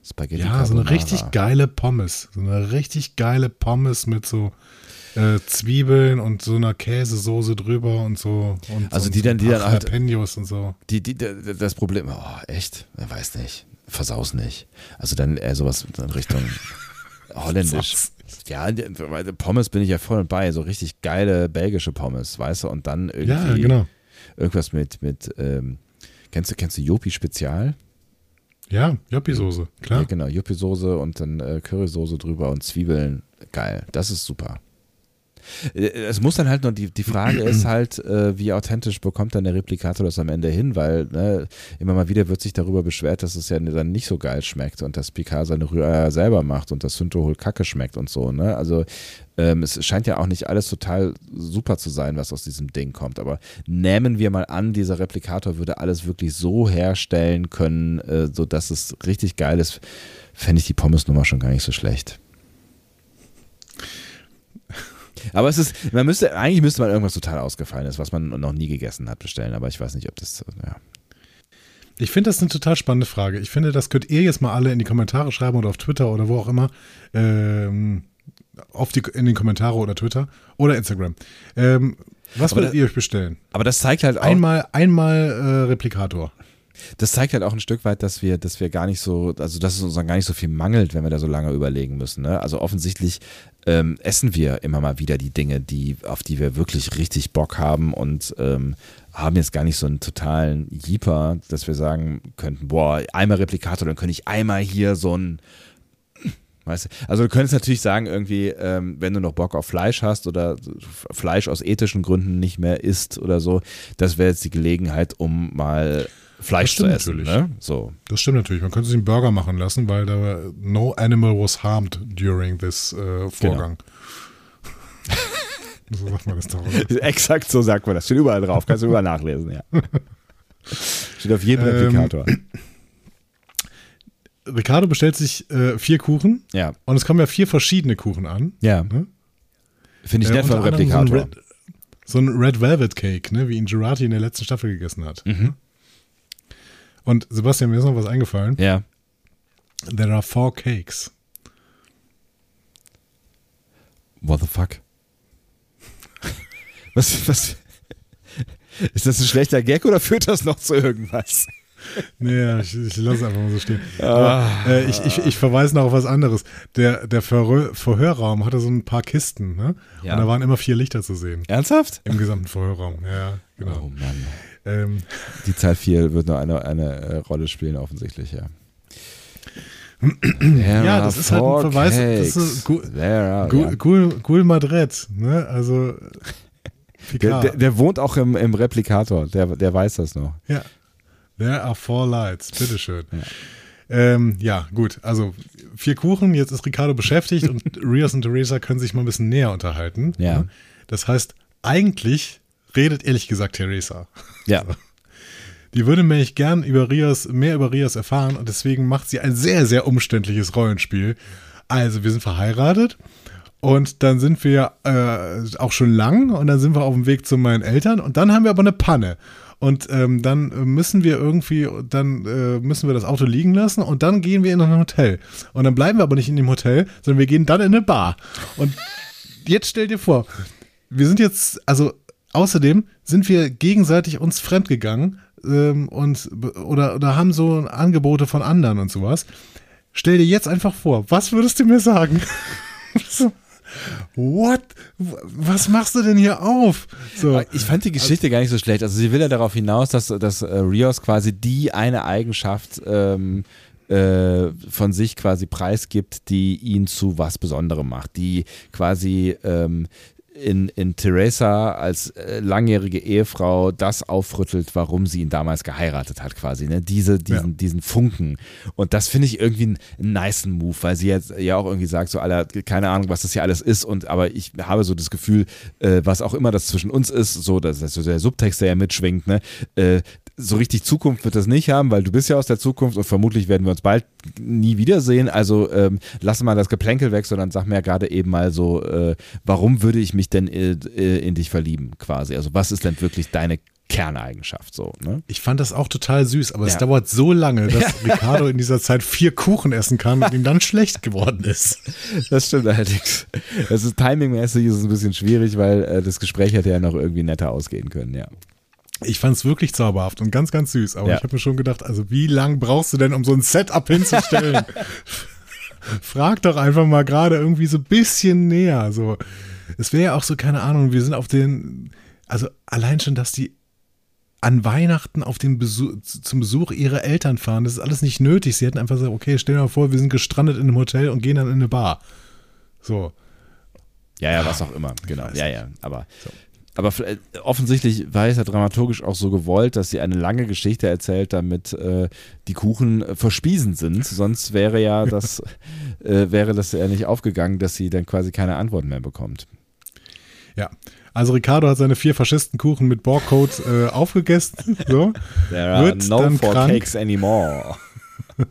Speaker 2: Spaghetti Ja, so eine richtig geile Pommes. So eine richtig geile Pommes mit so äh, Zwiebeln und so einer Käsesoße drüber und so. Und
Speaker 1: also die dann, die dann halt.
Speaker 2: Und so.
Speaker 1: Die, die, das Problem, oh, echt? Er weiß nicht. Versaus nicht. Also dann eher sowas in Richtung (laughs) holländisch. Ja, Pommes bin ich ja voll und bei, so richtig geile belgische Pommes, weißt du, und dann irgendwie ja, genau. irgendwas mit, mit ähm, kennst du, kennst du Jopi Spezial?
Speaker 2: Ja, Jopi-Soße, klar. Ja,
Speaker 1: genau, Jopi-Soße und dann äh, Currysoße drüber und Zwiebeln. Geil, das ist super. Äh, es muss dann halt nur, die, die Frage ist halt, äh, wie authentisch bekommt dann der Replikator das am Ende hin, weil ne, immer mal wieder wird sich darüber beschwert, dass es ja dann nicht so geil schmeckt und dass Picard seine Rühreier selber macht und das Syntohol kacke schmeckt und so. Ne? Also ähm, es scheint ja auch nicht alles total super zu sein, was aus diesem Ding kommt. Aber nehmen wir mal an, dieser Replikator würde alles wirklich so herstellen können, äh, sodass es richtig geil ist, fände ich die Pommes-Nummer schon gar nicht so schlecht. Aber es ist, man müsste, eigentlich müsste man irgendwas total ausgefallenes, was man noch nie gegessen hat, bestellen. Aber ich weiß nicht, ob das, ja.
Speaker 2: Ich finde das eine total spannende Frage. Ich finde, das könnt ihr jetzt mal alle in die Kommentare schreiben oder auf Twitter oder wo auch immer. Ähm, auf die, in den Kommentare oder Twitter oder Instagram. Ähm, was würdet ihr euch bestellen?
Speaker 1: Aber das zeigt halt auch.
Speaker 2: Einmal, einmal äh, Replikator.
Speaker 1: Das zeigt halt auch ein Stück weit, dass wir, dass wir gar nicht so, also dass es uns dann gar nicht so viel mangelt, wenn wir da so lange überlegen müssen. Ne? Also offensichtlich ähm, essen wir immer mal wieder die Dinge, die, auf die wir wirklich richtig Bock haben und ähm, haben jetzt gar nicht so einen totalen Jeeper, dass wir sagen könnten, boah, einmal Replikator, dann könnte ich einmal hier so ein Weißt du? Also du könntest natürlich sagen, irgendwie, ähm, wenn du noch Bock auf Fleisch hast oder Fleisch aus ethischen Gründen nicht mehr isst oder so, das wäre jetzt die Gelegenheit, um mal Fleisch zu essen. Natürlich. Ne? So.
Speaker 2: Das stimmt natürlich. Man könnte sich einen Burger machen lassen, weil da no animal was harmed during this äh, Vorgang.
Speaker 1: Genau. so sagt man das doch. (laughs) Exakt so sagt man das. Steht überall drauf. Kannst du überall nachlesen, ja. (laughs) Steht auf jedem ähm, Replikator.
Speaker 2: Ricardo bestellt sich äh, vier Kuchen.
Speaker 1: Ja.
Speaker 2: Und es kommen ja vier verschiedene Kuchen an.
Speaker 1: Ja. Ne? Finde ich äh, nett von Replikator.
Speaker 2: So ein, Red, so ein, Red, Velvet Cake, ne, wie ihn Girati in der letzten Staffel gegessen hat. Mhm. Und Sebastian, mir ist noch was eingefallen.
Speaker 1: Ja.
Speaker 2: There are four cakes.
Speaker 1: What the fuck? (laughs) was, was? Ist das ein schlechter Gag oder führt das noch zu irgendwas?
Speaker 2: Nee, ich, ich lasse einfach mal so stehen. Aber, äh, ich, ich, ich verweise noch auf was anderes. Der, der Verhör, Verhörraum hatte so ein paar Kisten, ne? Ja. Und da waren immer vier Lichter zu sehen.
Speaker 1: Ernsthaft?
Speaker 2: Im gesamten Verhörraum, ja, genau. Oh Mann.
Speaker 1: Ähm, Die Zahl 4 wird nur eine, eine äh, Rolle spielen, offensichtlich, ja. (clears throat)
Speaker 2: ja, das ist halt ein Verweis. Das ist Gul, Gul, Gul, Gul Madrid, ne? Also. (laughs)
Speaker 1: Der, der, der, wohnt auch im, im Replikator, der, der weiß das noch.
Speaker 2: Ja. There are four lights, bitteschön. Ja. Ähm, ja, gut. Also vier Kuchen, jetzt ist Ricardo beschäftigt und (laughs) Rios und Theresa können sich mal ein bisschen näher unterhalten.
Speaker 1: Ja.
Speaker 2: Das heißt, eigentlich redet ehrlich gesagt Theresa.
Speaker 1: Ja. (laughs)
Speaker 2: Die würde nämlich gern über Rios, mehr über Rios erfahren und deswegen macht sie ein sehr, sehr umständliches Rollenspiel. Also, wir sind verheiratet und dann sind wir äh, auch schon lang und dann sind wir auf dem Weg zu meinen Eltern und dann haben wir aber eine Panne. Und ähm, dann müssen wir irgendwie, dann äh, müssen wir das Auto liegen lassen und dann gehen wir in ein Hotel. Und dann bleiben wir aber nicht in dem Hotel, sondern wir gehen dann in eine Bar. Und jetzt stell dir vor, wir sind jetzt, also Außerdem sind wir gegenseitig uns fremdgegangen ähm, und oder, oder haben so Angebote von anderen und sowas. Stell dir jetzt einfach vor, was würdest du mir sagen? (laughs) What? Was machst du denn hier auf?
Speaker 1: So. Ich fand die Geschichte gar nicht so schlecht. Also sie will ja darauf hinaus, dass, dass äh, Rios quasi die eine Eigenschaft ähm, äh, von sich quasi preisgibt, die ihn zu was Besonderem macht, die quasi ähm, in, in Teresa als äh, langjährige Ehefrau das aufrüttelt, warum sie ihn damals geheiratet hat, quasi. Ne? Diese, diesen, ja. diesen Funken. Und das finde ich irgendwie einen, einen nice Move, weil sie jetzt ja auch irgendwie sagt, so, Alter, keine Ahnung, was das hier alles ist. Und aber ich habe so das Gefühl, äh, was auch immer das zwischen uns ist, so, das ist so der Subtext, der ja mitschwingt, ne? Äh, so richtig Zukunft wird das nicht haben, weil du bist ja aus der Zukunft und vermutlich werden wir uns bald nie wiedersehen. Also ähm, lass mal das Geplänkel weg, sondern sag mir ja gerade eben mal so, äh, warum würde ich mich denn äh, äh, in dich verlieben quasi? Also was ist denn wirklich deine Kerneigenschaft so. Ne?
Speaker 2: Ich fand das auch total süß, aber ja. es dauert so lange, dass. (laughs) Ricardo in dieser Zeit vier Kuchen essen kann und ihm dann schlecht geworden ist.
Speaker 1: Das stimmt allerdings. Das ist timingmäßig ist es ein bisschen schwierig, weil äh, das Gespräch hätte ja noch irgendwie netter ausgehen können, ja.
Speaker 2: Ich fand es wirklich zauberhaft und ganz, ganz süß. Aber ja. ich habe mir schon gedacht, also wie lang brauchst du denn, um so ein Setup hinzustellen? (laughs) Frag doch einfach mal gerade irgendwie so ein bisschen näher. So, es wäre ja auch so, keine Ahnung, wir sind auf den, also allein schon, dass die an Weihnachten auf den Besuch, zum Besuch ihrer Eltern fahren, das ist alles nicht nötig. Sie hätten einfach gesagt, okay, stell dir mal vor, wir sind gestrandet in einem Hotel und gehen dann in eine Bar. So.
Speaker 1: Ja, ja, was auch immer, genau. Ja, ja, aber so. Aber offensichtlich war es ja dramaturgisch auch so gewollt, dass sie eine lange Geschichte erzählt, damit äh, die Kuchen äh, verspiesen sind. Sonst wäre ja (laughs) das, äh, wäre das ja nicht aufgegangen, dass sie dann quasi keine Antworten mehr bekommt.
Speaker 2: Ja. Also Ricardo hat seine vier Faschistenkuchen mit Borgcode äh, aufgegessen. So. (laughs)
Speaker 1: There are wird no four krank. cakes anymore. (laughs)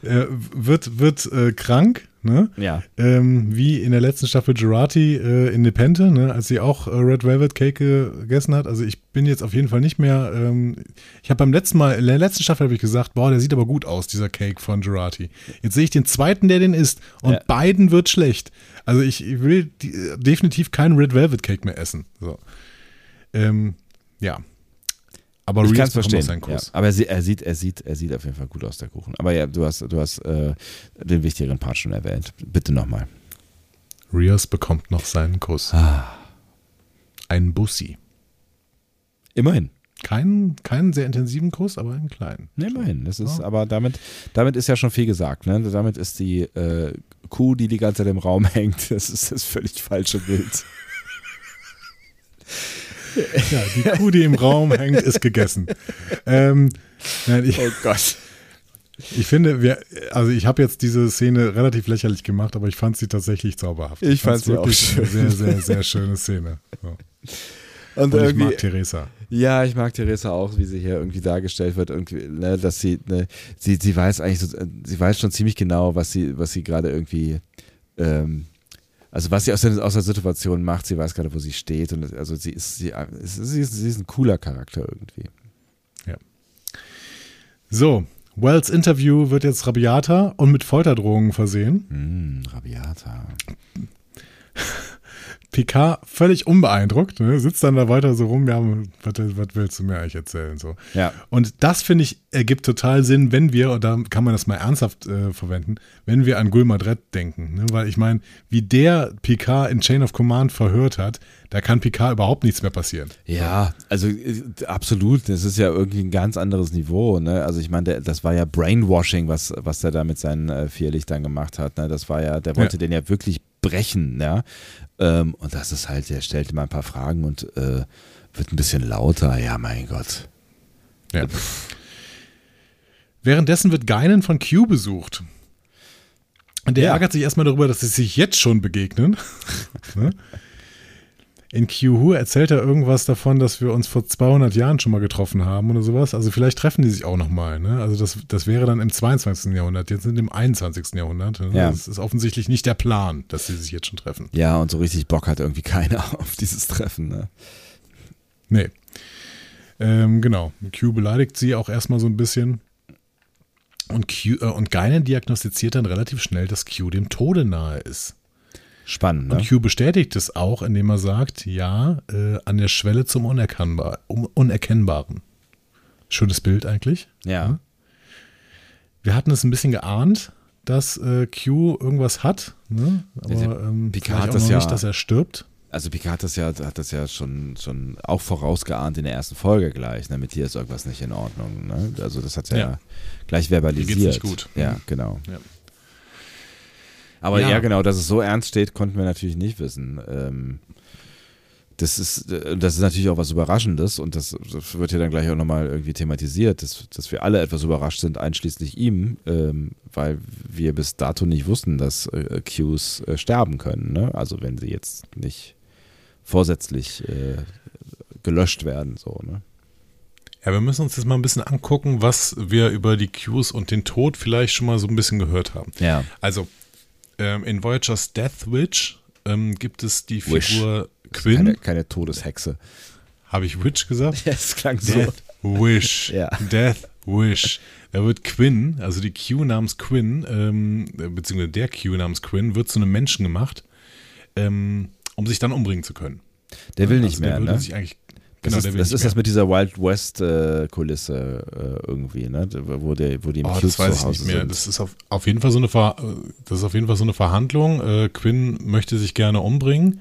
Speaker 2: wird wird äh, krank Ne?
Speaker 1: Ja.
Speaker 2: Ähm, wie in der letzten Staffel Gerati äh, in Nepente, ne? als sie auch äh, Red Velvet Cake gegessen hat. Also ich bin jetzt auf jeden Fall nicht mehr. Ähm, ich habe beim letzten Mal, in der letzten Staffel habe ich gesagt, boah, der sieht aber gut aus, dieser Cake von Gerati. Jetzt sehe ich den zweiten, der den isst und ja. beiden wird schlecht. Also ich, ich will die, definitiv keinen Red Velvet Cake mehr essen. So. Ähm, ja,
Speaker 1: aber ich kann es verstehen. Ja. Aber er, er, sieht, er, sieht, er sieht auf jeden Fall gut aus, der Kuchen. Aber ja, du hast, du hast äh, den wichtigeren Part schon erwähnt. Bitte nochmal.
Speaker 2: Rios bekommt noch seinen Kuss. Ah. Ein Bussi.
Speaker 1: Immerhin.
Speaker 2: Keinen, keinen sehr intensiven Kuss, aber einen kleinen.
Speaker 1: Nee, immerhin. Das ist, ja. aber damit, damit ist ja schon viel gesagt. Ne? Damit ist die äh, Kuh, die die ganze Zeit im Raum (laughs) hängt, das ist das völlig falsche Bild.
Speaker 2: Ja, die Kuh, die im Raum hängt, ist gegessen. Ähm, nein, ich,
Speaker 1: oh Gott.
Speaker 2: Ich finde, wir, also ich habe jetzt diese Szene relativ lächerlich gemacht, aber ich fand sie tatsächlich zauberhaft.
Speaker 1: Ich, ich fand sie auch schön.
Speaker 2: Eine sehr, sehr, sehr schöne Szene. So.
Speaker 1: Und, Und
Speaker 2: ich mag Theresa.
Speaker 1: Ja, ich mag Theresa auch, wie sie hier irgendwie dargestellt wird, irgendwie, ne, dass sie, ne, sie, sie weiß eigentlich, so, sie weiß schon ziemlich genau, was sie, was sie gerade irgendwie ähm, also was sie aus der, aus der Situation macht, sie weiß gerade, wo sie steht und also sie ist, sie, sie, ist, sie ist ein cooler Charakter irgendwie.
Speaker 2: Ja. So, Wells Interview wird jetzt rabiater und mit Folterdrohungen versehen.
Speaker 1: Mm, rabiater.
Speaker 2: Picard völlig unbeeindruckt, ne? sitzt dann da weiter so rum, ja, was, was willst du mir eigentlich erzählen? So.
Speaker 1: Ja.
Speaker 2: Und das, finde ich, ergibt total Sinn, wenn wir, und da kann man das mal ernsthaft äh, verwenden, wenn wir an Gulmadret denken. Ne? Weil ich meine, wie der Picard in Chain of Command verhört hat, da kann Picard überhaupt nichts mehr passieren.
Speaker 1: Ja, also äh, absolut. Das ist ja irgendwie ein ganz anderes Niveau. Ne? Also ich meine, das war ja Brainwashing, was, was der da mit seinen äh, vier Lichtern gemacht hat. Ne? Das war ja, der wollte ja. den ja wirklich brechen. Ja? Ähm, und das ist halt, er stellt immer ein paar Fragen und äh, wird ein bisschen lauter. Ja, mein Gott.
Speaker 2: Ja. Währenddessen wird Geinen von Q besucht. Und der ja. ärgert sich erstmal darüber, dass sie sich jetzt schon begegnen. (laughs) In Q-Who erzählt er irgendwas davon, dass wir uns vor 200 Jahren schon mal getroffen haben oder sowas. Also vielleicht treffen die sich auch nochmal. Ne? Also das, das wäre dann im 22. Jahrhundert, jetzt sind im 21. Jahrhundert. Ne? Ja. Das ist offensichtlich nicht der Plan, dass sie sich jetzt schon treffen.
Speaker 1: Ja, und so richtig Bock hat irgendwie keiner (laughs) auf dieses Treffen. Ne?
Speaker 2: Nee. Ähm, genau. Q beleidigt sie auch erstmal so ein bisschen. Und, Q, äh, und Geinen diagnostiziert dann relativ schnell, dass Q dem Tode nahe ist.
Speaker 1: Spannend. Ne?
Speaker 2: Und Q bestätigt es auch, indem er sagt, ja, äh, an der Schwelle zum Unerkennbar, um, Unerkennbaren. Schönes Bild eigentlich.
Speaker 1: Ja.
Speaker 2: Wir hatten es ein bisschen geahnt, dass äh, Q irgendwas hat, ne? aber ähm,
Speaker 1: Picard hat das ja
Speaker 2: nicht, dass er stirbt.
Speaker 1: Also Picard hat das ja, hat das ja schon, schon auch vorausgeahnt in der ersten Folge gleich, ne? mit hier ist irgendwas nicht in Ordnung. Ne? Also das hat ja, ja. gleich verbalisiert. Hier geht's
Speaker 2: nicht gut.
Speaker 1: Ja, genau. Ja. Aber ja. ja. genau, dass es so ernst steht, konnten wir natürlich nicht wissen. Ähm, das ist, äh, das ist natürlich auch was Überraschendes und das, das wird ja dann gleich auch nochmal irgendwie thematisiert, dass, dass wir alle etwas überrascht sind, einschließlich ihm, ähm, weil wir bis dato nicht wussten, dass äh, Qs äh, sterben können. Ne? Also wenn sie jetzt nicht vorsätzlich äh, gelöscht werden, so, ne?
Speaker 2: Ja, wir müssen uns jetzt mal ein bisschen angucken, was wir über die Qs und den Tod vielleicht schon mal so ein bisschen gehört haben.
Speaker 1: Ja.
Speaker 2: Also, ähm, in Voyagers Death Witch ähm, gibt es die
Speaker 1: Wish.
Speaker 2: Figur Quinn.
Speaker 1: Keine, keine Todeshexe.
Speaker 2: Habe ich Witch gesagt? (laughs)
Speaker 1: Ja, es klang
Speaker 2: Death
Speaker 1: so.
Speaker 2: Wish. (laughs)
Speaker 1: ja.
Speaker 2: Death Wish. Da wird Quinn, also die Q namens Quinn, ähm, beziehungsweise der Q namens Quinn, wird zu einem Menschen gemacht, ähm, um sich dann umbringen zu können.
Speaker 1: Der will also nicht mehr,
Speaker 2: ne?
Speaker 1: Sich
Speaker 2: eigentlich,
Speaker 1: genau, das ist, das, ist das mit dieser Wild West äh, Kulisse äh, irgendwie, ne? Wo, der, wo die
Speaker 2: oh, das weiß ich nicht mehr. Sind. Das ist auf, auf jeden Fall so eine Ver, das ist auf jeden Fall so eine Verhandlung. Äh, Quinn möchte sich gerne umbringen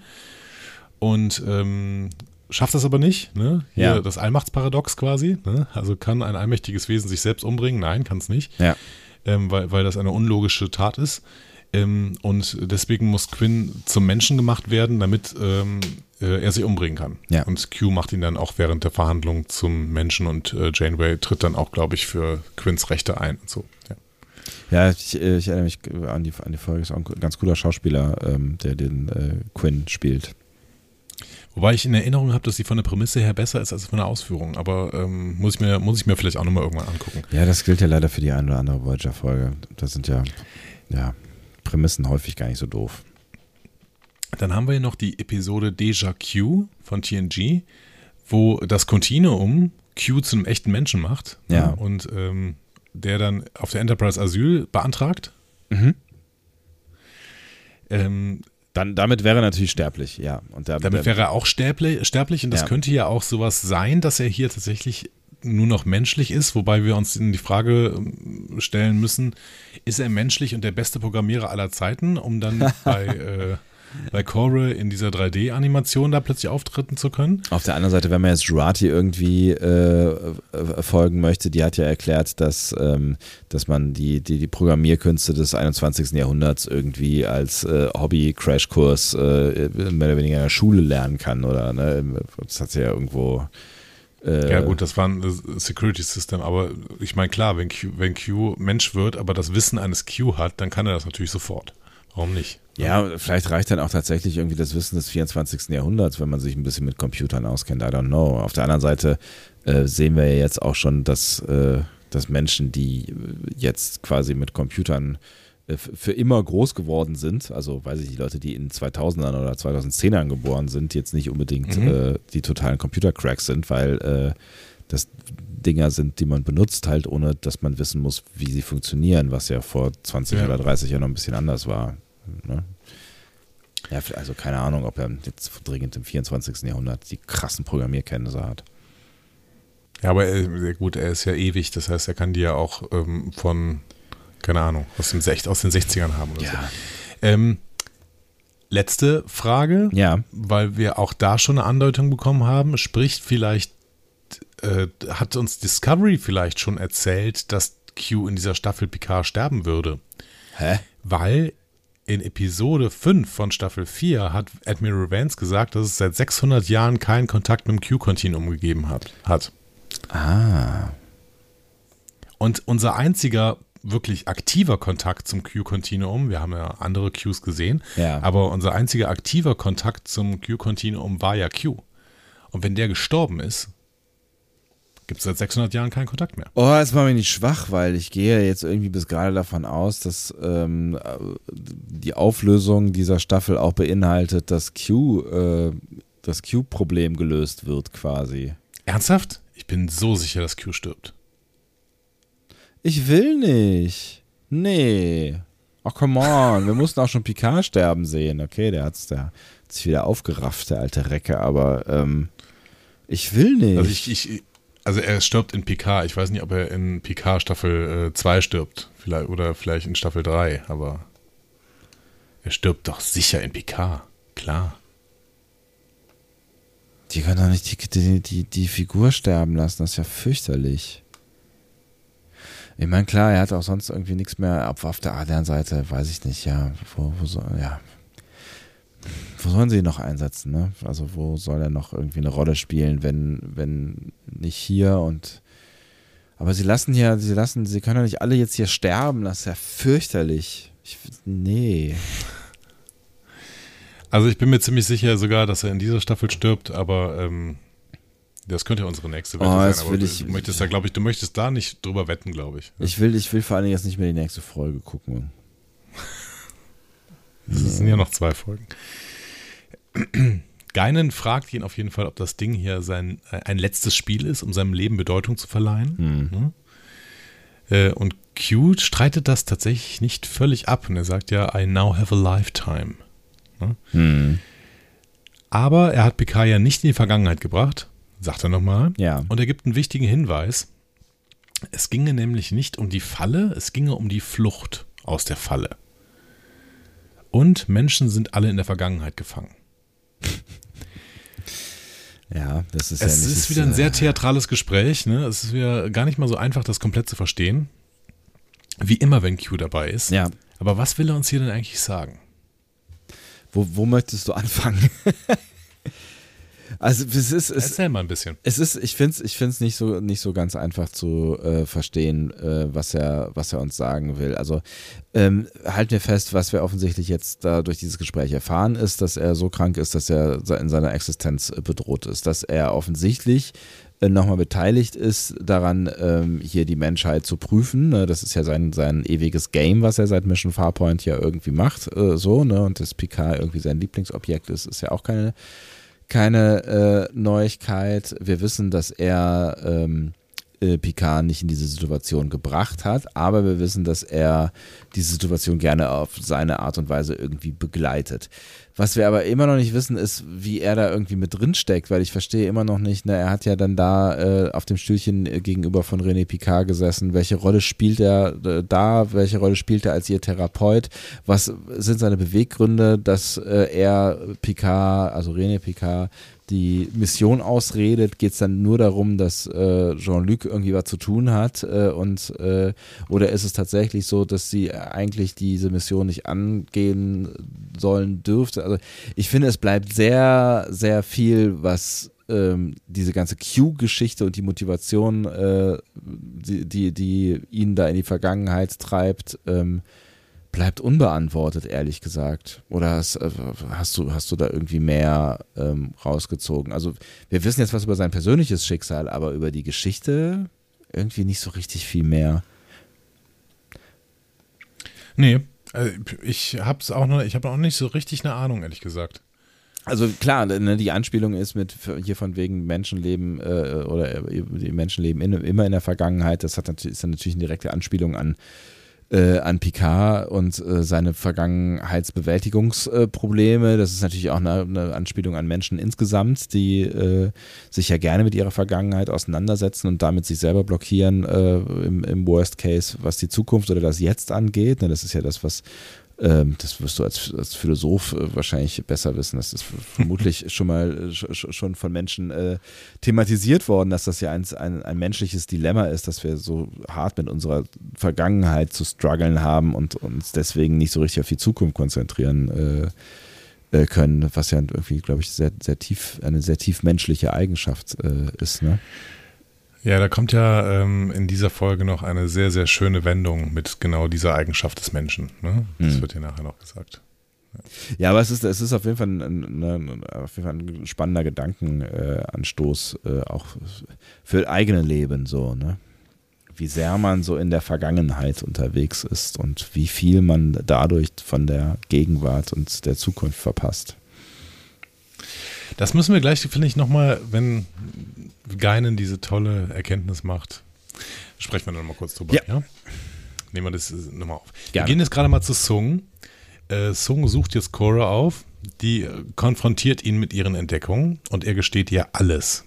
Speaker 2: und ähm, schafft das aber nicht. Ne? Hier
Speaker 1: ja.
Speaker 2: das Allmachtsparadox quasi. Ne? Also kann ein allmächtiges Wesen sich selbst umbringen? Nein, kann es nicht.
Speaker 1: Ja.
Speaker 2: Ähm, weil, weil das eine unlogische Tat ist. Ähm, und deswegen muss Quinn zum Menschen gemacht werden, damit ähm, äh, er sich umbringen kann.
Speaker 1: Ja.
Speaker 2: Und Q macht ihn dann auch während der Verhandlung zum Menschen und äh, Janeway tritt dann auch, glaube ich, für Quinns Rechte ein und so. Ja.
Speaker 1: Ja, ich, äh, ich, erinnere mich an die, an die Folge, ist auch ein ganz cooler Schauspieler, ähm, der den äh, Quinn spielt.
Speaker 2: Wobei ich in Erinnerung habe, dass sie von der Prämisse her besser ist als von der Ausführung. Aber ähm, muss, ich mir, muss ich mir vielleicht auch nochmal irgendwann angucken.
Speaker 1: Ja, das gilt ja leider für die eine oder andere Voyager-Folge. Das sind ja, ja Prämissen häufig gar nicht so doof.
Speaker 2: Dann haben wir hier noch die Episode Deja Q von TNG, wo das Kontinuum Q zu einem echten Menschen macht.
Speaker 1: Ja.
Speaker 2: Und ähm, der dann auf der Enterprise Asyl beantragt.
Speaker 1: Mhm.
Speaker 2: Ähm,
Speaker 1: dann, damit wäre er natürlich sterblich, ja. Und
Speaker 2: der, damit wäre er auch sterblich, sterblich und das ja. könnte ja auch sowas sein, dass er hier tatsächlich nur noch menschlich ist, wobei wir uns in die Frage ähm, stellen müssen, ist er menschlich und der beste Programmierer aller Zeiten, um dann (laughs) bei äh, bei Core in dieser 3D-Animation da plötzlich auftreten zu können.
Speaker 1: Auf der anderen Seite, wenn man jetzt Jurati irgendwie äh, folgen möchte, die hat ja erklärt, dass, ähm, dass man die, die, die Programmierkünste des 21. Jahrhunderts irgendwie als äh, Hobby-Crashkurs äh, mehr oder weniger in der Schule lernen kann, oder? Ne? Das hat sie ja irgendwo.
Speaker 2: Äh, ja, gut, das war ein Security System, aber ich meine, klar, wenn Q, wenn Q Mensch wird, aber das Wissen eines Q hat, dann kann er das natürlich sofort. Warum nicht?
Speaker 1: Ja, vielleicht reicht dann auch tatsächlich irgendwie das Wissen des 24. Jahrhunderts, wenn man sich ein bisschen mit Computern auskennt. I don't know. Auf der anderen Seite äh, sehen wir ja jetzt auch schon, dass, äh, dass Menschen, die jetzt quasi mit Computern äh, für immer groß geworden sind, also weiß ich, die Leute, die in 2000ern oder 2010ern geboren sind, jetzt nicht unbedingt mhm. Äh, die totalen Computercracks sind, weil äh, das Dinger sind, die man benutzt, halt ohne dass man wissen muss, wie sie funktionieren, was ja vor 20 ja. oder 30 Jahren noch ein bisschen anders war. Ne? Ja, also keine Ahnung, ob er jetzt dringend im 24. Jahrhundert die krassen Programmierkenntnisse hat.
Speaker 2: Ja, aber er, gut, er ist ja ewig, das heißt, er kann die ja auch ähm, von, keine Ahnung, aus, dem, aus den 60ern haben oder
Speaker 1: ja.
Speaker 2: so. Ähm, letzte Frage,
Speaker 1: ja.
Speaker 2: weil wir auch da schon eine Andeutung bekommen haben, spricht vielleicht, äh, hat uns Discovery vielleicht schon erzählt, dass Q in dieser Staffel Picard sterben würde?
Speaker 1: Hä?
Speaker 2: Weil in Episode 5 von Staffel 4 hat Admiral Vance gesagt, dass es seit 600 Jahren keinen Kontakt mit dem Q-Kontinuum gegeben hat. hat.
Speaker 1: Ah.
Speaker 2: Und unser einziger wirklich aktiver Kontakt zum Q-Kontinuum, wir haben ja andere Qs gesehen,
Speaker 1: ja.
Speaker 2: aber unser einziger aktiver Kontakt zum Q-Kontinuum war ja Q. Und wenn der gestorben ist, gibt es seit 600 Jahren keinen Kontakt mehr.
Speaker 1: Oh, das war mir nicht schwach, weil ich gehe jetzt irgendwie bis gerade davon aus, dass ähm, die Auflösung dieser Staffel auch beinhaltet, dass Q, äh, das Q-Problem gelöst wird quasi.
Speaker 2: Ernsthaft? Ich bin so sicher, dass Q stirbt.
Speaker 1: Ich will nicht. Nee. Ach, come on. Wir mussten auch schon Picard sterben sehen. Okay, der hat's da sich wieder aufgerafft, der alte Recke, aber ähm, ich will nicht.
Speaker 2: Also ich, ich, also er stirbt in PK. Ich weiß nicht, ob er in PK Staffel 2 äh, stirbt. Vielleicht, oder vielleicht in Staffel 3, aber er stirbt doch sicher in PK. Klar.
Speaker 1: Die können doch nicht die, die, die, die Figur sterben lassen, das ist ja fürchterlich. Ich meine, klar, er hat auch sonst irgendwie nichts mehr. Auf, auf der anderen Seite, weiß ich nicht, ja, wo, wo soll, ja. Wo sollen sie ihn noch einsetzen, ne? Also, wo soll er noch irgendwie eine Rolle spielen, wenn, wenn nicht hier und. Aber sie lassen hier, sie lassen, sie können ja nicht alle jetzt hier sterben, das ist ja fürchterlich. Ich, nee.
Speaker 2: Also ich bin mir ziemlich sicher sogar, dass er in dieser Staffel stirbt, aber ähm, das könnte ja unsere nächste
Speaker 1: Wette oh, sein. Aber will ich,
Speaker 2: du möchtest da, glaube ich, du möchtest da nicht drüber wetten, glaube ich.
Speaker 1: Ich will, ich will vor allen Dingen jetzt nicht mehr die nächste Folge gucken.
Speaker 2: Es sind ja noch zwei Folgen. Geinen fragt ihn auf jeden Fall, ob das Ding hier sein ein letztes Spiel ist, um seinem Leben Bedeutung zu verleihen. Mhm. Äh, und Q streitet das tatsächlich nicht völlig ab und er sagt ja, I now have a lifetime. Mhm. Aber er hat Picard ja nicht in die Vergangenheit gebracht, sagt er nochmal.
Speaker 1: Ja.
Speaker 2: Und er gibt einen wichtigen Hinweis. Es ginge nämlich nicht um die Falle, es ginge um die Flucht aus der Falle. Und Menschen sind alle in der Vergangenheit gefangen. (laughs)
Speaker 1: Ja, das ist
Speaker 2: es
Speaker 1: ja
Speaker 2: ist wieder ein sehr theatrales Gespräch. Ne? Es ist wieder gar nicht mal so einfach, das komplett zu verstehen. Wie immer, wenn Q dabei ist.
Speaker 1: Ja.
Speaker 2: Aber was will er uns hier denn eigentlich sagen?
Speaker 1: Wo, wo möchtest du anfangen? (laughs) also es ist, es,
Speaker 2: Erzähl mal ein bisschen.
Speaker 1: Es ist, ich finde es ich find's nicht, so, nicht so ganz einfach zu äh, verstehen, äh, was, er, was er uns sagen will. Also ähm, halten wir fest, was wir offensichtlich jetzt da durch dieses Gespräch erfahren, ist, dass er so krank ist, dass er in seiner Existenz bedroht ist. Dass er offensichtlich äh, nochmal beteiligt ist, daran ähm, hier die Menschheit zu prüfen. Ne? Das ist ja sein, sein ewiges Game, was er seit Mission Farpoint ja irgendwie macht, äh, so, ne? Und das Picard irgendwie sein Lieblingsobjekt ist, ist ja auch keine, keine äh, Neuigkeit. Wir wissen, dass er ähm, äh, Picard nicht in diese Situation gebracht hat, aber wir wissen, dass er diese Situation gerne auf seine Art und Weise irgendwie begleitet. Was wir aber immer noch nicht wissen, ist, wie er da irgendwie mit drin steckt, weil ich verstehe immer noch nicht, ne, er hat ja dann da äh, auf dem Stühlchen äh, gegenüber von René Picard gesessen. Welche Rolle spielt er äh, da? Welche Rolle spielt er als ihr Therapeut? Was sind seine Beweggründe, dass äh, er Picard, also René Picard, die Mission ausredet, geht es dann nur darum, dass äh, Jean-Luc irgendwie was zu tun hat äh, und äh, oder ist es tatsächlich so, dass sie eigentlich diese Mission nicht angehen sollen dürfte? Also ich finde, es bleibt sehr, sehr viel, was ähm, diese ganze Q-Geschichte und die Motivation, äh, die, die, die ihn da in die Vergangenheit treibt, ähm, bleibt unbeantwortet, ehrlich gesagt. Oder hast, äh, hast, du, hast du da irgendwie mehr ähm, rausgezogen? Also, wir wissen jetzt was über sein persönliches Schicksal, aber über die Geschichte irgendwie nicht so richtig viel mehr.
Speaker 2: Nee, also ich hab's auch noch, ich habe auch nicht so richtig eine Ahnung, ehrlich gesagt.
Speaker 1: Also klar, ne, die Anspielung ist mit hier von wegen Menschenleben äh, oder äh, die Menschenleben in, immer in der Vergangenheit. Das hat natürlich, ist dann natürlich eine direkte Anspielung an äh, an Picard und äh, seine Vergangenheitsbewältigungsprobleme. das ist natürlich auch eine, eine, Anspielung an Menschen insgesamt, die äh, sich ja gerne mit ihrer Vergangenheit auseinandersetzen und damit sich selber blockieren äh, im, im, Worst Case, was die Zukunft oder das Jetzt angeht. Ne, das ist ja das, was das wirst du als, als Philosoph äh, wahrscheinlich besser wissen. Das ist (laughs) vermutlich schon mal äh, schon von Menschen äh, thematisiert worden, dass das ja ein, ein, ein, menschliches Dilemma ist, dass wir so hart mit unserer Vergangenheit zu strugglen haben und uns deswegen nicht so richtig auf die Zukunft konzentrieren äh, äh können, was ja irgendwie, glaube ich, sehr, sehr tief, eine sehr tief menschliche Eigenschaft äh, ist. Ne?
Speaker 2: Ja, da kommt ja ähm, in dieser Folge noch eine sehr, sehr schöne Wendung mit genau dieser Eigenschaft des Menschen. Ne? Das hm. wird hier nachher noch gesagt.
Speaker 1: Ja. ja, aber es ist, es ist auf jeden Fall ein, ein, auf jeden Fall ein spannender Gedankenanstoß, äh, auch für eigene Leben so, ne? Wie sehr man so in der Vergangenheit unterwegs ist und wie viel man dadurch von der Gegenwart und der Zukunft verpasst.
Speaker 2: Das müssen wir gleich, finde ich, nochmal, wenn Geinen diese tolle Erkenntnis macht, sprechen wir dann nochmal kurz drüber. Ja. ja? Nehmen wir das nochmal auf. Gerne. Wir gehen jetzt gerade mal zu Sung. Äh, Sung sucht jetzt Cora auf, die äh, konfrontiert ihn mit ihren Entdeckungen und er gesteht ihr alles.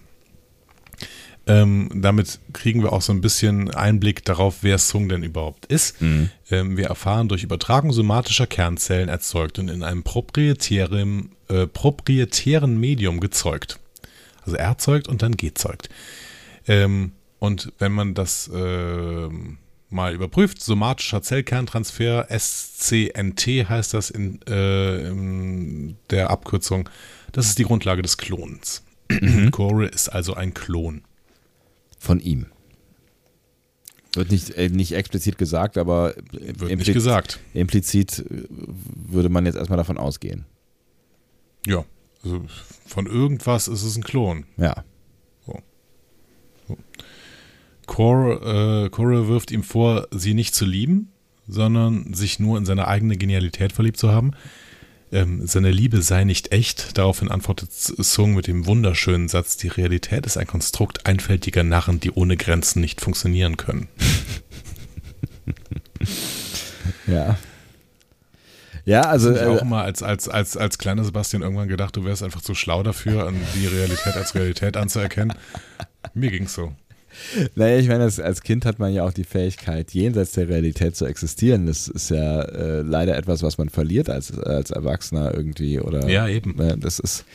Speaker 2: Ähm, damit kriegen wir auch so ein bisschen Einblick darauf, wer Sung denn überhaupt ist. Mhm. Ähm, wir erfahren durch Übertragung somatischer Kernzellen erzeugt und in einem proprietären, äh, proprietären Medium gezeugt. Also er zeugt und dann G zeugt. Ähm, und wenn man das äh, mal überprüft, somatischer Zellkerntransfer, SCNT heißt das in, äh, in der Abkürzung, das ist die Grundlage des Klonens. Mhm. (clears throat) Core ist also ein Klon.
Speaker 1: Von ihm. Wird nicht, äh, nicht explizit gesagt, aber
Speaker 2: Wird nicht gesagt.
Speaker 1: implizit äh, würde man jetzt erstmal davon ausgehen.
Speaker 2: Ja, also von irgendwas ist es ein Klon.
Speaker 1: Ja.
Speaker 2: So. So. Core, äh, Core wirft ihm vor, sie nicht zu lieben, sondern sich nur in seine eigene Genialität verliebt zu haben. Ähm, seine Liebe sei nicht echt. Daraufhin antwortet Sung mit dem wunderschönen Satz: Die Realität ist ein Konstrukt einfältiger Narren, die ohne Grenzen nicht funktionieren können. (laughs)
Speaker 1: ja. Ja, also.
Speaker 2: Ich habe auch mal als, als, als, als kleiner Sebastian irgendwann gedacht, du wärst einfach zu schlau dafür, die Realität als Realität anzuerkennen. Mir ging's so.
Speaker 1: Naja, ich meine, als, als, Kind hat man ja auch die Fähigkeit, jenseits der Realität zu existieren. Das ist ja äh, leider etwas, was man verliert als, als Erwachsener irgendwie. Oder,
Speaker 2: ja, eben.
Speaker 1: Äh, das ist.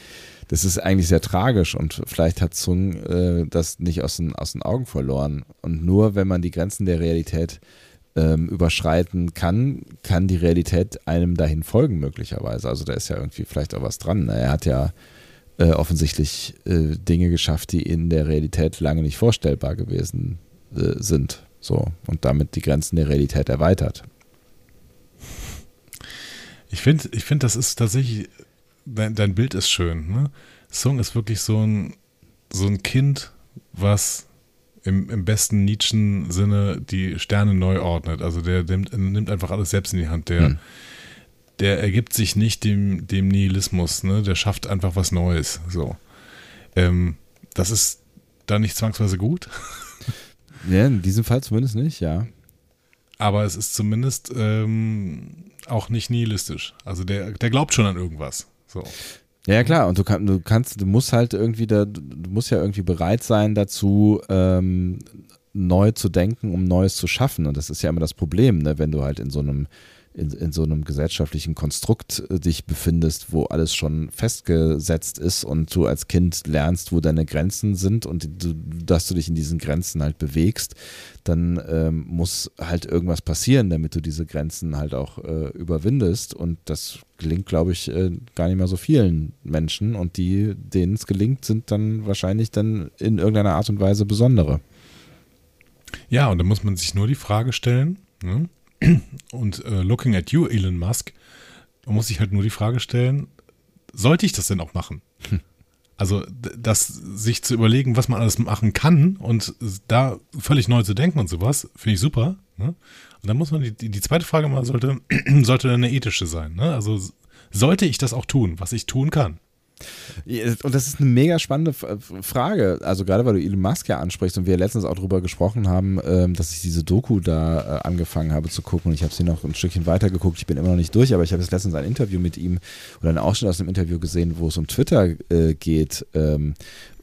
Speaker 1: Das ist eigentlich sehr tragisch und vielleicht hat Zung äh, das nicht aus den, aus den Augen verloren. Und nur wenn man die Grenzen der Realität ähm, überschreiten kann, kann die Realität einem dahin folgen, möglicherweise. Also da ist ja irgendwie vielleicht auch was dran. Er hat ja äh, offensichtlich äh, Dinge geschafft, die in der Realität lange nicht vorstellbar gewesen äh, sind. So, und damit die Grenzen der Realität erweitert.
Speaker 2: Ich finde, ich find, das ist tatsächlich, dein, dein Bild ist schön. Ne? Song ist wirklich so ein, so ein Kind, was im, im besten Nietzschen-Sinne die Sterne neu ordnet. Also der nimmt, nimmt einfach alles selbst in die Hand. Der, hm. der ergibt sich nicht dem, dem Nihilismus, ne? Der schafft einfach was Neues. So. Ähm, das ist da nicht zwangsweise gut. (laughs)
Speaker 1: Ja, in diesem Fall zumindest nicht, ja.
Speaker 2: Aber es ist zumindest ähm, auch nicht nihilistisch. Also der, der glaubt schon an irgendwas. So.
Speaker 1: Ja, klar, und du, kann, du kannst, du musst halt irgendwie da, du musst ja irgendwie bereit sein dazu, ähm, neu zu denken, um Neues zu schaffen. Und das ist ja immer das Problem, ne? wenn du halt in so einem in, in so einem gesellschaftlichen Konstrukt äh, dich befindest, wo alles schon festgesetzt ist und du als Kind lernst, wo deine Grenzen sind und du, dass du dich in diesen Grenzen halt bewegst, dann ähm, muss halt irgendwas passieren, damit du diese Grenzen halt auch äh, überwindest. Und das gelingt, glaube ich, äh, gar nicht mehr so vielen Menschen. Und die, denen es gelingt, sind dann wahrscheinlich dann in irgendeiner Art und Weise besondere.
Speaker 2: Ja, und da muss man sich nur die Frage stellen, ne? Und äh, looking at you, Elon Musk, muss ich halt nur die Frage stellen, sollte ich das denn auch machen? Hm. Also, das sich zu überlegen, was man alles machen kann und da völlig neu zu denken und sowas, finde ich super. Ne? Und dann muss man die, die, zweite Frage mal sollte, (clears throat) sollte eine ethische sein. Ne? Also, sollte ich das auch tun, was ich tun kann?
Speaker 1: Und das ist eine mega spannende Frage. Also gerade weil du Elon Musk ja ansprichst und wir letztens auch darüber gesprochen haben, ähm, dass ich diese Doku da äh, angefangen habe zu gucken und ich habe sie noch ein Stückchen weiter geguckt. Ich bin immer noch nicht durch, aber ich habe jetzt letztens ein Interview mit ihm oder einen Ausschnitt aus einem Interview gesehen, wo es um Twitter äh, geht, ähm,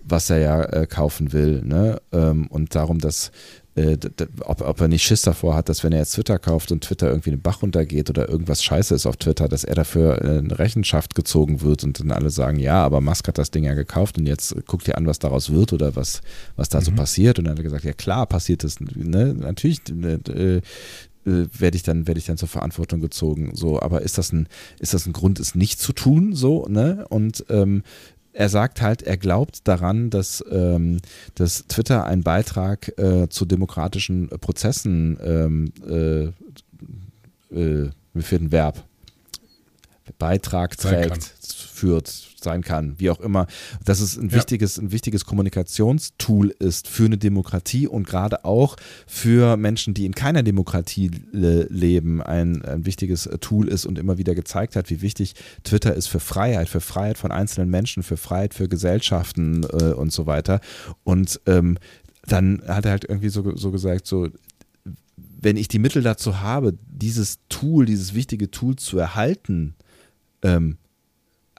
Speaker 1: was er ja äh, kaufen will. Ne? Ähm, und darum, dass äh, ob, ob, er nicht Schiss davor hat, dass wenn er jetzt Twitter kauft und Twitter irgendwie den Bach runtergeht oder irgendwas scheiße ist auf Twitter, dass er dafür äh, in Rechenschaft gezogen wird und dann alle sagen, ja, aber Musk hat das Ding ja gekauft und jetzt guckt ihr an, was daraus wird oder was, was da mhm. so passiert. Und dann hat er gesagt, ja klar, passiert das. Ne? Natürlich äh, äh, werde ich dann werde ich dann zur Verantwortung gezogen so aber ist das ein ist das ein Grund es nicht zu tun so ne und ähm, er sagt halt, er glaubt daran, dass, ähm, dass Twitter einen Beitrag äh, zu demokratischen Prozessen, ähm, äh, äh, mir fehlt ein Verb, Beitrag. trägt, führt, sein kann, wie auch immer, dass es ein ja. wichtiges, ein wichtiges Kommunikationstool ist für eine Demokratie und gerade auch für Menschen, die in keiner Demokratie le leben, ein, ein wichtiges Tool ist und immer wieder gezeigt hat, wie wichtig Twitter ist für Freiheit, für Freiheit von einzelnen Menschen, für Freiheit für Gesellschaften äh, und so weiter. Und ähm, dann hat er halt irgendwie so, so gesagt, so, wenn ich die Mittel dazu habe, dieses Tool, dieses wichtige Tool zu erhalten, ähm,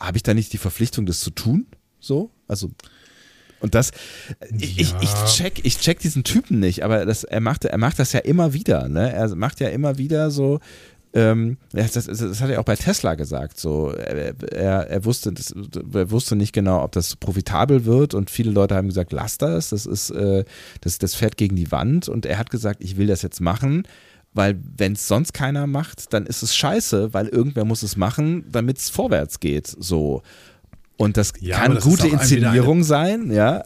Speaker 1: habe ich da nicht die Verpflichtung, das zu tun? So? Also. Und das, ich, ja. ich, check, ich check diesen Typen nicht, aber das, er, macht, er macht das ja immer wieder, ne? Er macht ja immer wieder so, ähm, das, das, das, hat er auch bei Tesla gesagt. So, er, er, er wusste, das, er wusste nicht genau, ob das profitabel wird und viele Leute haben gesagt, lass das, das ist, äh, das, das fährt gegen die Wand und er hat gesagt, ich will das jetzt machen. Weil wenn es sonst keiner macht, dann ist es scheiße, weil irgendwer muss es machen, damit es vorwärts geht. So. Und das ja, kann das gute Inszenierung sein, ja.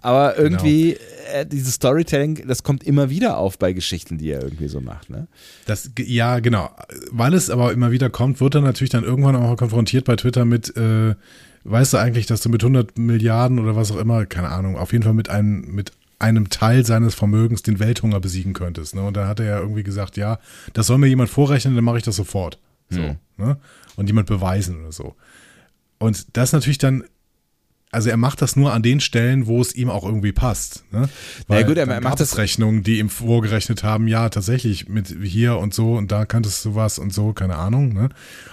Speaker 1: Aber irgendwie, genau. äh, dieses Storytelling, das kommt immer wieder auf bei Geschichten, die er irgendwie so macht, ne?
Speaker 2: Das, ja, genau. Weil es aber immer wieder kommt, wird er natürlich dann irgendwann auch konfrontiert bei Twitter mit, äh, weißt du eigentlich, dass du mit 100 Milliarden oder was auch immer, keine Ahnung, auf jeden Fall mit einem, mit einem Teil seines Vermögens den Welthunger besiegen könntest. Ne? Und da hat er ja irgendwie gesagt, ja, das soll mir jemand vorrechnen, dann mache ich das sofort. So, hm. ne? Und jemand beweisen oder so. Und das natürlich dann also er macht das nur an den Stellen, wo es ihm auch irgendwie passt. Ne?
Speaker 1: Weil ja gut, er, er macht das
Speaker 2: Rechnungen, die ihm vorgerechnet haben, ja tatsächlich mit hier und so und da kanntest du was und so, keine Ahnung. Ne?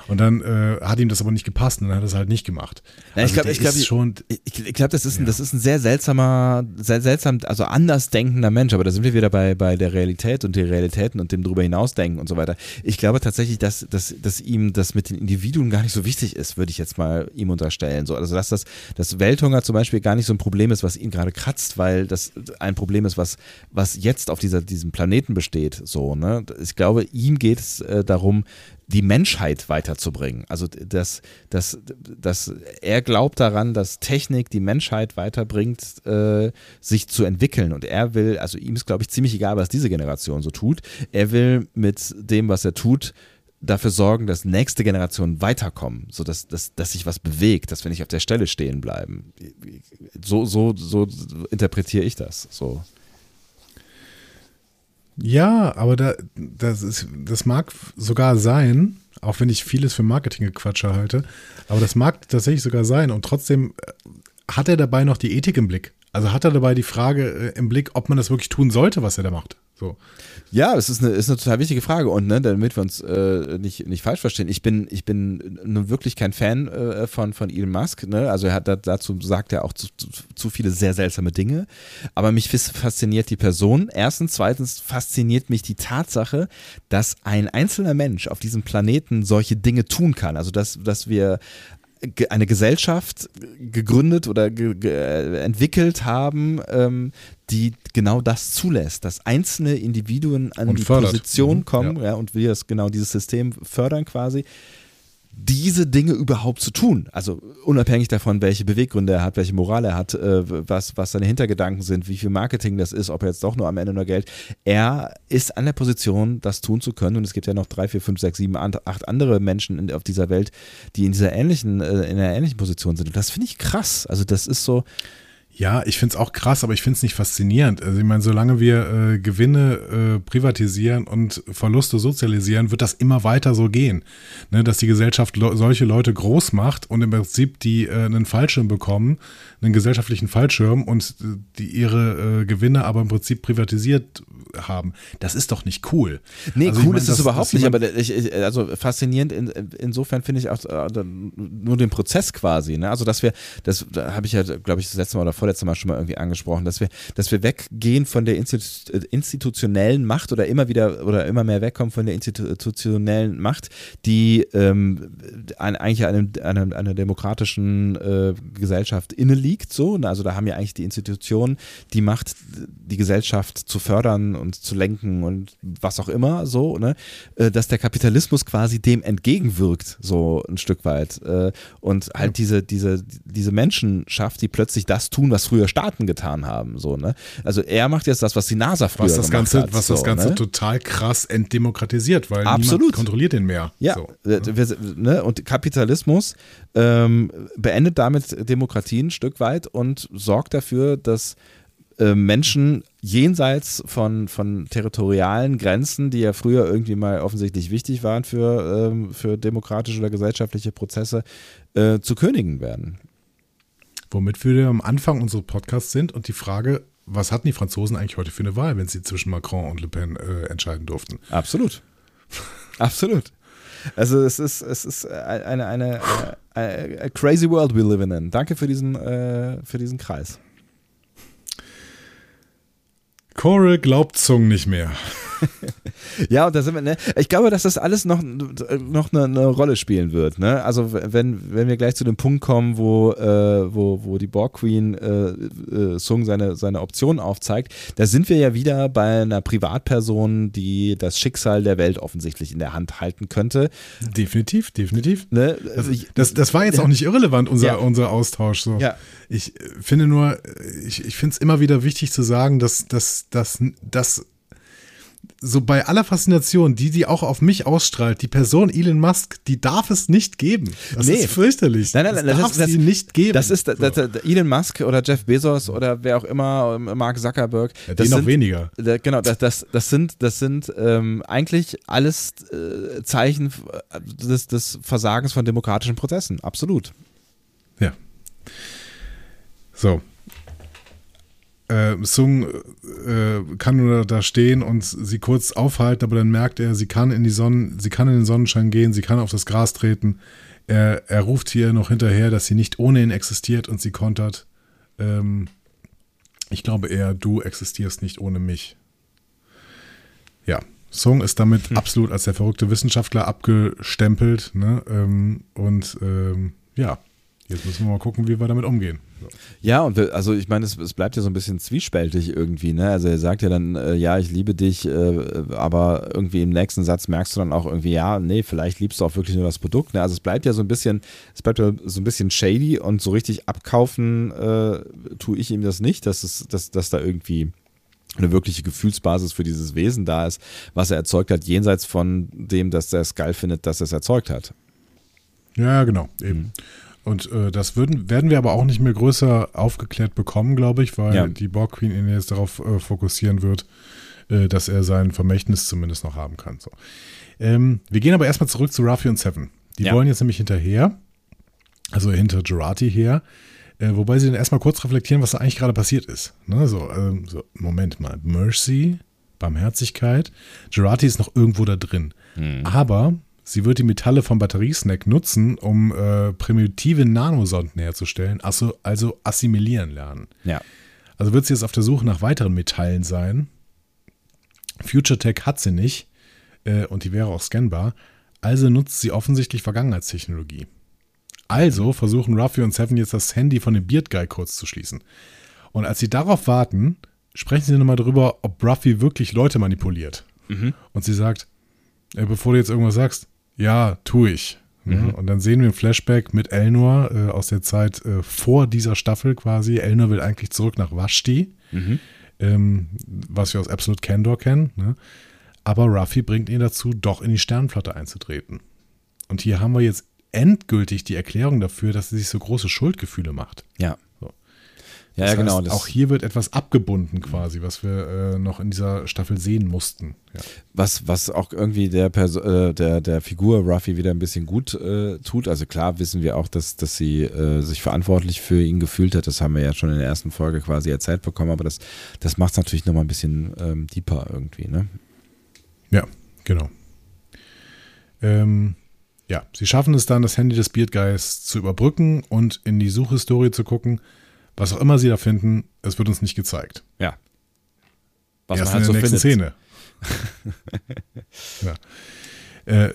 Speaker 2: Und dann äh, hat ihm das aber nicht gepasst und dann hat er es halt nicht gemacht.
Speaker 1: Ja, also ich glaube, ich glaube, ich, ich glaube, das ist ein, das ist ein sehr seltsamer, sehr seltsam, also anders denkender Mensch. Aber da sind wir wieder bei bei der Realität und die Realitäten und dem darüber hinausdenken und so weiter. Ich glaube tatsächlich, dass dass dass ihm das mit den Individuen gar nicht so wichtig ist, würde ich jetzt mal ihm unterstellen. So, also dass das das Welt Welthunger zum Beispiel gar nicht so ein Problem ist, was ihn gerade kratzt, weil das ein Problem ist, was, was jetzt auf dieser, diesem Planeten besteht. So, ne? Ich glaube, ihm geht es äh, darum, die Menschheit weiterzubringen. Also dass, dass, dass er glaubt daran, dass Technik die Menschheit weiterbringt, äh, sich zu entwickeln. Und er will, also ihm ist, glaube ich, ziemlich egal, was diese Generation so tut. Er will mit dem, was er tut, dafür sorgen, dass nächste Generationen weiterkommen, so dass, dass, dass sich was bewegt, dass wir nicht auf der Stelle stehen bleiben. So, so, so interpretiere ich das. So.
Speaker 2: Ja, aber da, das, ist, das mag sogar sein, auch wenn ich vieles für Marketinggequatsche halte, aber das mag tatsächlich sogar sein und trotzdem äh, hat er dabei noch die Ethik im Blick. Also hat er dabei die Frage äh, im Blick, ob man das wirklich tun sollte, was er da macht. So.
Speaker 1: Ja, es ist eine, ist eine total wichtige Frage und ne, damit wir uns äh, nicht, nicht falsch verstehen, ich bin, ich bin nun wirklich kein Fan äh, von, von Elon Musk. Ne? Also er hat dazu sagt er auch zu, zu, zu, viele sehr seltsame Dinge. Aber mich fasziniert die Person. Erstens, zweitens fasziniert mich die Tatsache, dass ein einzelner Mensch auf diesem Planeten solche Dinge tun kann. Also dass, dass wir eine Gesellschaft gegründet oder ge ge entwickelt haben, ähm, die genau das zulässt, dass einzelne Individuen an und die fördert. Position mhm, kommen ja. ja. und wir das genau dieses System fördern quasi diese Dinge überhaupt zu tun. Also unabhängig davon, welche Beweggründe er hat, welche Moral er hat, äh, was, was seine Hintergedanken sind, wie viel Marketing das ist, ob er jetzt doch nur am Ende nur Geld. Er ist an der Position, das tun zu können. Und es gibt ja noch drei, vier, fünf, sechs, sieben, acht andere Menschen in, auf dieser Welt, die in dieser ähnlichen, äh, in einer ähnlichen Position sind. Und das finde ich krass. Also das ist so,
Speaker 2: ja, ich finde es auch krass, aber ich finde es nicht faszinierend. Also ich meine, solange wir äh, Gewinne äh, privatisieren und Verluste sozialisieren, wird das immer weiter so gehen. Ne, dass die Gesellschaft le solche Leute groß macht und im Prinzip die äh, einen Fallschirm bekommen, einen gesellschaftlichen Fallschirm und äh, die ihre äh, Gewinne aber im Prinzip privatisiert haben. Das ist doch nicht cool.
Speaker 1: Nee, also, cool ich mein, ist es überhaupt nicht, aber ich, also faszinierend in, insofern finde ich auch äh, nur den Prozess quasi. Ne? Also, dass wir, das da habe ich ja, glaube ich, das letzte Mal oder vorletzte Mal schon mal irgendwie angesprochen, dass wir, dass wir weggehen von der institutionellen Macht oder immer wieder oder immer mehr wegkommen von der institutionellen Macht, die ähm, eigentlich einem, einer, einer demokratischen äh, Gesellschaft inne liegt. So. Also da haben ja eigentlich die Institutionen die Macht, die Gesellschaft zu fördern und zu lenken und was auch immer, so, ne, äh, dass der Kapitalismus quasi dem entgegenwirkt, so ein Stück weit. Äh, und halt diese, diese, diese Menschen schafft, die plötzlich das tun, was früher Staaten getan haben, so, ne. Also er macht jetzt das, was die NASA früher was
Speaker 2: das
Speaker 1: gemacht
Speaker 2: Ganze,
Speaker 1: hat.
Speaker 2: Was das Ganze ne? total krass entdemokratisiert, weil Absolut. niemand kontrolliert den mehr.
Speaker 1: Ja, so, ne? Wir, ne? und Kapitalismus ähm, beendet damit Demokratie ein Stück weit und sorgt dafür, dass äh, Menschen jenseits von, von territorialen Grenzen, die ja früher irgendwie mal offensichtlich wichtig waren für, ähm, für demokratische oder gesellschaftliche Prozesse, äh, zu Königen werden.
Speaker 2: Womit wir am Anfang unseres Podcasts sind und die Frage, was hatten die Franzosen eigentlich heute für eine Wahl, wenn sie zwischen Macron und Le Pen äh, entscheiden durften?
Speaker 1: Absolut. (laughs) Absolut. Also es ist, es ist eine, eine, eine, eine, crazy world we live in. Danke für diesen, äh, für diesen Kreis.
Speaker 2: Core glaubt Zung nicht mehr.
Speaker 1: Ja, und da sind wir, ne? Ich glaube, dass das alles noch, noch eine, eine, Rolle spielen wird, ne? Also wenn, wenn wir gleich zu dem Punkt kommen, wo, äh, wo, wo die Borg Queen äh, äh, Sung seine, seine Optionen aufzeigt, da sind wir ja wieder bei einer Privatperson, die das Schicksal der Welt offensichtlich in der Hand halten könnte.
Speaker 2: Definitiv, definitiv. Ne? Das, das, das, war jetzt auch nicht irrelevant, unser, ja. unser Austausch. So. Ja. Ich äh, finde nur, ich, ich finde es immer wieder wichtig zu sagen, dass, dass, dass, dass so bei aller Faszination, die die auch auf mich ausstrahlt, die Person Elon Musk, die darf es nicht geben. Das nee. ist fürchterlich.
Speaker 1: Nein, nein, nein, das, darf das, sie das, nicht geben. Das ist das, Elon Musk oder Jeff Bezos oder wer auch immer, ähm, Mark Zuckerberg.
Speaker 2: Ja, die noch sind, weniger.
Speaker 1: Genau, das, das, das sind, das sind ähm, eigentlich alles äh, Zeichen des, des Versagens von demokratischen Prozessen. Absolut.
Speaker 2: Ja. So, äh, Sung äh, kann nur da stehen und sie kurz aufhalten, aber dann merkt er, sie kann in die Sonne, sie kann in den Sonnenschein gehen, sie kann auf das Gras treten. Er, er ruft hier noch hinterher, dass sie nicht ohne ihn existiert und sie kontert. Ähm, ich glaube eher, du existierst nicht ohne mich. Ja, Sung ist damit hm. absolut als der verrückte Wissenschaftler abgestempelt. Ne? Ähm, und ähm, ja, Jetzt müssen wir mal gucken, wie wir damit umgehen.
Speaker 1: Ja, und wir, also ich meine, es, es, bleibt ja so ein bisschen zwiespältig irgendwie, ne? Also er sagt ja dann, äh, ja, ich liebe dich, äh, aber irgendwie im nächsten Satz merkst du dann auch irgendwie, ja, nee, vielleicht liebst du auch wirklich nur das Produkt. Ne? Also es bleibt ja so ein bisschen, es bleibt ja so ein bisschen shady und so richtig abkaufen äh, tue ich ihm das nicht, dass es, dass, dass da irgendwie eine wirkliche Gefühlsbasis für dieses Wesen da ist, was er erzeugt hat, jenseits von dem, dass er es geil findet, dass er es erzeugt hat.
Speaker 2: Ja, genau, eben. Mhm. Und äh, das würden, werden wir aber auch nicht mehr größer aufgeklärt bekommen, glaube ich, weil ja. die Borg Queen ihn jetzt darauf äh, fokussieren wird, äh, dass er sein Vermächtnis zumindest noch haben kann. So. Ähm, wir gehen aber erstmal zurück zu Ruffy und Seven. Die ja. wollen jetzt nämlich hinterher, also hinter Gerati her, äh, wobei sie dann erstmal kurz reflektieren, was da eigentlich gerade passiert ist. Ne? So, ähm, so, Moment mal, Mercy, Barmherzigkeit, Gerati ist noch irgendwo da drin. Mhm. Aber Sie wird die Metalle vom Batteriesnack nutzen, um äh, primitive Nanosonden herzustellen, also, also assimilieren lernen.
Speaker 1: Ja.
Speaker 2: Also wird sie jetzt auf der Suche nach weiteren Metallen sein. Future Tech hat sie nicht äh, und die wäre auch scannbar. Also nutzt sie offensichtlich Vergangenheitstechnologie. Also versuchen Ruffy und Seven jetzt das Handy von dem Beard Guy kurz zu schließen. Und als sie darauf warten, sprechen sie nochmal darüber, ob Ruffy wirklich Leute manipuliert. Mhm. Und sie sagt, äh, bevor du jetzt irgendwas sagst, ja, tue ich. Mhm. Und dann sehen wir ein Flashback mit Elnor äh, aus der Zeit äh, vor dieser Staffel quasi. Elnor will eigentlich zurück nach Vashti, mhm. ähm, was wir aus Absolute Candor kennen. Ne? Aber Ruffy bringt ihn dazu, doch in die Sternenflotte einzutreten. Und hier haben wir jetzt endgültig die Erklärung dafür, dass sie sich so große Schuldgefühle macht.
Speaker 1: Ja.
Speaker 2: Ja, ja genau. auch hier wird etwas abgebunden quasi, was wir äh, noch in dieser Staffel sehen mussten. Ja.
Speaker 1: Was, was auch irgendwie der, Perso äh, der, der Figur Ruffy wieder ein bisschen gut äh, tut. Also klar wissen wir auch, dass, dass sie äh, sich verantwortlich für ihn gefühlt hat. Das haben wir ja schon in der ersten Folge quasi erzählt bekommen, aber das, das macht es natürlich nochmal ein bisschen ähm, deeper irgendwie, ne?
Speaker 2: Ja, genau. Ähm, ja, sie schaffen es dann, das Handy des Beard Guys zu überbrücken und in die Suchhistorie zu gucken was auch immer sie da finden, es wird uns nicht gezeigt.
Speaker 1: Ja.
Speaker 2: Was Erst man halt in der so nächsten findet. Szene. (laughs) ja. Äh,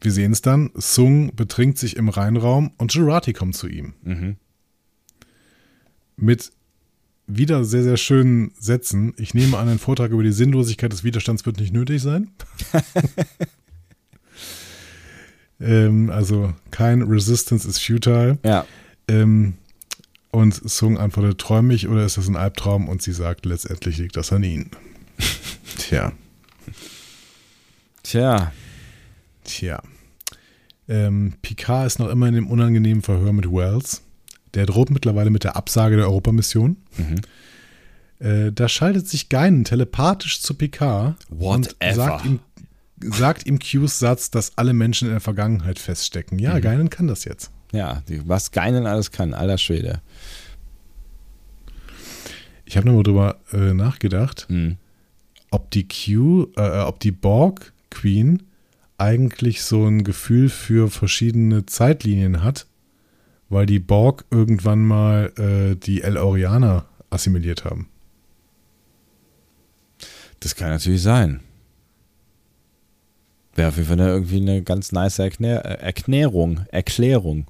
Speaker 2: wir sehen es dann. Sung betrinkt sich im Reinraum und Girati kommt zu ihm. Mhm. Mit wieder sehr, sehr schönen Sätzen. Ich nehme an, ein Vortrag über die Sinnlosigkeit des Widerstands wird nicht nötig sein. (laughs) ähm, also kein Resistance is futile.
Speaker 1: Ja.
Speaker 2: Ähm, und Sung antwortet, träume ich oder ist das ein Albtraum? Und sie sagt, letztendlich liegt das an ihnen. (laughs) Tja.
Speaker 1: Tja.
Speaker 2: Tja. Ähm, Picard ist noch immer in dem unangenehmen Verhör mit Wells. Der droht mittlerweile mit der Absage der Europamission. Mhm. Äh, da schaltet sich Geinen telepathisch zu Picard
Speaker 1: Whatever. und
Speaker 2: sagt ihm, sagt ihm Q's Satz, dass alle Menschen in der Vergangenheit feststecken. Ja, mhm. Geinen kann das jetzt.
Speaker 1: Ja, was Geinen alles kann, aller Schwede.
Speaker 2: Ich habe nochmal drüber äh, nachgedacht, hm. ob die Q, äh, ob die Borg Queen eigentlich so ein Gefühl für verschiedene Zeitlinien hat, weil die Borg irgendwann mal äh, die El Orianer assimiliert haben.
Speaker 1: Das kann natürlich sein. Wäre auf jeden Fall irgendwie eine ganz nice Erklär Erklärung. Erklärung.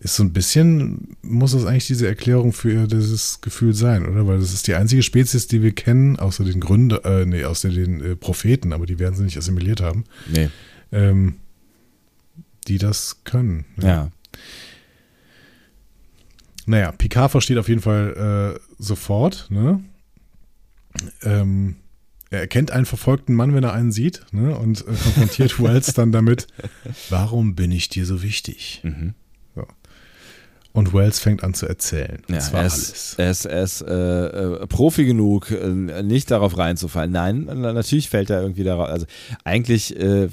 Speaker 2: Ist so ein bisschen, muss das eigentlich diese Erklärung für dieses Gefühl sein, oder? Weil das ist die einzige Spezies, die wir kennen, außer den Gründer, äh, nee, außer den äh, Propheten, aber die werden sie nicht assimiliert haben.
Speaker 1: Nee.
Speaker 2: Ähm, die das können.
Speaker 1: Ja. ja.
Speaker 2: Naja, Picard versteht auf jeden Fall äh, sofort, ne? Ähm, er erkennt einen verfolgten Mann, wenn er einen sieht, ne? Und äh, konfrontiert (laughs) Wells dann damit, warum bin ich dir so wichtig? Mhm. Und Wells fängt an zu erzählen.
Speaker 1: Ja, er ist, er ist, er ist äh, äh, Profi genug, äh, nicht darauf reinzufallen. Nein, natürlich fällt er irgendwie darauf. Also eigentlich äh,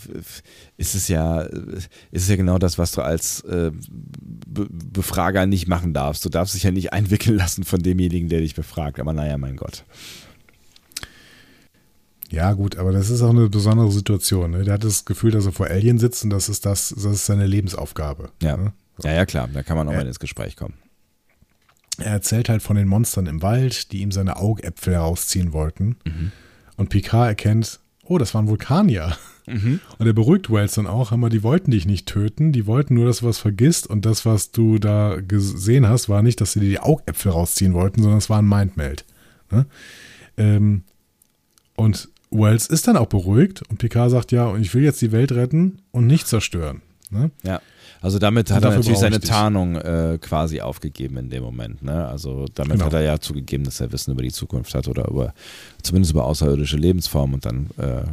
Speaker 1: ist es ja, ist es ja genau das, was du als äh, Be Befrager nicht machen darfst. Du darfst dich ja nicht einwickeln lassen von demjenigen, der dich befragt. Aber naja, mein Gott.
Speaker 2: Ja, gut, aber das ist auch eine besondere Situation. Ne? Der hat das Gefühl, dass er vor Alien sitzt und das ist das, das ist seine Lebensaufgabe.
Speaker 1: Ja.
Speaker 2: Ne?
Speaker 1: So. ja, ja, klar, da kann man auch mal ins Gespräch kommen.
Speaker 2: Er erzählt halt von den Monstern im Wald, die ihm seine Augäpfel herausziehen wollten. Mhm. Und Picard erkennt, oh, das waren Vulkanier. Mhm. (laughs) Und er beruhigt Wells dann auch, aber die wollten dich nicht töten, die wollten nur, dass du was vergisst und das, was du da gesehen hast, war nicht, dass sie dir die Augäpfel rausziehen wollten, sondern es war ein Mindmeld. Ne? Ähm, und Wells ist dann auch beruhigt und Picard sagt ja, und ich will jetzt die Welt retten und nicht zerstören. Ne?
Speaker 1: Ja. Also damit hat er natürlich seine Tarnung äh, quasi aufgegeben in dem Moment. Ne? Also damit genau. hat er ja zugegeben, dass er Wissen über die Zukunft hat oder über zumindest über außerirdische Lebensformen und dann äh,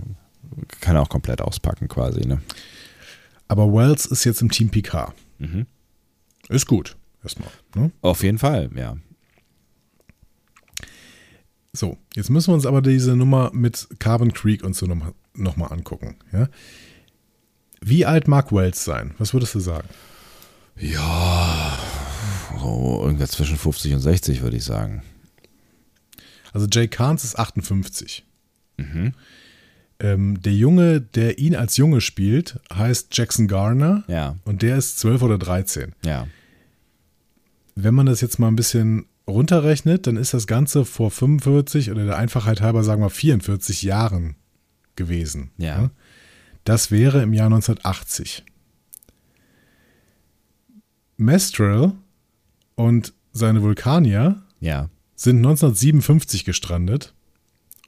Speaker 1: kann er auch komplett auspacken quasi. Ne?
Speaker 2: Aber Wells ist jetzt im Team Picard. Mhm. Ist gut, erstmal. Ne?
Speaker 1: Auf jeden Fall, ja.
Speaker 2: So, jetzt müssen wir uns aber diese Nummer mit Carbon Creek und so nochmal noch mal angucken. Ja? Wie alt mag Wells sein? Was würdest du sagen?
Speaker 1: Ja, so irgendwas zwischen 50 und 60 würde ich sagen.
Speaker 2: Also Jay Carnes ist 58. Mhm. Ähm, der Junge, der ihn als Junge spielt, heißt Jackson Garner.
Speaker 1: Ja.
Speaker 2: Und der ist 12 oder 13.
Speaker 1: Ja.
Speaker 2: Wenn man das jetzt mal ein bisschen runterrechnet, dann ist das Ganze vor 45 oder der Einfachheit halber sagen wir 44 Jahren gewesen.
Speaker 1: Ja.
Speaker 2: Das wäre im Jahr 1980. Mestral und seine Vulkanier
Speaker 1: ja.
Speaker 2: sind 1957 gestrandet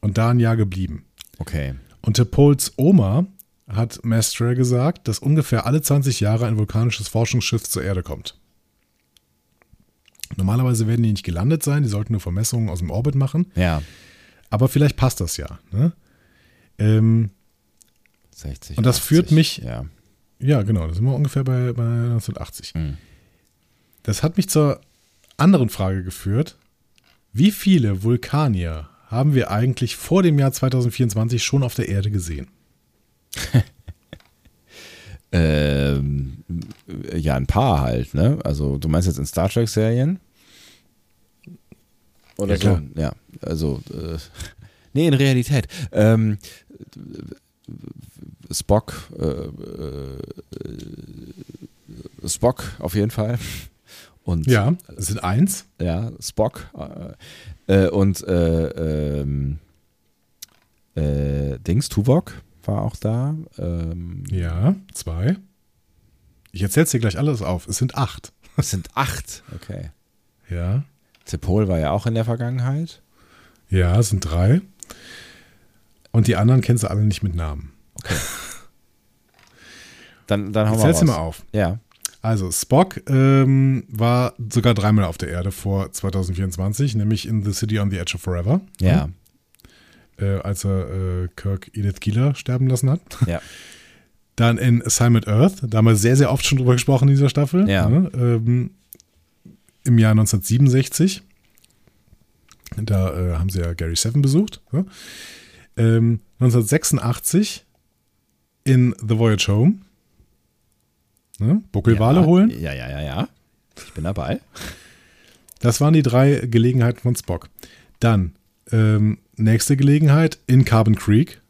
Speaker 2: und da ein Jahr geblieben.
Speaker 1: Okay.
Speaker 2: Und Tepols Oma hat Mestral gesagt, dass ungefähr alle 20 Jahre ein vulkanisches Forschungsschiff zur Erde kommt. Normalerweise werden die nicht gelandet sein, die sollten nur Vermessungen aus dem Orbit machen.
Speaker 1: Ja.
Speaker 2: Aber vielleicht passt das ja. Ne? Ähm,
Speaker 1: 60.
Speaker 2: Und das
Speaker 1: 80,
Speaker 2: führt mich.
Speaker 1: Ja.
Speaker 2: ja, genau, da sind wir ungefähr bei, bei 1980. Mhm. Das hat mich zur anderen Frage geführt. Wie viele Vulkanier haben wir eigentlich vor dem Jahr 2024 schon auf der Erde gesehen? (laughs)
Speaker 1: ähm, ja, ein paar halt, ne? Also, du meinst jetzt in Star Trek-Serien? Oder ja, so? Ja, also, äh, (laughs) nee, in Realität. Ähm, Spock, äh, äh, Spock auf jeden Fall. (laughs) Und,
Speaker 2: ja, es sind eins.
Speaker 1: Ja, Spock. Äh, und äh, ähm, äh, Dings, Tuvok war auch da. Ähm,
Speaker 2: ja, zwei. Ich erzähl's dir gleich alles auf. Es sind acht. (laughs)
Speaker 1: Es sind acht, okay.
Speaker 2: Ja.
Speaker 1: Zepol war ja auch in der Vergangenheit.
Speaker 2: Ja, es sind drei. Und die anderen kennst du alle nicht mit Namen.
Speaker 1: Okay. Dann, dann haben
Speaker 2: wir mal auf.
Speaker 1: Ja.
Speaker 2: Also, Spock ähm, war sogar dreimal auf der Erde vor 2024, nämlich in The City on the Edge of Forever.
Speaker 1: Ja.
Speaker 2: Äh, als er äh, Kirk Edith Keeler sterben lassen hat. (laughs)
Speaker 1: Ja.
Speaker 2: Dann in Assignment Earth, da haben wir sehr, sehr oft schon drüber gesprochen in dieser Staffel.
Speaker 1: Ja.
Speaker 2: Ne? Ähm, Im Jahr 1967. Da äh, haben sie ja Gary Seven besucht. Ne? Ähm, 1986 in The Voyage Home. Ne? Buckelwale
Speaker 1: ja,
Speaker 2: holen.
Speaker 1: Ja, ja, ja, ja. Ich bin dabei.
Speaker 2: Das waren die drei Gelegenheiten von Spock. Dann, ähm, nächste Gelegenheit in Carbon Creek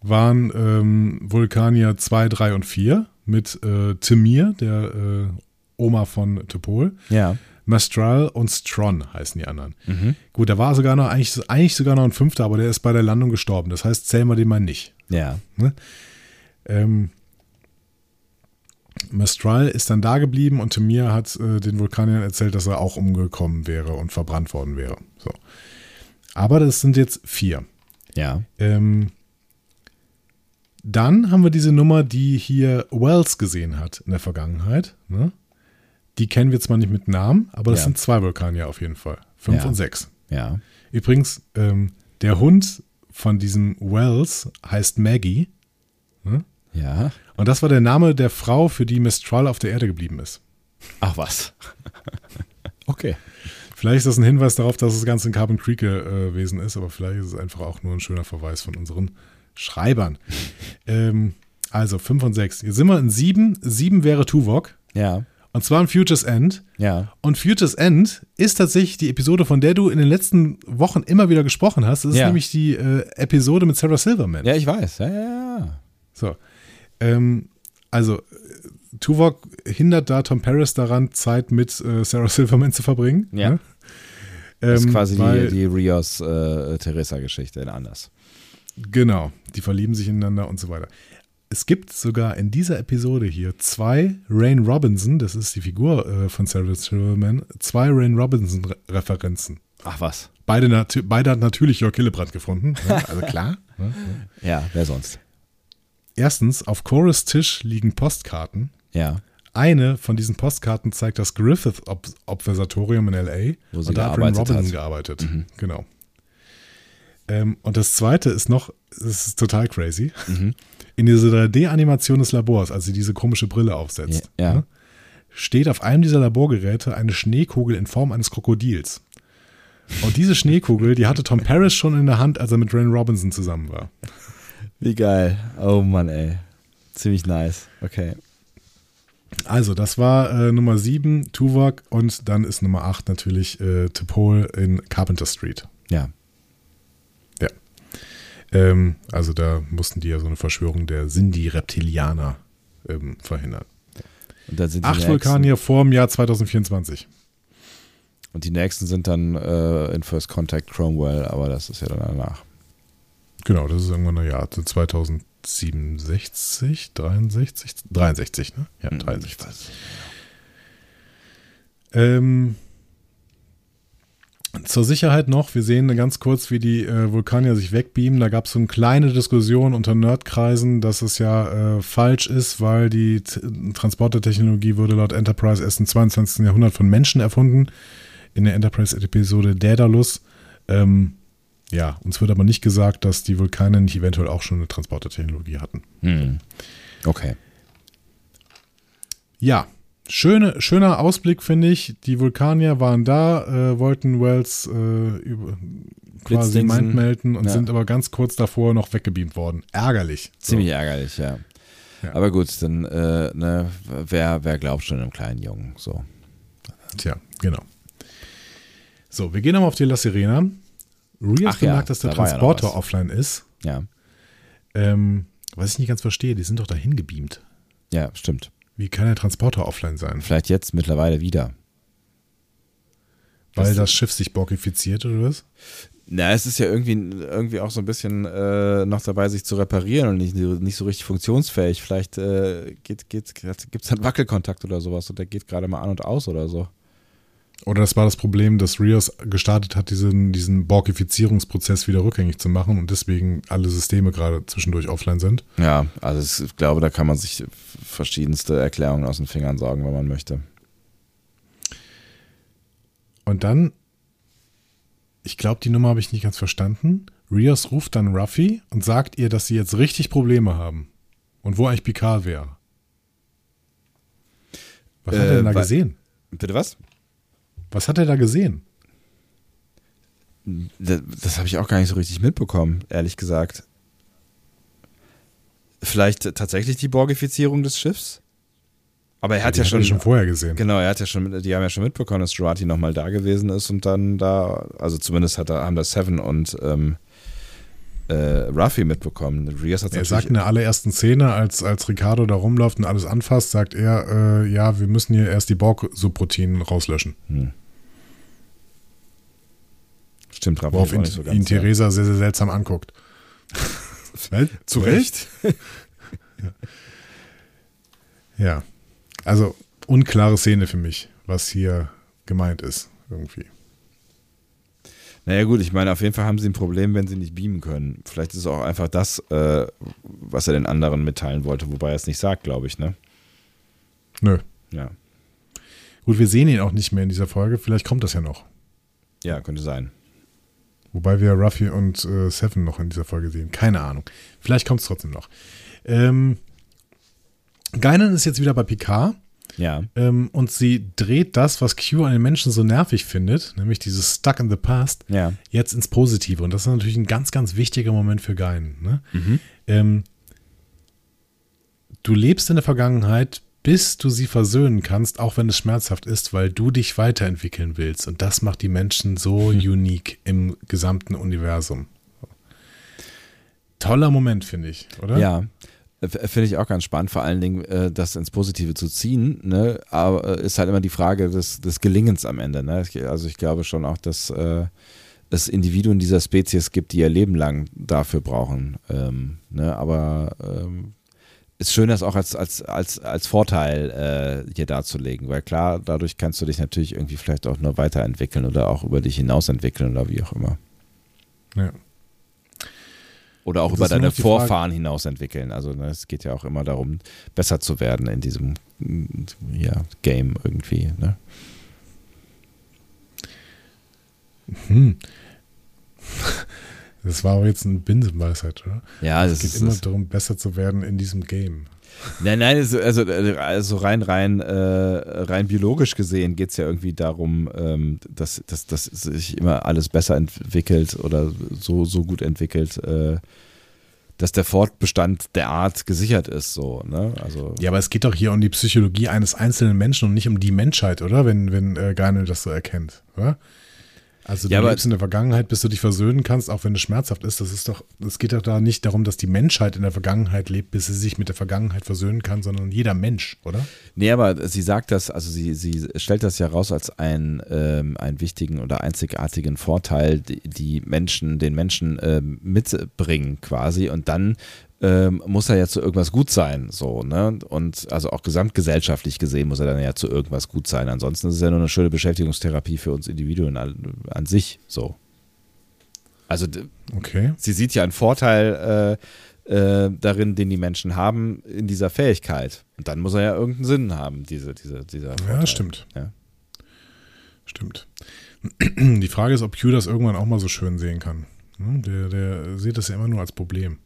Speaker 2: waren ähm, Vulkanier 2, 3 und 4 mit äh, Timir, der äh, Oma von Topol.
Speaker 1: Ja.
Speaker 2: Mastral und Stron heißen die anderen. Mhm. Gut, da war sogar noch eigentlich, eigentlich sogar noch ein fünfter, aber der ist bei der Landung gestorben. Das heißt, zählen wir den mal nicht.
Speaker 1: Ja. Ne?
Speaker 2: Ähm, Mastral ist dann da geblieben und Temir hat äh, den Vulkaniern erzählt, dass er auch umgekommen wäre und verbrannt worden wäre. So. Aber das sind jetzt vier.
Speaker 1: Ja.
Speaker 2: Ähm, dann haben wir diese Nummer, die hier Wells gesehen hat in der Vergangenheit. Ne? Die kennen wir zwar nicht mit Namen, aber das ja. sind zwei Vulkanier auf jeden Fall. Fünf
Speaker 1: ja.
Speaker 2: und sechs.
Speaker 1: Ja.
Speaker 2: Übrigens, ähm, der Hund von diesem Wells heißt Maggie.
Speaker 1: Ne? Ja.
Speaker 2: Und das war der Name der Frau, für die Mistral auf der Erde geblieben ist.
Speaker 1: Ach was. (laughs)
Speaker 2: okay. Vielleicht ist das ein Hinweis darauf, dass das Ganze ein Carbon Creek gewesen ist, aber vielleicht ist es einfach auch nur ein schöner Verweis von unseren Schreibern. (laughs) ähm, also 5 und 6. Hier sind wir in 7. 7 wäre Tuvok.
Speaker 1: Ja.
Speaker 2: Und zwar in Futures End.
Speaker 1: Ja.
Speaker 2: Und Futures End ist tatsächlich die Episode, von der du in den letzten Wochen immer wieder gesprochen hast. Das ist ja. nämlich die äh, Episode mit Sarah Silverman.
Speaker 1: Ja, ich weiß. Ja, ja, ja.
Speaker 2: So. Ähm, also, Tuvok hindert da Tom Paris daran, Zeit mit äh, Sarah Silverman zu verbringen.
Speaker 1: Ja. Ne? Das ist ähm, quasi weil, die, die Rios-Teresa-Geschichte äh, in anders.
Speaker 2: Genau, die verlieben sich ineinander und so weiter. Es gibt sogar in dieser Episode hier zwei Rain Robinson, das ist die Figur äh, von Sarah Silverman, zwei Rain Robinson-Referenzen.
Speaker 1: Ach was.
Speaker 2: Beide, beide hat natürlich Jörg Hillebrand gefunden, ne? also klar. (laughs)
Speaker 1: Ne? ja, wer sonst?
Speaker 2: Erstens, auf Chorus Tisch liegen Postkarten.
Speaker 1: Ja.
Speaker 2: Eine von diesen Postkarten zeigt das Griffith Observatorium in LA.
Speaker 1: Wo sie und
Speaker 2: da
Speaker 1: hat Rain
Speaker 2: Robinson
Speaker 1: hat.
Speaker 2: gearbeitet. Mhm. Genau. Ähm, und das zweite ist noch, das ist total crazy. Mhm. In dieser 3D-Animation des Labors, als sie diese komische Brille aufsetzt,
Speaker 1: ja, ja. Ne,
Speaker 2: steht auf einem dieser Laborgeräte eine Schneekugel in Form eines Krokodils. Und diese Schneekugel, die hatte Tom Paris schon in der Hand, als er mit Rain Robinson zusammen war.
Speaker 1: Wie geil. Oh Mann, ey. Ziemlich nice. Okay.
Speaker 2: Also, das war äh, Nummer 7, Tuvok, und dann ist Nummer 8 natürlich äh, Topol in Carpenter Street.
Speaker 1: Ja.
Speaker 2: Ähm, also da mussten die ja so eine Verschwörung der Sindhi-Reptilianer ähm, verhindern. Acht Vulkanier vor dem Jahr 2024.
Speaker 1: Und die nächsten sind dann äh, in First Contact Cromwell, aber das ist ja dann danach.
Speaker 2: Genau, das ist irgendwann ein Jahr 2067, 63, 63, ne? Ja, 63. Hm, ähm, zur Sicherheit noch, wir sehen ganz kurz, wie die äh, Vulkanier sich wegbeamen. Da gab es so eine kleine Diskussion unter Nerdkreisen, dass es ja äh, falsch ist, weil die Transportertechnologie wurde laut Enterprise erst im 22. Jahrhundert von Menschen erfunden. In der Enterprise-Episode Daedalus. Ähm, ja, uns wird aber nicht gesagt, dass die Vulkane nicht eventuell auch schon eine Transportertechnologie hatten.
Speaker 1: Hm. Okay.
Speaker 2: Ja, Schöne, schöner Ausblick, finde ich. Die Vulkanier waren da, äh, wollten Wells äh, über, quasi Mind melden und ja. sind aber ganz kurz davor noch weggebeamt worden. Ärgerlich.
Speaker 1: Ziemlich so. ärgerlich, ja. ja. Aber gut, dann, äh, ne, wer, wer glaubt schon einem kleinen Jungen, so.
Speaker 2: Tja, genau. So, wir gehen nochmal auf die La Sirena. Rios bemerkt, ja, dass der da Transporter ja offline ist.
Speaker 1: Ja.
Speaker 2: Ähm, was ich nicht ganz verstehe, die sind doch dahin gebeamt.
Speaker 1: Ja, stimmt.
Speaker 2: Wie kann der Transporter offline sein?
Speaker 1: Vielleicht jetzt mittlerweile wieder.
Speaker 2: Weil das, das Schiff sich borgifiziert oder was?
Speaker 1: Na, es ist ja irgendwie, irgendwie auch so ein bisschen äh, noch dabei, sich zu reparieren und nicht, nicht so richtig funktionsfähig. Vielleicht äh, gibt es einen Wackelkontakt oder sowas und der geht gerade mal an und aus oder so.
Speaker 2: Oder das war das Problem, dass Rios gestartet hat, diesen, diesen Borgifizierungsprozess wieder rückgängig zu machen und deswegen alle Systeme gerade zwischendurch offline sind.
Speaker 1: Ja, also ich glaube, da kann man sich verschiedenste Erklärungen aus den Fingern sagen, wenn man möchte.
Speaker 2: Und dann, ich glaube, die Nummer habe ich nicht ganz verstanden. Rios ruft dann Ruffy und sagt ihr, dass sie jetzt richtig Probleme haben. Und wo eigentlich Picard wäre. Was äh, hat er denn da gesehen?
Speaker 1: Bitte was?
Speaker 2: Was hat er da gesehen?
Speaker 1: Das, das habe ich auch gar nicht so richtig mitbekommen, ehrlich gesagt. Vielleicht tatsächlich die Borgifizierung des Schiffs? Aber er ja, hat ja schon,
Speaker 2: schon vorher gesehen.
Speaker 1: Genau, er hat ja schon, die haben ja schon mitbekommen, dass Jurati nochmal da gewesen ist und dann da, also zumindest hat er, haben da Seven und ähm, äh, Ruffy mitbekommen. Rios
Speaker 2: er sagt in der allerersten Szene, als, als Ricardo da rumläuft und alles anfasst, sagt er, äh, ja, wir müssen hier erst die Borg-Subroutinen rauslöschen. Hm.
Speaker 1: Stimmt,
Speaker 2: Ruffy Worauf ihn, so ihn Theresa sehr, sehr seltsam anguckt. (laughs)
Speaker 1: Zu Recht?
Speaker 2: ja. ja, also unklare Szene für mich, was hier gemeint ist, irgendwie.
Speaker 1: Naja gut, ich meine, auf jeden Fall haben sie ein Problem, wenn sie nicht beamen können. Vielleicht ist es auch einfach das, äh, was er den anderen mitteilen wollte, wobei er es nicht sagt, glaube ich, ne?
Speaker 2: Nö.
Speaker 1: Ja.
Speaker 2: Gut, wir sehen ihn auch nicht mehr in dieser Folge. Vielleicht kommt das ja noch.
Speaker 1: Ja, könnte sein.
Speaker 2: Wobei wir Ruffy und äh, Seven noch in dieser Folge sehen. Keine Ahnung. Vielleicht kommt es trotzdem noch. Ähm, Geinen ist jetzt wieder bei Picard.
Speaker 1: Ja.
Speaker 2: Ähm, und sie dreht das, was Q an den Menschen so nervig findet, nämlich dieses Stuck in the Past,
Speaker 1: ja.
Speaker 2: jetzt ins Positive. Und das ist natürlich ein ganz, ganz wichtiger Moment für Geinen. Ne? Mhm. Ähm, du lebst in der Vergangenheit, bis du sie versöhnen kannst, auch wenn es schmerzhaft ist, weil du dich weiterentwickeln willst. Und das macht die Menschen so mhm. unique im gesamten Universum. Toller Moment, finde ich, oder?
Speaker 1: Ja. Finde ich auch ganz spannend, vor allen Dingen äh, das ins Positive zu ziehen, ne? aber äh, ist halt immer die Frage des, des Gelingens am Ende. Ne? Also ich glaube schon auch, dass äh, es Individuen dieser Spezies gibt, die ihr Leben lang dafür brauchen. Ähm, ne? Aber ähm, ist schön, das auch als, als, als, als Vorteil äh, hier darzulegen, weil klar, dadurch kannst du dich natürlich irgendwie vielleicht auch nur weiterentwickeln oder auch über dich hinaus entwickeln oder wie auch immer.
Speaker 2: Ja.
Speaker 1: Oder auch über deine Vorfahren Frage. hinaus entwickeln. Also ne, es geht ja auch immer darum, besser zu werden in diesem ja, Game irgendwie. Ne?
Speaker 2: Hm. Das war aber jetzt ein Binsenweisheit, oder?
Speaker 1: Ja,
Speaker 2: es geht immer darum, besser zu werden in diesem Game.
Speaker 1: Nein, nein, also, also, also rein, rein, äh, rein biologisch gesehen geht es ja irgendwie darum, ähm, dass, dass, dass sich immer alles besser entwickelt oder so, so gut entwickelt, äh, dass der Fortbestand der Art gesichert ist. So, ne? also,
Speaker 2: ja, aber es geht doch hier um die Psychologie eines einzelnen Menschen und nicht um die Menschheit, oder? Wenn, wenn äh, Garnel das so erkennt, oder? Also du ja, lebst in der Vergangenheit, bis du dich versöhnen kannst, auch wenn es schmerzhaft ist. Das ist doch, es geht doch da nicht darum, dass die Menschheit in der Vergangenheit lebt, bis sie sich mit der Vergangenheit versöhnen kann, sondern jeder Mensch, oder?
Speaker 1: Nee, aber sie sagt das, also sie, sie stellt das ja raus als ein, ähm, einen wichtigen oder einzigartigen Vorteil, die, die Menschen, den Menschen ähm, mitbringen quasi und dann ähm, muss er ja zu irgendwas gut sein, so, ne? Und also auch gesamtgesellschaftlich gesehen muss er dann ja zu irgendwas gut sein. Ansonsten ist es ja nur eine schöne Beschäftigungstherapie für uns Individuen an, an sich, so. Also
Speaker 2: okay.
Speaker 1: sie sieht ja einen Vorteil äh, äh, darin, den die Menschen haben in dieser Fähigkeit. Und dann muss er ja irgendeinen Sinn haben, diese, diese, dieser
Speaker 2: Vorteil. Ja, stimmt. Ja. Stimmt. (clears throat) Die Frage ist, ob Q das irgendwann auch mal so schön sehen kann. Ne? Der, der sieht das ja immer nur als Problem.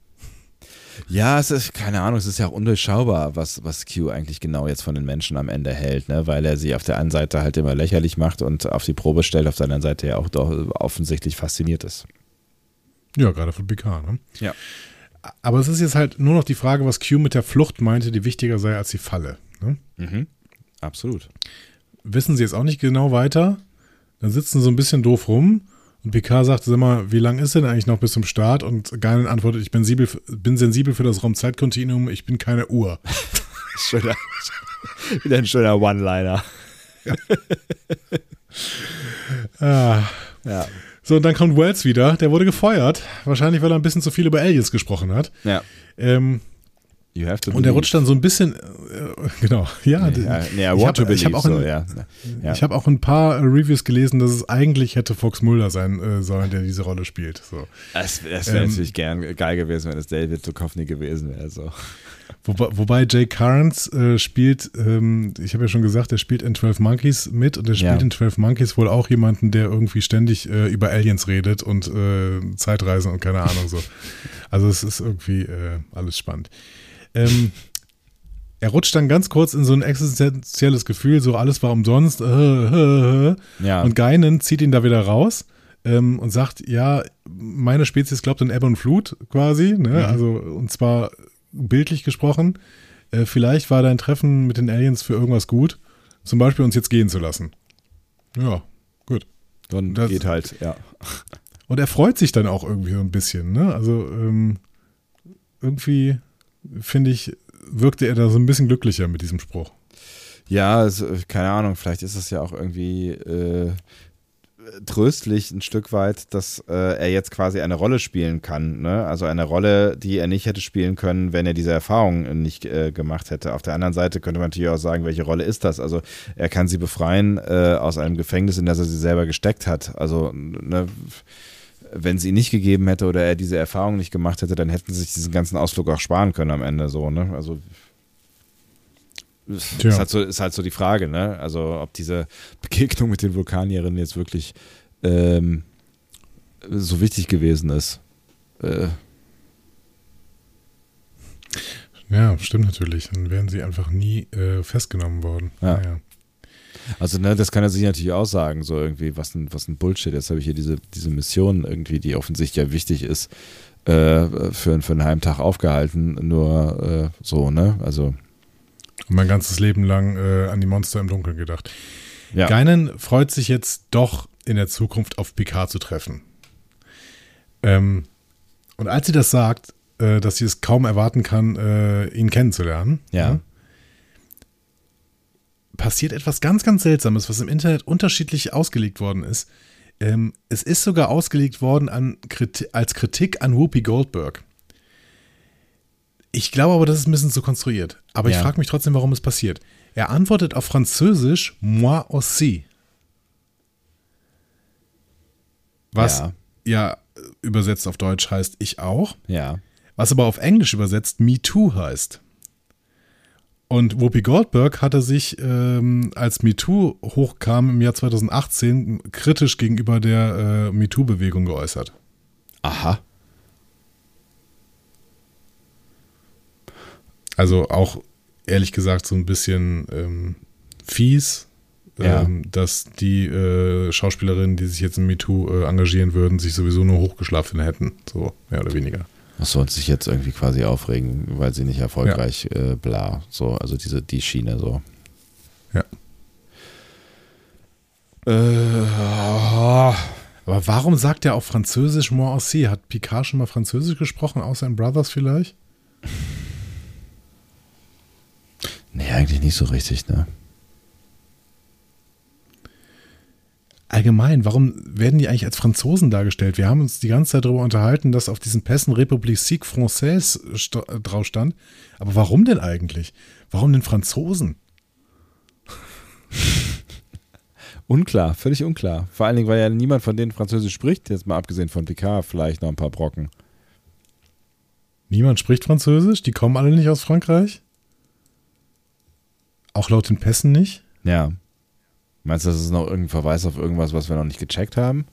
Speaker 1: Ja, es ist, keine Ahnung, es ist ja auch undurchschaubar, was, was Q eigentlich genau jetzt von den Menschen am Ende hält, ne? weil er sie auf der einen Seite halt immer lächerlich macht und auf die Probe stellt, auf der anderen Seite ja auch doch offensichtlich fasziniert ist.
Speaker 2: Ja, gerade von Picard, ne?
Speaker 1: Ja.
Speaker 2: Aber es ist jetzt halt nur noch die Frage, was Q mit der Flucht meinte, die wichtiger sei als die Falle. Ne?
Speaker 1: Mhm. Absolut.
Speaker 2: Wissen sie jetzt auch nicht genau weiter, dann sitzen sie so ein bisschen doof rum und Picard sagt, sag mal, wie lang ist denn eigentlich noch bis zum Start? Und Geinen antwortet, ich bin, sensibel, bin sensibel für das Raumzeitkontinuum, ich bin keine Uhr. (laughs)
Speaker 1: schöner, wieder ein schöner One-Liner.
Speaker 2: Ja. ah. ja. So, und dann kommt Wells wieder, der wurde gefeuert. Wahrscheinlich, weil er ein bisschen zu viel über Aliens gesprochen hat.
Speaker 1: Ja.
Speaker 2: Ähm, und er rutscht dann so ein bisschen, äh, genau, ja.
Speaker 1: Ja, nee, I want ich habe
Speaker 2: hab auch, so, ja. ja. Ich hab auch ein paar Reviews gelesen, dass es eigentlich hätte Fox Mulder sein äh, sollen, der diese Rolle spielt. So.
Speaker 1: Das, das wäre ähm, natürlich gern, geil gewesen, wenn es David Duchovny gewesen wäre. So.
Speaker 2: Wobei, wobei Jay Carnes äh, spielt, ähm, ich habe ja schon gesagt, er spielt in 12 Monkeys mit und er spielt ja. in 12 Monkeys wohl auch jemanden, der irgendwie ständig äh, über Aliens redet und äh, Zeitreisen und keine Ahnung so. (laughs) Also es ist irgendwie äh, alles spannend. Ähm, er rutscht dann ganz kurz in so ein existenzielles Gefühl, so alles war umsonst. Äh, äh, äh.
Speaker 1: Ja.
Speaker 2: Und Geinen zieht ihn da wieder raus ähm, und sagt, ja, meine Spezies glaubt an Ebbe und Flut quasi, ne? Mhm. Also, und zwar bildlich gesprochen. Äh, vielleicht war dein Treffen mit den Aliens für irgendwas gut. Zum Beispiel uns jetzt gehen zu lassen. Ja, gut.
Speaker 1: Dann das, geht halt, ja.
Speaker 2: Und er freut sich dann auch irgendwie so ein bisschen, ne? Also ähm, irgendwie, finde ich, wirkte er da so ein bisschen glücklicher mit diesem Spruch.
Speaker 1: Ja, also, keine Ahnung, vielleicht ist es ja auch irgendwie äh, tröstlich ein Stück weit, dass äh, er jetzt quasi eine Rolle spielen kann. Ne? Also eine Rolle, die er nicht hätte spielen können, wenn er diese Erfahrung nicht äh, gemacht hätte. Auf der anderen Seite könnte man natürlich auch sagen, welche Rolle ist das? Also er kann sie befreien äh, aus einem Gefängnis, in das er sie selber gesteckt hat. Also ne, wenn sie ihn nicht gegeben hätte oder er diese Erfahrung nicht gemacht hätte, dann hätten sie sich diesen ganzen Ausflug auch sparen können am Ende so. Ne? Also Tja. Ist, halt so, ist halt so die Frage, ne? Also, ob diese Begegnung mit den Vulkanierinnen jetzt wirklich ähm, so wichtig gewesen ist. Äh.
Speaker 2: Ja, stimmt natürlich. Dann wären sie einfach nie äh, festgenommen worden. Ja. Naja.
Speaker 1: Also, ne, das kann er sich natürlich auch sagen, so irgendwie, was ein, was ein Bullshit. Jetzt habe ich hier diese, diese Mission irgendwie, die offensichtlich ja wichtig ist, äh, für, für einen Heimtag aufgehalten. Nur äh, so, ne? Also
Speaker 2: mein ganzes Leben lang äh, an die Monster im Dunkeln gedacht. Ja. Geinen freut sich jetzt doch in der Zukunft auf Picard zu treffen. Ähm, und als sie das sagt, äh, dass sie es kaum erwarten kann, äh, ihn kennenzulernen,
Speaker 1: ja. ja.
Speaker 2: Passiert etwas ganz, ganz Seltsames, was im Internet unterschiedlich ausgelegt worden ist. Ähm, es ist sogar ausgelegt worden an, als Kritik an Whoopi Goldberg. Ich glaube aber, das ist ein bisschen zu konstruiert. Aber ja. ich frage mich trotzdem, warum es passiert. Er antwortet auf Französisch moi aussi. Was ja. ja übersetzt auf Deutsch heißt ich auch.
Speaker 1: Ja.
Speaker 2: Was aber auf Englisch übersetzt me too heißt. Und Whoopi Goldberg hatte sich, ähm, als MeToo hochkam im Jahr 2018, kritisch gegenüber der äh, MeToo-Bewegung geäußert.
Speaker 1: Aha.
Speaker 2: Also auch ehrlich gesagt so ein bisschen ähm, fies, ja. ähm, dass die äh, Schauspielerinnen, die sich jetzt in MeToo äh, engagieren würden, sich sowieso nur hochgeschlafen hätten, so mehr oder weniger.
Speaker 1: Was soll sich jetzt irgendwie quasi aufregen, weil sie nicht erfolgreich ja. äh, bla, so, also diese, die Schiene so.
Speaker 2: Ja. Äh, aber warum sagt er auf Französisch moi aussi? Hat Picard schon mal Französisch gesprochen, außer in Brothers vielleicht?
Speaker 1: Nee, eigentlich nicht so richtig, ne?
Speaker 2: Allgemein, warum werden die eigentlich als Franzosen dargestellt? Wir haben uns die ganze Zeit darüber unterhalten, dass auf diesen Pässen République Sieg Française drauf stand. Aber warum denn eigentlich? Warum denn Franzosen? (laughs)
Speaker 1: unklar, völlig unklar. Vor allen Dingen, weil ja niemand von denen Französisch spricht, jetzt mal abgesehen von Picard, vielleicht noch ein paar Brocken.
Speaker 2: Niemand spricht Französisch? Die kommen alle nicht aus Frankreich? Auch laut den Pässen nicht?
Speaker 1: Ja. Meinst du, das ist noch irgendein Verweis auf irgendwas, was wir noch nicht gecheckt haben?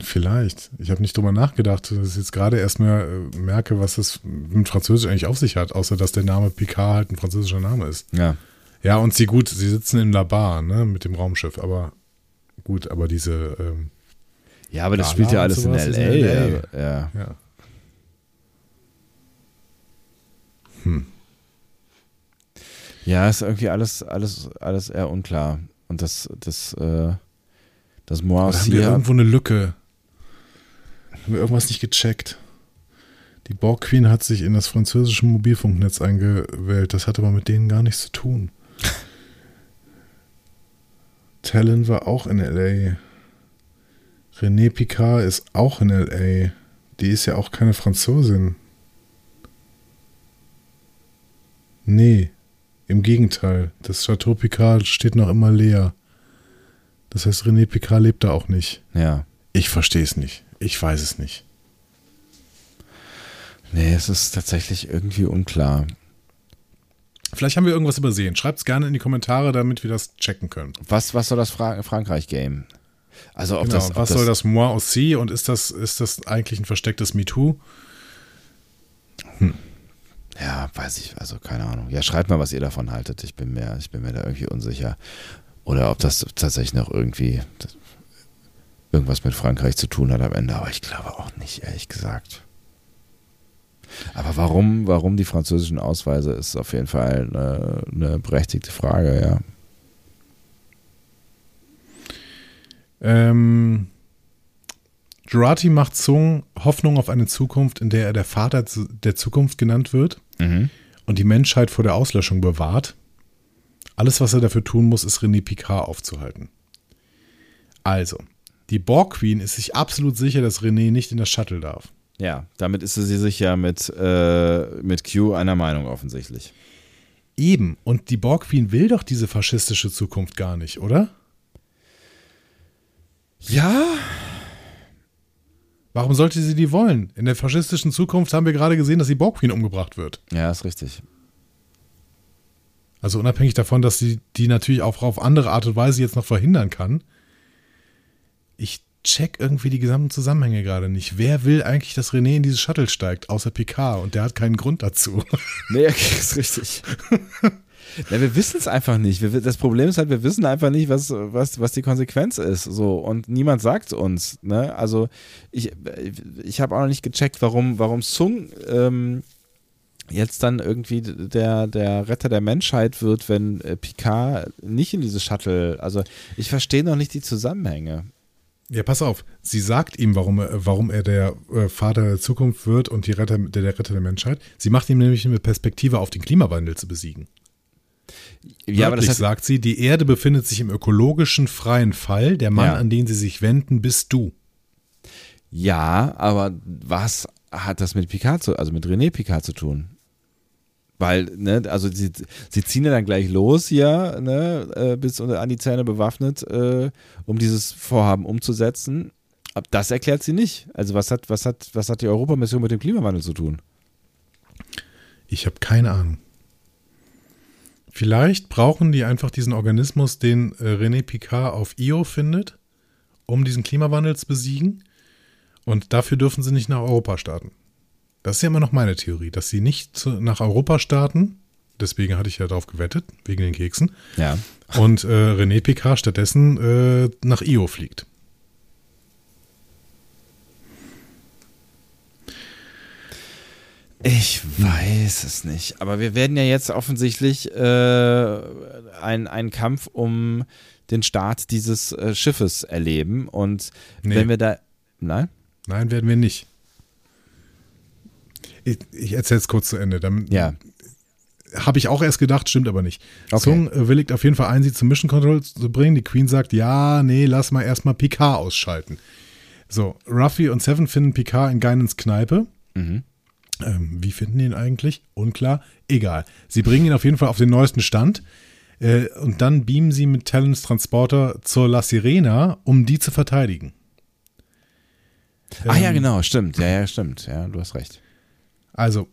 Speaker 2: Vielleicht. Ich habe nicht drüber nachgedacht, dass ich jetzt gerade erstmal äh, merke, was es mit Französisch eigentlich auf sich hat, außer dass der Name Picard halt ein französischer Name ist.
Speaker 1: Ja.
Speaker 2: Ja, und sie gut, sie sitzen in La Bar, ne, mit dem Raumschiff, aber gut, aber diese. Ähm,
Speaker 1: ja, aber das spielt ja alles in LA. in LA. Ja. ja. Hm. Ja, ist irgendwie alles, alles, alles eher unklar. Und das, das, äh, das Moas
Speaker 2: haben wir irgendwo eine Lücke. Haben wir irgendwas nicht gecheckt? Die Borg Queen hat sich in das französische Mobilfunknetz eingewählt. Das hat aber mit denen gar nichts zu tun. (laughs) Talon war auch in L.A. René Picard ist auch in L.A. Die ist ja auch keine Franzosin. Nee. Im Gegenteil, das Chateau Picard steht noch immer leer. Das heißt, René Picard lebt da auch nicht.
Speaker 1: Ja.
Speaker 2: Ich verstehe es nicht. Ich weiß es nicht.
Speaker 1: Nee, es ist tatsächlich irgendwie unklar.
Speaker 2: Vielleicht haben wir irgendwas übersehen. Schreibt es gerne in die Kommentare, damit wir das checken können.
Speaker 1: Was, was soll das Fra Frankreich-Game?
Speaker 2: Also ob genau, das, ob was das soll das Moi aussi und ist das, ist das eigentlich ein verstecktes MeToo?
Speaker 1: Hm. Ja, weiß ich, also keine Ahnung. Ja, schreibt mal, was ihr davon haltet. Ich bin mir, ich bin mir da irgendwie unsicher. Oder ob das tatsächlich noch irgendwie irgendwas mit Frankreich zu tun hat am Ende. Aber ich glaube auch nicht, ehrlich gesagt. Aber warum, warum die französischen Ausweise, ist auf jeden Fall eine, eine berechtigte Frage, ja.
Speaker 2: Ähm, Jurati macht Zung Hoffnung auf eine Zukunft, in der er der Vater der Zukunft genannt wird mhm. und die Menschheit vor der Auslöschung bewahrt. Alles, was er dafür tun muss, ist René Picard aufzuhalten. Also, die Borg Queen ist sich absolut sicher, dass René nicht in das Shuttle darf.
Speaker 1: Ja, damit ist sie sich ja mit, äh, mit Q einer Meinung offensichtlich.
Speaker 2: Eben, und die Borg Queen will doch diese faschistische Zukunft gar nicht, oder?
Speaker 1: Ja,
Speaker 2: Warum sollte sie die wollen? In der faschistischen Zukunft haben wir gerade gesehen, dass die Borg Queen umgebracht wird.
Speaker 1: Ja, ist richtig.
Speaker 2: Also unabhängig davon, dass sie die natürlich auch auf andere Art und Weise jetzt noch verhindern kann. Ich check irgendwie die gesamten Zusammenhänge gerade nicht. Wer will eigentlich, dass René in dieses Shuttle steigt, außer Picard? Und der hat keinen Grund dazu.
Speaker 1: Nee, ist richtig. (laughs) Ja, wir wissen es einfach nicht. Wir, das Problem ist halt, wir wissen einfach nicht, was, was, was die Konsequenz ist. So, und niemand sagt uns. Ne? Also ich, ich habe auch noch nicht gecheckt, warum, warum Sung ähm, jetzt dann irgendwie der, der Retter der Menschheit wird, wenn äh, Picard nicht in dieses Shuttle. Also ich verstehe noch nicht die Zusammenhänge.
Speaker 2: Ja, pass auf. Sie sagt ihm, warum er, warum er der äh, Vater der Zukunft wird und die Retter, der, der Retter der Menschheit. Sie macht ihm nämlich eine Perspektive auf den Klimawandel zu besiegen. Ja, aber das sagt sie, die Erde befindet sich im ökologischen freien Fall. Der Mann, ja. an den sie sich wenden, bist du.
Speaker 1: Ja, aber was hat das mit Picard zu, also mit René Picard zu tun? Weil, ne, also sie, sie ziehen ja dann gleich los hier, ne, äh, bis an die Zähne bewaffnet, äh, um dieses Vorhaben umzusetzen. Aber das erklärt sie nicht. Also was hat, was hat, was hat die Europamission mit dem Klimawandel zu tun?
Speaker 2: Ich habe keine Ahnung. Vielleicht brauchen die einfach diesen Organismus, den äh, René Picard auf Io findet, um diesen Klimawandel zu besiegen. Und dafür dürfen sie nicht nach Europa starten. Das ist ja immer noch meine Theorie, dass sie nicht zu, nach Europa starten. Deswegen hatte ich ja darauf gewettet, wegen den Keksen.
Speaker 1: Ja.
Speaker 2: Und äh, René Picard stattdessen äh, nach Io fliegt.
Speaker 1: Ich weiß es nicht. Aber wir werden ja jetzt offensichtlich äh, einen Kampf um den Start dieses äh, Schiffes erleben. Und nee. wenn wir da. Nein?
Speaker 2: Nein, werden wir nicht. Ich, ich erzähle es kurz zu Ende. Dann,
Speaker 1: ja.
Speaker 2: Habe ich auch erst gedacht, stimmt aber nicht. Okay. Sung äh, willigt auf jeden Fall ein, sie zum Mission Control zu bringen. Die Queen sagt, ja, nee, lass mal erstmal Picard ausschalten. So, Ruffy und Seven finden Picard in Geinens Kneipe. Mhm. Ähm, wie finden die ihn eigentlich? Unklar. Egal. Sie bringen ihn auf jeden Fall auf den neuesten Stand. Äh, und dann beamen sie mit Talons Transporter zur La Sirena, um die zu verteidigen.
Speaker 1: Ah ähm, ja, genau, stimmt. Ja, ja, stimmt. Ja, du hast recht.
Speaker 2: Also,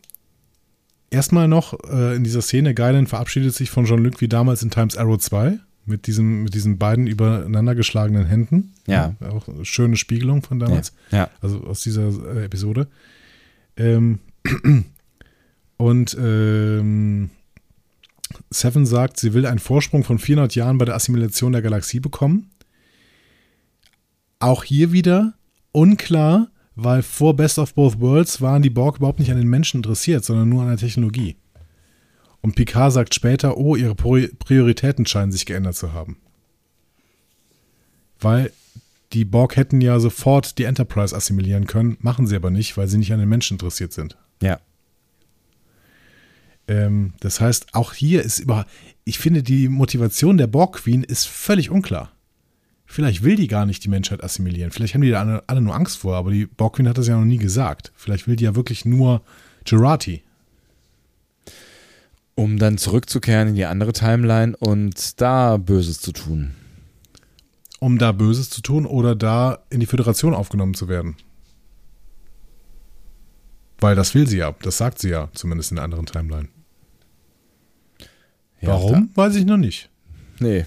Speaker 2: erstmal noch äh, in dieser Szene, Geilen verabschiedet sich von Jean-Luc wie damals in Times Arrow 2 mit, diesem, mit diesen beiden übereinander geschlagenen Händen.
Speaker 1: Ja.
Speaker 2: Auch eine schöne Spiegelung von damals.
Speaker 1: Ja. ja.
Speaker 2: Also aus dieser äh, Episode. Ähm, und ähm, Seven sagt, sie will einen Vorsprung von 400 Jahren bei der Assimilation der Galaxie bekommen. Auch hier wieder unklar, weil vor Best of Both Worlds waren die Borg überhaupt nicht an den Menschen interessiert, sondern nur an der Technologie. Und Picard sagt später, oh, ihre Prioritäten scheinen sich geändert zu haben. Weil die Borg hätten ja sofort die Enterprise assimilieren können, machen sie aber nicht, weil sie nicht an den Menschen interessiert sind.
Speaker 1: Ja.
Speaker 2: Ähm, das heißt, auch hier ist über. Ich finde, die Motivation der Borg Queen ist völlig unklar. Vielleicht will die gar nicht die Menschheit assimilieren. Vielleicht haben die da alle, alle nur Angst vor, aber die Borg Queen hat das ja noch nie gesagt. Vielleicht will die ja wirklich nur Gerati.
Speaker 1: Um dann zurückzukehren in die andere Timeline und da Böses zu tun
Speaker 2: um da Böses zu tun oder da in die Föderation aufgenommen zu werden. Weil das will sie ja, das sagt sie ja, zumindest in der anderen Timeline. Ja, Warum, da. weiß ich noch nicht.
Speaker 1: Nee.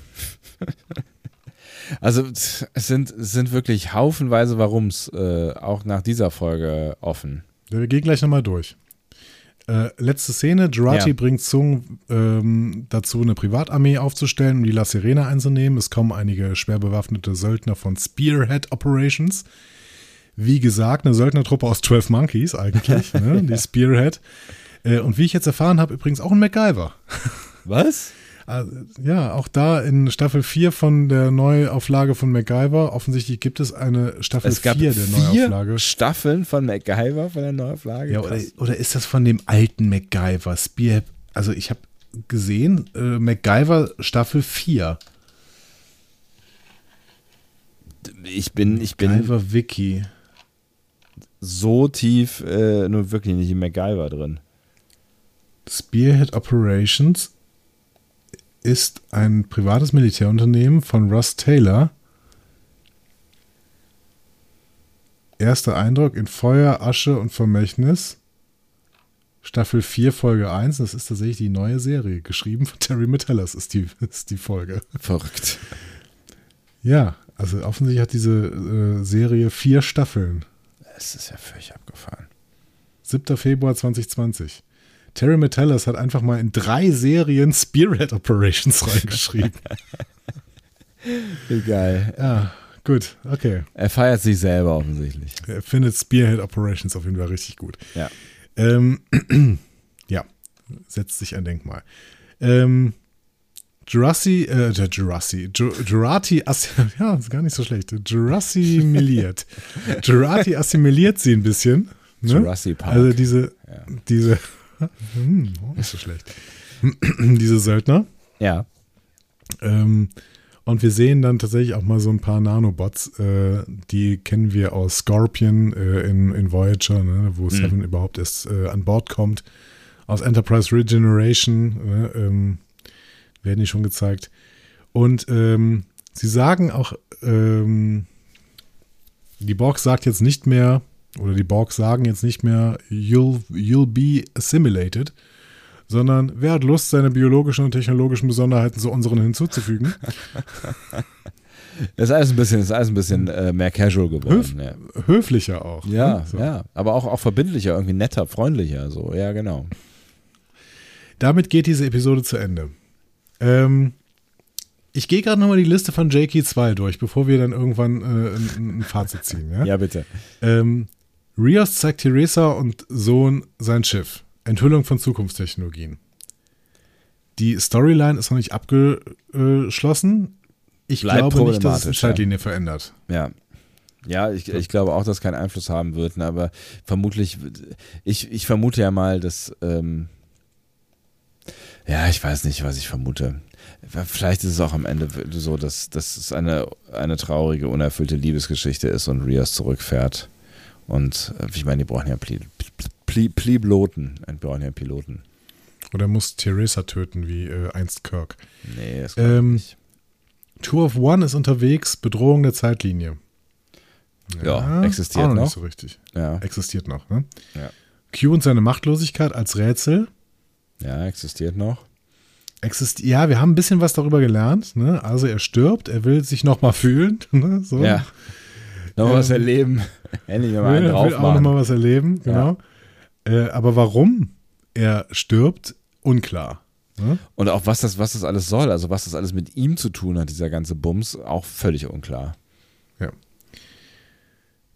Speaker 1: (laughs) also es sind, es sind wirklich haufenweise Warums äh, auch nach dieser Folge offen.
Speaker 2: Ja, wir gehen gleich nochmal durch. Äh, letzte Szene, Jurati ja. bringt Zung ähm, dazu, eine Privatarmee aufzustellen, um die La Sirena einzunehmen. Es kommen einige schwer bewaffnete Söldner von Spearhead Operations. Wie gesagt, eine Söldnertruppe aus 12 Monkeys eigentlich, ne? (laughs) die Spearhead. Äh, und wie ich jetzt erfahren habe, übrigens auch ein MacGyver. (laughs)
Speaker 1: Was?
Speaker 2: Äh, ja, auch da in Staffel 4 von der Neuauflage von MacGyver. Offensichtlich gibt es eine Staffel es 4 der Neuauflage.
Speaker 1: Staffeln von MacGyver von der Neuauflage?
Speaker 2: Ja, oder, oder, ist das von dem alten MacGyver? Spear, also ich habe gesehen, äh, MacGyver Staffel 4.
Speaker 1: Ich bin, ich bin.
Speaker 2: MacGyver Wiki.
Speaker 1: So tief äh, nur wirklich nicht in MacGyver drin.
Speaker 2: Spearhead Operations ist ein privates Militärunternehmen von Russ Taylor. Erster Eindruck in Feuer, Asche und Vermächtnis. Staffel 4, Folge 1. Das ist tatsächlich die neue Serie. Geschrieben von Terry Metellas ist die, ist die Folge.
Speaker 1: Verrückt.
Speaker 2: Ja, also offensichtlich hat diese äh, Serie vier Staffeln.
Speaker 1: Es ist ja völlig abgefahren.
Speaker 2: 7. Februar 2020. Terry Metellas hat einfach mal in drei Serien Spearhead Operations reingeschrieben. (laughs)
Speaker 1: Geil.
Speaker 2: Ja, gut, okay.
Speaker 1: Er feiert sich selber offensichtlich.
Speaker 2: Er findet Spearhead Operations auf jeden Fall richtig gut.
Speaker 1: Ja.
Speaker 2: Ähm, (clears throat) ja, setzt sich ein Denkmal. Ähm, Jurassic, äh, Jurassic, Jurati, (laughs) ja, ist gar nicht so schlecht. Jurassic miliert. (laughs) Jurati assimiliert sie ein bisschen. Ne?
Speaker 1: Jurassic Park.
Speaker 2: Also diese, ja. diese, hm, oh, nicht so schlecht. (clears throat) Diese Söldner.
Speaker 1: Ja.
Speaker 2: Ähm, und wir sehen dann tatsächlich auch mal so ein paar Nanobots. Äh, die kennen wir aus Scorpion äh, in, in Voyager, ne, wo mhm. Seven überhaupt erst äh, an Bord kommt. Aus Enterprise Regeneration ne, ähm, werden die schon gezeigt. Und ähm, sie sagen auch, ähm, die Borg sagt jetzt nicht mehr, oder die Borg sagen jetzt nicht mehr, you'll, you'll be assimilated, sondern wer hat Lust, seine biologischen und technologischen Besonderheiten zu unseren hinzuzufügen?
Speaker 1: Das (laughs) ist alles ein bisschen, ist alles ein bisschen äh, mehr casual geworden. Höf,
Speaker 2: ja. Höflicher auch.
Speaker 1: Ja, ne? so. ja. Aber auch, auch verbindlicher, irgendwie netter, freundlicher. So, ja, genau.
Speaker 2: Damit geht diese Episode zu Ende. Ähm, ich gehe gerade nochmal die Liste von JK 2 durch, bevor wir dann irgendwann äh, ein, ein, Fazit ziehen. Ja,
Speaker 1: ja bitte.
Speaker 2: Ähm, Rios zeigt Theresa und Sohn sein Schiff. Enthüllung von Zukunftstechnologien. Die Storyline ist noch nicht abgeschlossen. Ich Bleibt glaube nicht, dass es die Zeitlinie ja. verändert.
Speaker 1: Ja. Ja, ich, ich glaube auch, dass es keinen Einfluss haben wird, ne, aber vermutlich, ich, ich vermute ja mal, dass, ähm, ja, ich weiß nicht, was ich vermute. Vielleicht ist es auch am Ende so, dass, dass es eine, eine traurige, unerfüllte Liebesgeschichte ist und Rios zurückfährt. Und äh, ich meine, die brauchen ja Pli, Pli, Piloten. Die brauchen ja Piloten.
Speaker 2: Oder muss Theresa töten, wie äh, einst Kirk.
Speaker 1: Nee, das kann ähm, nicht.
Speaker 2: Two of One ist unterwegs, Bedrohung der Zeitlinie.
Speaker 1: Ja, ja existiert noch.
Speaker 2: Nicht so richtig.
Speaker 1: Ja.
Speaker 2: Existiert noch, ne?
Speaker 1: Ja.
Speaker 2: Q und seine Machtlosigkeit als Rätsel.
Speaker 1: Ja, existiert noch.
Speaker 2: Exist ja, wir haben ein bisschen was darüber gelernt. Ne? Also er stirbt, er will sich nochmal fühlen. (laughs) Ne? So.
Speaker 1: Ja. Noch ähm, was erleben. (laughs) Endlich mal einen drauf will
Speaker 2: auch noch mal was erleben, genau. Ja. Äh, aber warum er stirbt, unklar. Ne?
Speaker 1: Und auch was das, was das alles soll, also was das alles mit ihm zu tun hat, dieser ganze Bums, auch völlig unklar.
Speaker 2: Ja.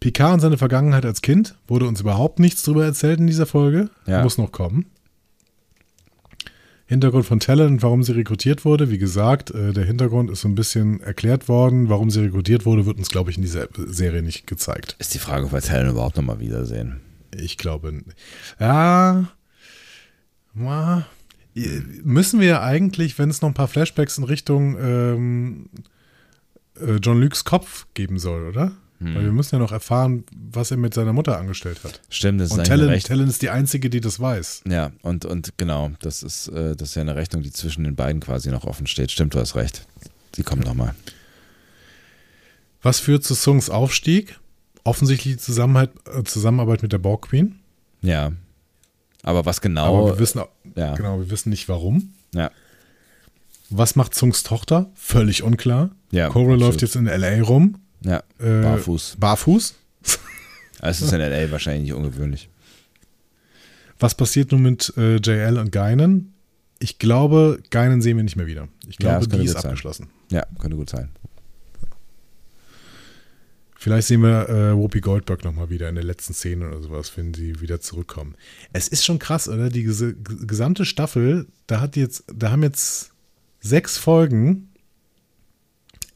Speaker 2: Picard und seine Vergangenheit als Kind wurde uns überhaupt nichts darüber erzählt in dieser Folge. Ja. Muss noch kommen. Hintergrund von Talent, warum sie rekrutiert wurde. Wie gesagt, äh, der Hintergrund ist so ein bisschen erklärt worden. Warum sie rekrutiert wurde, wird uns, glaube ich, in dieser Serie nicht gezeigt.
Speaker 1: Ist die Frage, ob wir Talent überhaupt nochmal wiedersehen.
Speaker 2: Ich glaube, ja. Müssen wir eigentlich, wenn es noch ein paar Flashbacks in Richtung ähm, äh, John Lukes Kopf geben soll, oder? Hm. Weil wir müssen ja noch erfahren, was er mit seiner Mutter angestellt hat.
Speaker 1: Stimmt, das
Speaker 2: und
Speaker 1: ist
Speaker 2: Talon, recht. Talon ist die Einzige, die das weiß.
Speaker 1: Ja, und, und genau, das ist, äh, das ist ja eine Rechnung, die zwischen den beiden quasi noch offen steht. Stimmt, du hast recht. Sie kommt nochmal.
Speaker 2: Was führt zu Sungs Aufstieg? Offensichtlich die Zusammenarbeit, äh, Zusammenarbeit mit der Borg Queen.
Speaker 1: Ja. Aber was genau?
Speaker 2: Aber wir wissen, ja. genau, wir wissen nicht warum.
Speaker 1: Ja.
Speaker 2: Was macht Sungs Tochter? Völlig unklar.
Speaker 1: Ja,
Speaker 2: Cora läuft jetzt in LA rum.
Speaker 1: Ja, äh, barfuß.
Speaker 2: Barfuß? (laughs)
Speaker 1: Es ist in L.A. wahrscheinlich nicht ungewöhnlich.
Speaker 2: Was passiert nun mit äh, JL und Geinen? Ich glaube, Geinen sehen wir nicht mehr wieder. Ich glaube, ja, die ist abgeschlossen.
Speaker 1: Ja, könnte gut sein.
Speaker 2: Vielleicht sehen wir äh, Whoopi Goldberg nochmal wieder in der letzten Szene oder sowas, wenn sie wieder zurückkommen. Es ist schon krass, oder? Die ges gesamte Staffel, da hat jetzt, da haben jetzt sechs Folgen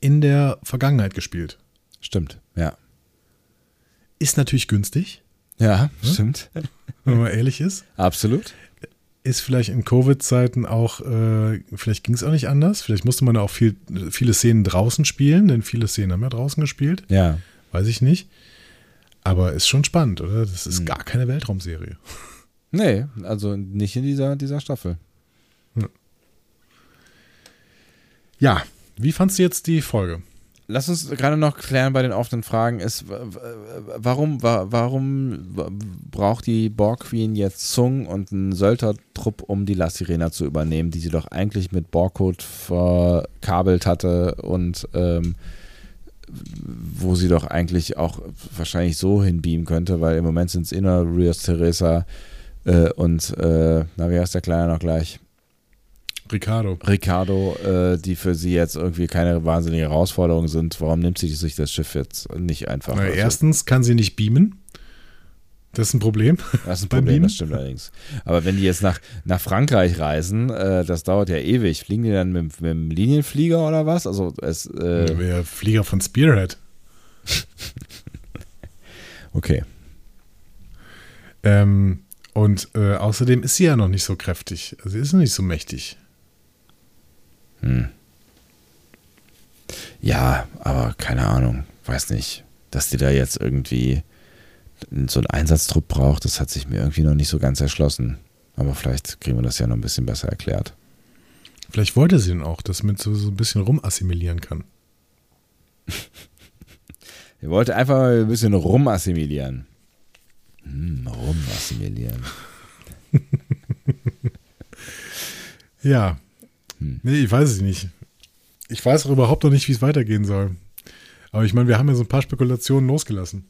Speaker 2: in der Vergangenheit gespielt.
Speaker 1: Stimmt, ja.
Speaker 2: Ist natürlich günstig.
Speaker 1: Ja, hm? stimmt. (laughs)
Speaker 2: Wenn man ehrlich ist.
Speaker 1: Absolut.
Speaker 2: Ist vielleicht in Covid-Zeiten auch, äh, vielleicht ging es auch nicht anders. Vielleicht musste man auch viel, viele Szenen draußen spielen, denn viele Szenen haben ja draußen gespielt.
Speaker 1: Ja.
Speaker 2: Weiß ich nicht. Aber ist schon spannend, oder? Das ist hm. gar keine Weltraumserie. (laughs)
Speaker 1: Nee, also nicht in dieser, dieser Staffel.
Speaker 2: Ja. ja, wie fandst du jetzt die Folge?
Speaker 1: Lass uns gerade noch klären bei den offenen Fragen, ist, warum, warum braucht die Borg Queen jetzt Zung und einen Söldnertrupp, um die La Sirena zu übernehmen, die sie doch eigentlich mit Borgcode verkabelt hatte und ähm, wo sie doch eigentlich auch wahrscheinlich so hinbeamen könnte, weil im Moment sind es inner Rios Teresa äh, und, äh, na, wie heißt der Kleine noch gleich?
Speaker 2: Ricardo.
Speaker 1: Ricardo, äh, die für sie jetzt irgendwie keine wahnsinnige Herausforderung sind. Warum nimmt sie sich das Schiff jetzt nicht einfach?
Speaker 2: Na, also, erstens kann sie nicht beamen. Das ist ein Problem.
Speaker 1: Das ist ein (laughs) Problem, das stimmt allerdings. Aber wenn die jetzt nach, nach Frankreich reisen, äh, das dauert ja ewig. Fliegen die dann mit, mit dem Linienflieger oder was? Also es. Äh
Speaker 2: Der Flieger von Spearhead. (laughs)
Speaker 1: okay.
Speaker 2: Ähm, und äh, außerdem ist sie ja noch nicht so kräftig. Sie ist noch nicht so mächtig.
Speaker 1: Hm. Ja, aber keine Ahnung. Weiß nicht, dass die da jetzt irgendwie so einen Einsatztrupp braucht, das hat sich mir irgendwie noch nicht so ganz erschlossen. Aber vielleicht kriegen wir das ja noch ein bisschen besser erklärt.
Speaker 2: Vielleicht wollte sie dann auch, dass man so, so ein bisschen rumassimilieren kann. (laughs)
Speaker 1: er wollte einfach mal ein bisschen rumassimilieren. Hm, rumassimilieren. (laughs)
Speaker 2: ja, hm. Nee, ich weiß es nicht. Ich weiß auch überhaupt noch nicht, wie es weitergehen soll. Aber ich meine, wir haben ja so ein paar Spekulationen losgelassen.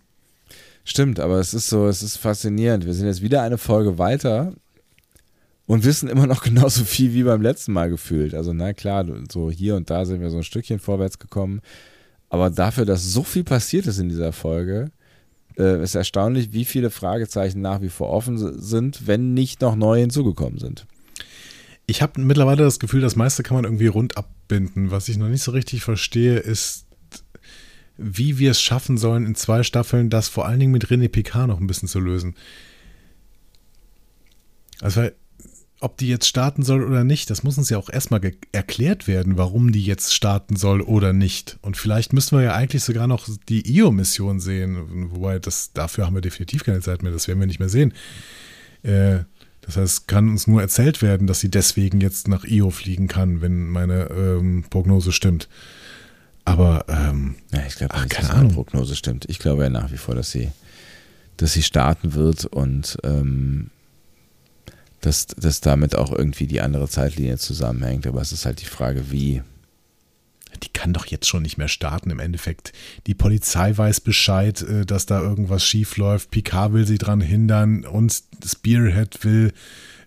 Speaker 1: Stimmt, aber es ist so, es ist faszinierend. Wir sind jetzt wieder eine Folge weiter und wissen immer noch (laughs) genauso viel wie beim letzten Mal gefühlt. Also, na klar, so hier und da sind wir so ein Stückchen vorwärts gekommen. Aber dafür, dass so viel passiert ist in dieser Folge, äh, ist erstaunlich, wie viele Fragezeichen nach wie vor offen sind, wenn nicht noch neue hinzugekommen sind.
Speaker 2: Ich habe mittlerweile das Gefühl, das meiste kann man irgendwie rund abbinden. Was ich noch nicht so richtig verstehe, ist, wie wir es schaffen sollen, in zwei Staffeln das vor allen Dingen mit René Picard noch ein bisschen zu lösen. Also, ob die jetzt starten soll oder nicht, das muss uns ja auch erstmal erklärt werden, warum die jetzt starten soll oder nicht. Und vielleicht müssen wir ja eigentlich sogar noch die IO-Mission sehen. Wobei, das, dafür haben wir definitiv keine Zeit mehr, das werden wir nicht mehr sehen. Äh, das heißt, kann uns nur erzählt werden, dass sie deswegen jetzt nach Io fliegen kann, wenn meine ähm, Prognose stimmt. Aber ähm,
Speaker 1: ja, ich glaube, keine Ahnung. Prognose stimmt. Ich glaube ja nach wie vor, dass sie, dass sie starten wird und ähm, dass, dass damit auch irgendwie die andere Zeitlinie zusammenhängt. Aber es ist halt die Frage, wie
Speaker 2: die kann doch jetzt schon nicht mehr starten im Endeffekt. Die Polizei weiß Bescheid, äh, dass da irgendwas schief läuft. Picard will sie dran hindern und Spearhead will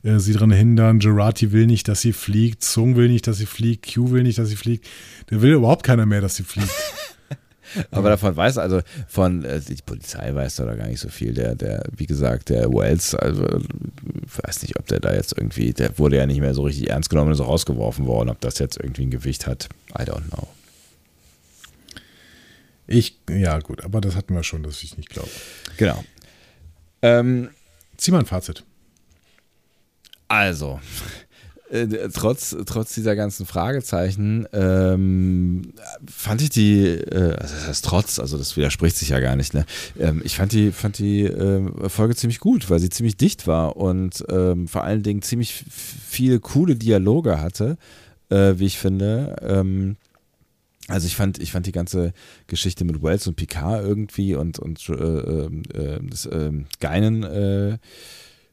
Speaker 2: äh, sie dran hindern. Gerati will nicht, dass sie fliegt. Zung will nicht, dass sie fliegt. Q will nicht, dass sie fliegt. Der will überhaupt keiner mehr, dass sie fliegt. (laughs)
Speaker 1: Aber davon weiß also von äh, die Polizei weiß da gar nicht so viel. Der, der, wie gesagt, der Wells, also weiß nicht, ob der da jetzt irgendwie, der wurde ja nicht mehr so richtig ernst genommen und ist rausgeworfen worden. Ob das jetzt irgendwie ein Gewicht hat, I don't know.
Speaker 2: Ich, ja, gut, aber das hatten wir schon, dass ich nicht glaube.
Speaker 1: Genau. Ähm,
Speaker 2: Zieh mal ein Fazit.
Speaker 1: Also, äh, trotz, trotz dieser ganzen Fragezeichen ähm, fand ich die, äh, also das heißt trotz, also das widerspricht sich ja gar nicht, ne? Ähm, ich fand die, fand die äh, Folge ziemlich gut, weil sie ziemlich dicht war und ähm, vor allen Dingen ziemlich viele coole Dialoge hatte, äh, wie ich finde. Ähm, also ich fand, ich fand die ganze Geschichte mit Wells und Picard irgendwie und, und äh, äh, das, Geinen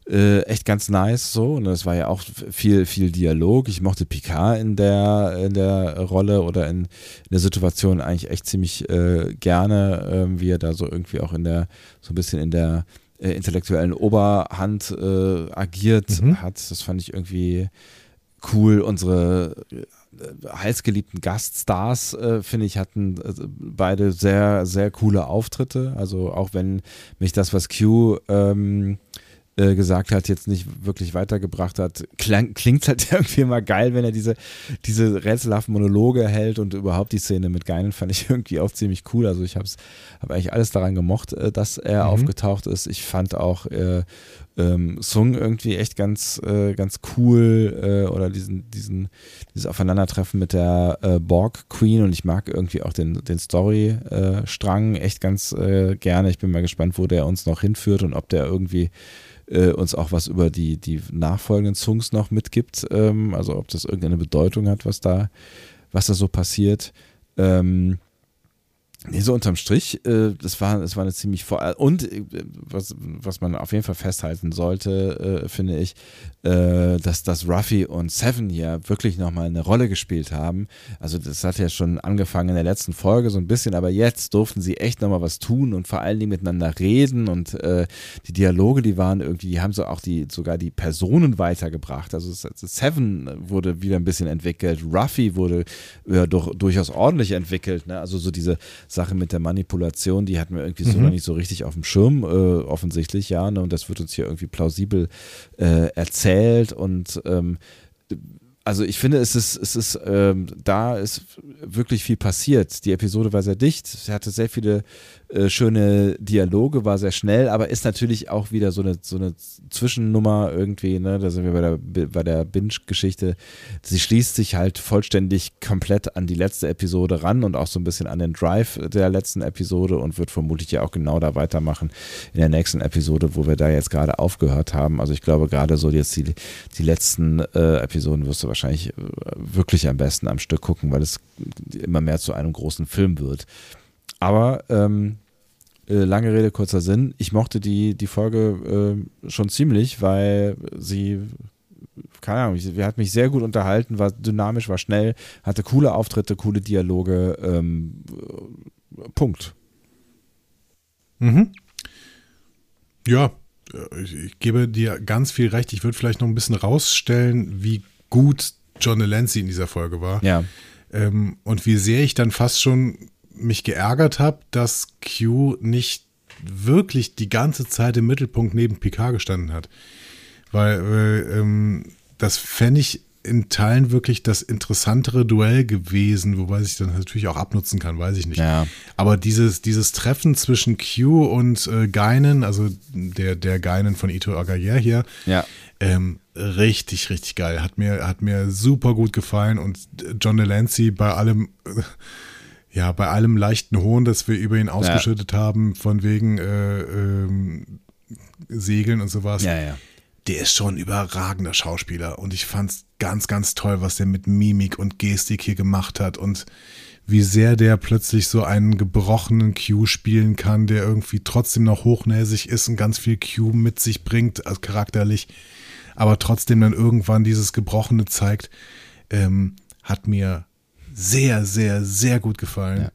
Speaker 1: äh, echt ganz nice so. Und es war ja auch viel, viel Dialog. Ich mochte Picard in der, in der Rolle oder in, in der Situation eigentlich echt ziemlich äh, gerne, äh, wie er da so irgendwie auch in der, so ein bisschen in der äh, intellektuellen Oberhand äh, agiert mhm. hat. Das fand ich irgendwie cool. Unsere äh, heißgeliebten Gaststars, äh, finde ich, hatten äh, beide sehr, sehr coole Auftritte. Also auch wenn mich das, was Q ähm, äh, gesagt hat, jetzt nicht wirklich weitergebracht hat. Klingt halt (laughs) irgendwie immer geil, wenn er diese, diese rätselhaften Monologe hält und überhaupt die Szene mit Geinen fand ich (laughs) irgendwie auch ziemlich cool. Also ich habe hab eigentlich alles daran gemocht, äh, dass er mhm. aufgetaucht ist. Ich fand auch äh, ähm, Sung irgendwie echt ganz, äh, ganz cool äh, oder diesen, diesen, dieses Aufeinandertreffen mit der äh, Borg Queen und ich mag irgendwie auch den, den Story-Strang echt ganz äh, gerne. Ich bin mal gespannt, wo der uns noch hinführt und ob der irgendwie äh, uns auch was über die, die nachfolgenden Songs noch mitgibt. Ähm, also ob das irgendeine Bedeutung hat, was da, was da so passiert. Ähm, Nee, so unterm Strich, äh, das war, das war eine ziemlich vor und äh, was, was man auf jeden Fall festhalten sollte, äh, finde ich, äh, dass, dass Ruffy und Seven hier wirklich nochmal eine Rolle gespielt haben. Also das hat ja schon angefangen in der letzten Folge so ein bisschen, aber jetzt durften sie echt nochmal was tun und vor allen Dingen miteinander reden und äh, die Dialoge, die waren irgendwie, die haben so auch die, sogar die Personen weitergebracht. Also Seven wurde wieder ein bisschen entwickelt, Ruffy wurde ja, doch, durchaus ordentlich entwickelt, ne? also so diese Sache mit der Manipulation, die hatten wir irgendwie so mhm. noch nicht so richtig auf dem Schirm, äh, offensichtlich, ja. Ne? Und das wird uns hier irgendwie plausibel äh, erzählt und ähm, also ich finde, es ist, es ist, ähm, da ist wirklich viel passiert. Die Episode war sehr dicht, sie hatte sehr viele äh, schöne Dialoge, war sehr schnell, aber ist natürlich auch wieder so eine, so eine Zwischennummer irgendwie, ne? Da sind wir bei der, bei der Binge-Geschichte. Sie schließt sich halt vollständig komplett an die letzte Episode ran und auch so ein bisschen an den Drive der letzten Episode und wird vermutlich ja auch genau da weitermachen in der nächsten Episode, wo wir da jetzt gerade aufgehört haben. Also ich glaube, gerade so jetzt die, die letzten äh, Episoden wirst du wahrscheinlich äh, wirklich am besten am Stück gucken, weil es immer mehr zu einem großen Film wird. Aber ähm, äh, lange Rede, kurzer Sinn. Ich mochte die, die Folge äh, schon ziemlich, weil sie, keine Ahnung, sie hat mich sehr gut unterhalten, war dynamisch, war schnell, hatte coole Auftritte, coole Dialoge. Ähm, Punkt.
Speaker 2: Mhm. Ja, äh, ich, ich, gebe dir ganz viel recht. Ich würde vielleicht noch ein bisschen rausstellen, wie gut John Delancey in dieser Folge war.
Speaker 1: Ja.
Speaker 2: Ähm, und wie sehr ich dann fast schon mich geärgert habe, dass Q nicht wirklich die ganze Zeit im Mittelpunkt neben Picard gestanden hat. Weil äh, ähm, das fände ich in Teilen wirklich das interessantere Duell gewesen, wobei sich dann natürlich auch abnutzen kann, weiß ich nicht.
Speaker 1: Ja.
Speaker 2: Aber dieses, dieses Treffen zwischen Q und äh, Geinen, also der, der Geinen von Ito Agayer hier,
Speaker 1: ja.
Speaker 2: ähm, richtig, richtig geil. Hat mir, hat mir super gut gefallen und John Delancey bei allem äh, ja, bei allem leichten Hohn, das wir über ihn ausgeschüttet ja. haben, von wegen äh, ähm, Segeln und sowas.
Speaker 1: Ja, ja.
Speaker 2: Der ist schon ein überragender Schauspieler und ich fand's ganz, ganz toll, was der mit Mimik und Gestik hier gemacht hat und wie sehr der plötzlich so einen gebrochenen Q spielen kann, der irgendwie trotzdem noch hochnäsig ist und ganz viel Q mit sich bringt, also charakterlich, aber trotzdem dann irgendwann dieses Gebrochene zeigt, ähm, hat mir sehr, sehr, sehr gut gefallen.
Speaker 1: Ja.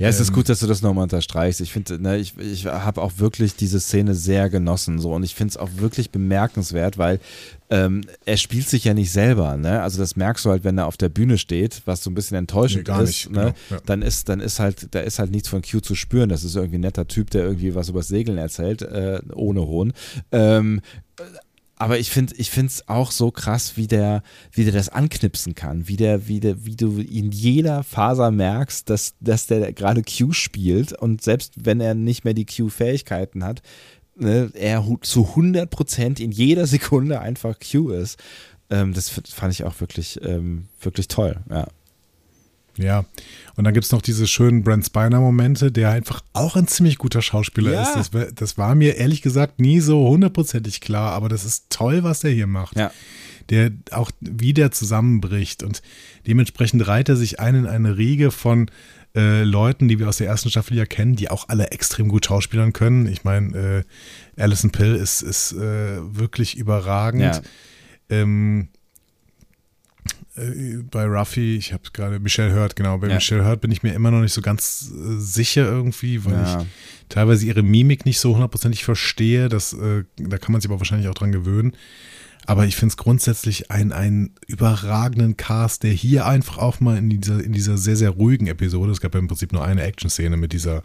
Speaker 1: Ja, es ist ähm, gut, dass du das nochmal unterstreichst. Ich finde, ne, ich, ich habe auch wirklich diese Szene sehr genossen. So, und ich finde es auch wirklich bemerkenswert, weil ähm, er spielt sich ja nicht selber, ne? Also das merkst du halt, wenn er auf der Bühne steht, was so ein bisschen enttäuschend nee, ist, nicht, ne? Genau, ja. Dann ist, dann ist halt, da ist halt nichts von Q zu spüren. Das ist irgendwie ein netter Typ, der irgendwie was übers Segeln erzählt, äh, ohne Hohn. Ähm, aber ich finde ich es auch so krass, wie der, wie der das anknipsen kann, wie der, wie der, wie du in jeder Faser merkst, dass, dass der gerade Q spielt und selbst wenn er nicht mehr die Q-Fähigkeiten hat, ne, er zu 100% in jeder Sekunde einfach Q ist. Ähm, das fand ich auch wirklich, ähm, wirklich toll, ja.
Speaker 2: Ja, und dann gibt es noch diese schönen Brent Spiner-Momente, der einfach auch ein ziemlich guter Schauspieler ja. ist. Das, das, war mir ehrlich gesagt nie so hundertprozentig klar, aber das ist toll, was der hier macht.
Speaker 1: Ja.
Speaker 2: Der auch wieder zusammenbricht und dementsprechend reiht er sich ein in eine Riege von äh, Leuten, die wir aus der ersten Staffel ja kennen, die auch alle extrem gut schauspielern können. Ich meine, äh, Alison Pill ist, ist äh, wirklich überragend. Ja. Ähm, äh, bei Ruffy, ich habe gerade Michelle Hurt, genau, bei ja. Michelle Hurt bin ich mir immer noch nicht so ganz äh, sicher irgendwie, weil ja. ich teilweise ihre Mimik nicht so hundertprozentig verstehe. Das, äh, da kann man sich aber wahrscheinlich auch dran gewöhnen. Aber ich finde es grundsätzlich einen überragenden Cast, der hier einfach auch mal in dieser, in dieser sehr, sehr ruhigen Episode, es gab ja im Prinzip nur eine Action-Szene mit dieser,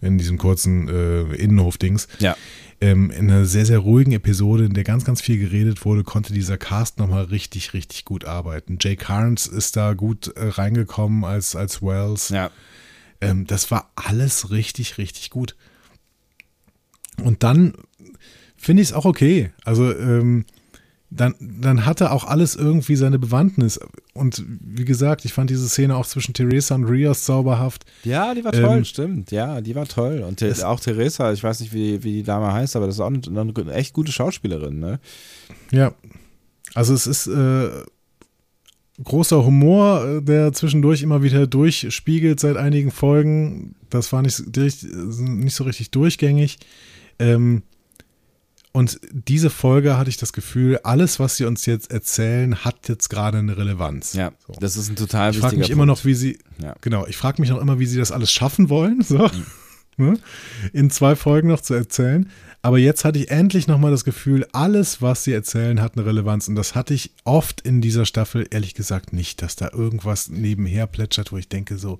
Speaker 2: in diesem kurzen äh, Innenhof-Dings,
Speaker 1: ja
Speaker 2: ähm, in einer sehr, sehr ruhigen Episode, in der ganz, ganz viel geredet wurde, konnte dieser Cast nochmal richtig, richtig gut arbeiten. Jake Carnes ist da gut äh, reingekommen als, als Wells.
Speaker 1: Ja.
Speaker 2: Ähm, das war alles richtig, richtig gut. Und dann finde ich es auch okay. Also, ähm, dann, dann hatte auch alles irgendwie seine Bewandtnis. Und wie gesagt, ich fand diese Szene auch zwischen Theresa und Rios zauberhaft.
Speaker 1: Ja, die war toll, ähm, stimmt. Ja, die war toll. Und auch Theresa, ich weiß nicht, wie, wie die Dame heißt, aber das ist auch eine, eine echt gute Schauspielerin, ne?
Speaker 2: Ja. Also es ist äh, großer Humor, äh, der zwischendurch immer wieder durchspiegelt seit einigen Folgen. Das war nicht, nicht so richtig durchgängig. Ähm, und diese Folge hatte ich das Gefühl, alles, was sie uns jetzt erzählen, hat jetzt gerade eine Relevanz.
Speaker 1: Ja, so. das ist ein total
Speaker 2: ich wichtiger Ich frage mich Punkt. immer noch, wie sie, ja. genau, ich frage mich noch immer, wie sie das alles schaffen wollen, so, mhm. (laughs) in zwei Folgen noch zu erzählen. Aber jetzt hatte ich endlich nochmal das Gefühl, alles, was sie erzählen, hat eine Relevanz. Und das hatte ich oft in dieser Staffel, ehrlich gesagt, nicht, dass da irgendwas nebenher plätschert, wo ich denke so,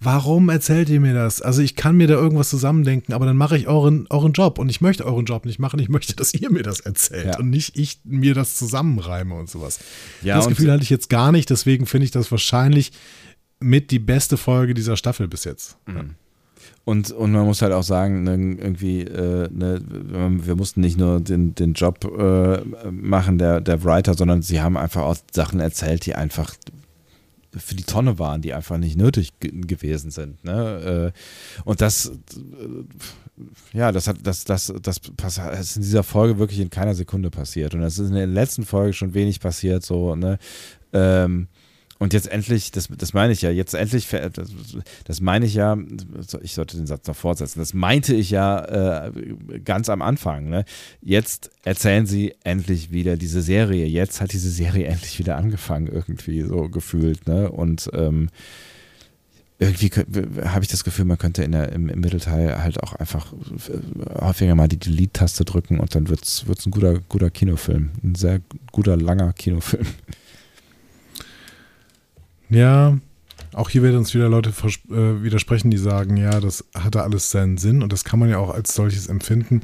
Speaker 2: warum erzählt ihr mir das? Also ich kann mir da irgendwas zusammendenken, aber dann mache ich euren, euren Job und ich möchte euren Job nicht machen. Ich möchte, dass ihr mir das erzählt ja. und nicht ich mir das zusammenreime und sowas. Ja, das Gefühl hatte ich jetzt gar nicht, deswegen finde ich das wahrscheinlich mit die beste Folge dieser Staffel bis jetzt. Mhm.
Speaker 1: Und, und man muss halt auch sagen, ne, irgendwie, äh, ne, wir mussten nicht nur den, den Job äh, machen, der, der Writer, sondern sie haben einfach auch Sachen erzählt, die einfach für die Tonne waren, die einfach nicht nötig gewesen sind. Ne? Äh, und das, äh, ja, das hat, das, das, das, das ist in dieser Folge wirklich in keiner Sekunde passiert. Und das ist in der letzten Folge schon wenig passiert, so, ne? Ähm, und jetzt endlich, das, das meine ich ja, jetzt endlich, das, das meine ich ja, ich sollte den Satz noch fortsetzen, das meinte ich ja äh, ganz am Anfang. Ne? Jetzt erzählen sie endlich wieder diese Serie. Jetzt hat diese Serie (laughs) endlich wieder angefangen, irgendwie so gefühlt. Ne? Und ähm, irgendwie habe ich das Gefühl, man könnte in der, im, im, Mittelteil halt auch einfach äh, häufiger mal die Delete-Taste drücken und dann wird es ein guter, guter Kinofilm. Ein sehr guter, langer Kinofilm.
Speaker 2: Ja, auch hier werden uns wieder Leute äh, widersprechen, die sagen, ja, das hatte alles seinen Sinn und das kann man ja auch als solches empfinden.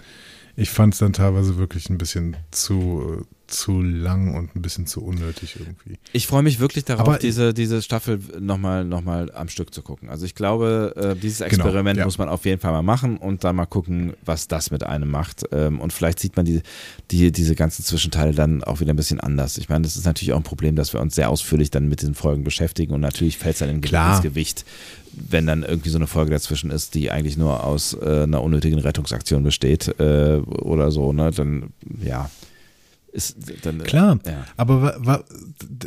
Speaker 2: Ich fand es dann teilweise wirklich ein bisschen zu, zu lang und ein bisschen zu unnötig irgendwie.
Speaker 1: Ich freue mich wirklich darauf, Aber diese, diese Staffel nochmal noch mal am Stück zu gucken. Also ich glaube, äh, dieses genau, Experiment genau, ja. muss man auf jeden Fall mal machen und dann mal gucken, was das mit einem macht. Ähm, und vielleicht sieht man die, die, diese ganzen Zwischenteile dann auch wieder ein bisschen anders. Ich meine, das ist natürlich auch ein Problem, dass wir uns sehr ausführlich dann mit den Folgen beschäftigen und natürlich fällt es dann in ins Gewicht, wenn dann irgendwie so eine Folge dazwischen ist, die eigentlich nur aus äh, einer unnötigen Rettungsaktion besteht äh, oder so, ne, dann ja, ist dann,
Speaker 2: Klar, ja. aber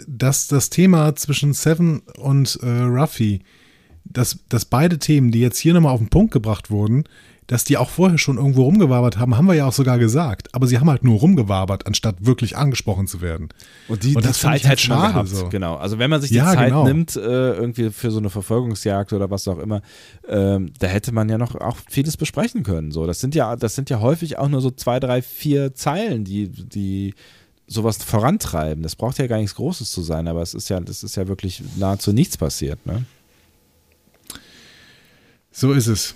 Speaker 2: das, das Thema zwischen Seven und äh, Ruffy, dass, dass beide Themen, die jetzt hier nochmal auf den Punkt gebracht wurden, dass die auch vorher schon irgendwo rumgewabert haben, haben wir ja auch sogar gesagt. Aber sie haben halt nur rumgewabert, anstatt wirklich angesprochen zu werden.
Speaker 1: Und die, und das die Zeit halt schon gehabt. So. Genau. Also wenn man sich die ja, Zeit genau. nimmt, äh, irgendwie für so eine Verfolgungsjagd oder was auch immer, ähm, da hätte man ja noch auch vieles besprechen können. So, das sind ja, das sind ja häufig auch nur so zwei, drei, vier Zeilen, die, die sowas vorantreiben. Das braucht ja gar nichts Großes zu sein, aber es ist ja, das ist ja wirklich nahezu nichts passiert, ne?
Speaker 2: So ist es.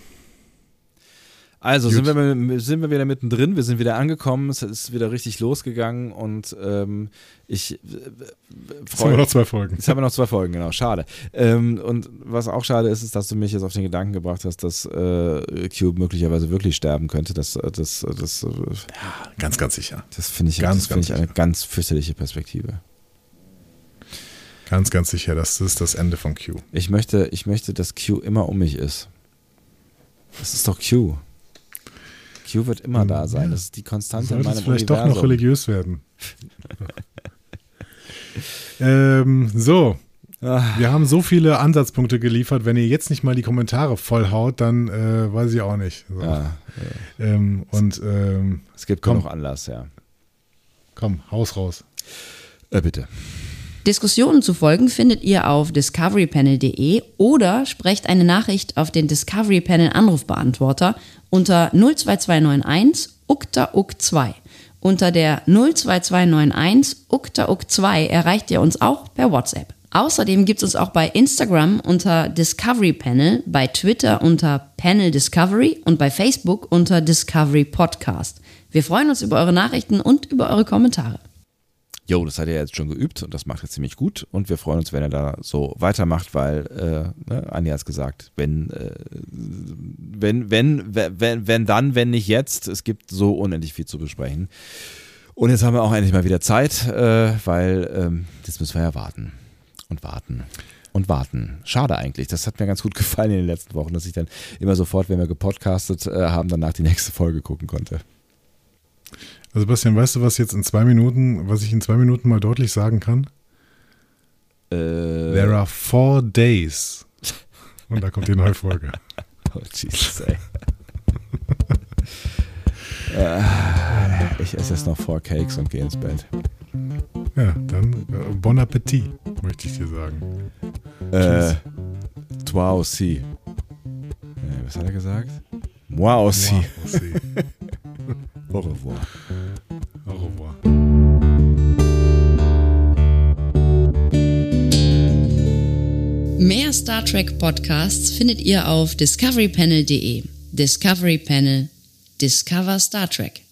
Speaker 1: Also sind wir, sind wir wieder mittendrin, wir sind wieder angekommen, es ist wieder richtig losgegangen und ähm, ich äh,
Speaker 2: Jetzt haben wir noch zwei Folgen.
Speaker 1: Jetzt haben wir noch zwei Folgen, genau, schade. Ähm, und was auch schade ist, ist, dass du mich jetzt auf den Gedanken gebracht hast, dass äh, Cube möglicherweise wirklich sterben könnte. Das, äh, das, äh, das,
Speaker 2: ja, ganz, ganz sicher.
Speaker 1: Das finde ich, ganz, das find ich eine ganz fürchterliche Perspektive.
Speaker 2: Ganz, ganz sicher, das ist das Ende von Q.
Speaker 1: Ich möchte, ich möchte, dass Q immer um mich ist. Das ist doch Q. Wird immer da sein. Ja. Das ist die Konstante in meinem
Speaker 2: vielleicht
Speaker 1: Universum.
Speaker 2: doch noch religiös werden. (laughs) ähm, so. Ach. Wir haben so viele Ansatzpunkte geliefert. Wenn ihr jetzt nicht mal die Kommentare vollhaut, dann äh, weiß ich auch nicht. So. Ja, ja. Ähm, und ähm,
Speaker 1: es gibt kaum noch Anlass, ja.
Speaker 2: Komm, Haus raus.
Speaker 1: Äh, bitte.
Speaker 3: Diskussionen zu folgen findet ihr auf discoverypanel.de oder sprecht eine Nachricht auf den Discovery Panel Anrufbeantworter unter 02291 ukta uk 2. Unter der 02291 ukta uk 2 erreicht ihr uns auch per WhatsApp. Außerdem gibt es uns auch bei Instagram unter Discovery Panel, bei Twitter unter Panel Discovery und bei Facebook unter Discovery Podcast. Wir freuen uns über eure Nachrichten und über eure Kommentare.
Speaker 1: Jo, das hat er jetzt schon geübt und das macht er ziemlich gut und wir freuen uns, wenn er da so weitermacht, weil äh, ne, Anja hat es gesagt, wenn, äh, wenn, wenn, wenn, wenn dann, wenn nicht jetzt, es gibt so unendlich viel zu besprechen. Und jetzt haben wir auch endlich mal wieder Zeit, äh, weil ähm, jetzt müssen wir ja warten und warten und warten. Schade eigentlich. Das hat mir ganz gut (laughs) gefallen in den letzten Wochen, dass ich dann immer sofort, wenn wir gepodcastet äh, haben, danach die nächste Folge gucken konnte.
Speaker 2: Also Bastian, weißt du, was jetzt in zwei Minuten, was ich in zwei Minuten mal deutlich sagen kann? Äh, There are four days. Und da kommt die neue Folge. (laughs) oh Jesus, ey.
Speaker 1: ich esse jetzt noch four Cakes und gehe ins Bett.
Speaker 2: Ja, dann äh, bon appetit, möchte ich dir sagen.
Speaker 1: Äh, toi aussi. Äh, was hat er gesagt? Moi aussi. Moi aussi. (laughs) Au revoir. Au revoir.
Speaker 3: Mehr Star Trek Podcasts findet ihr auf discoverypanel.de. Discovery Panel. Discover Star Trek.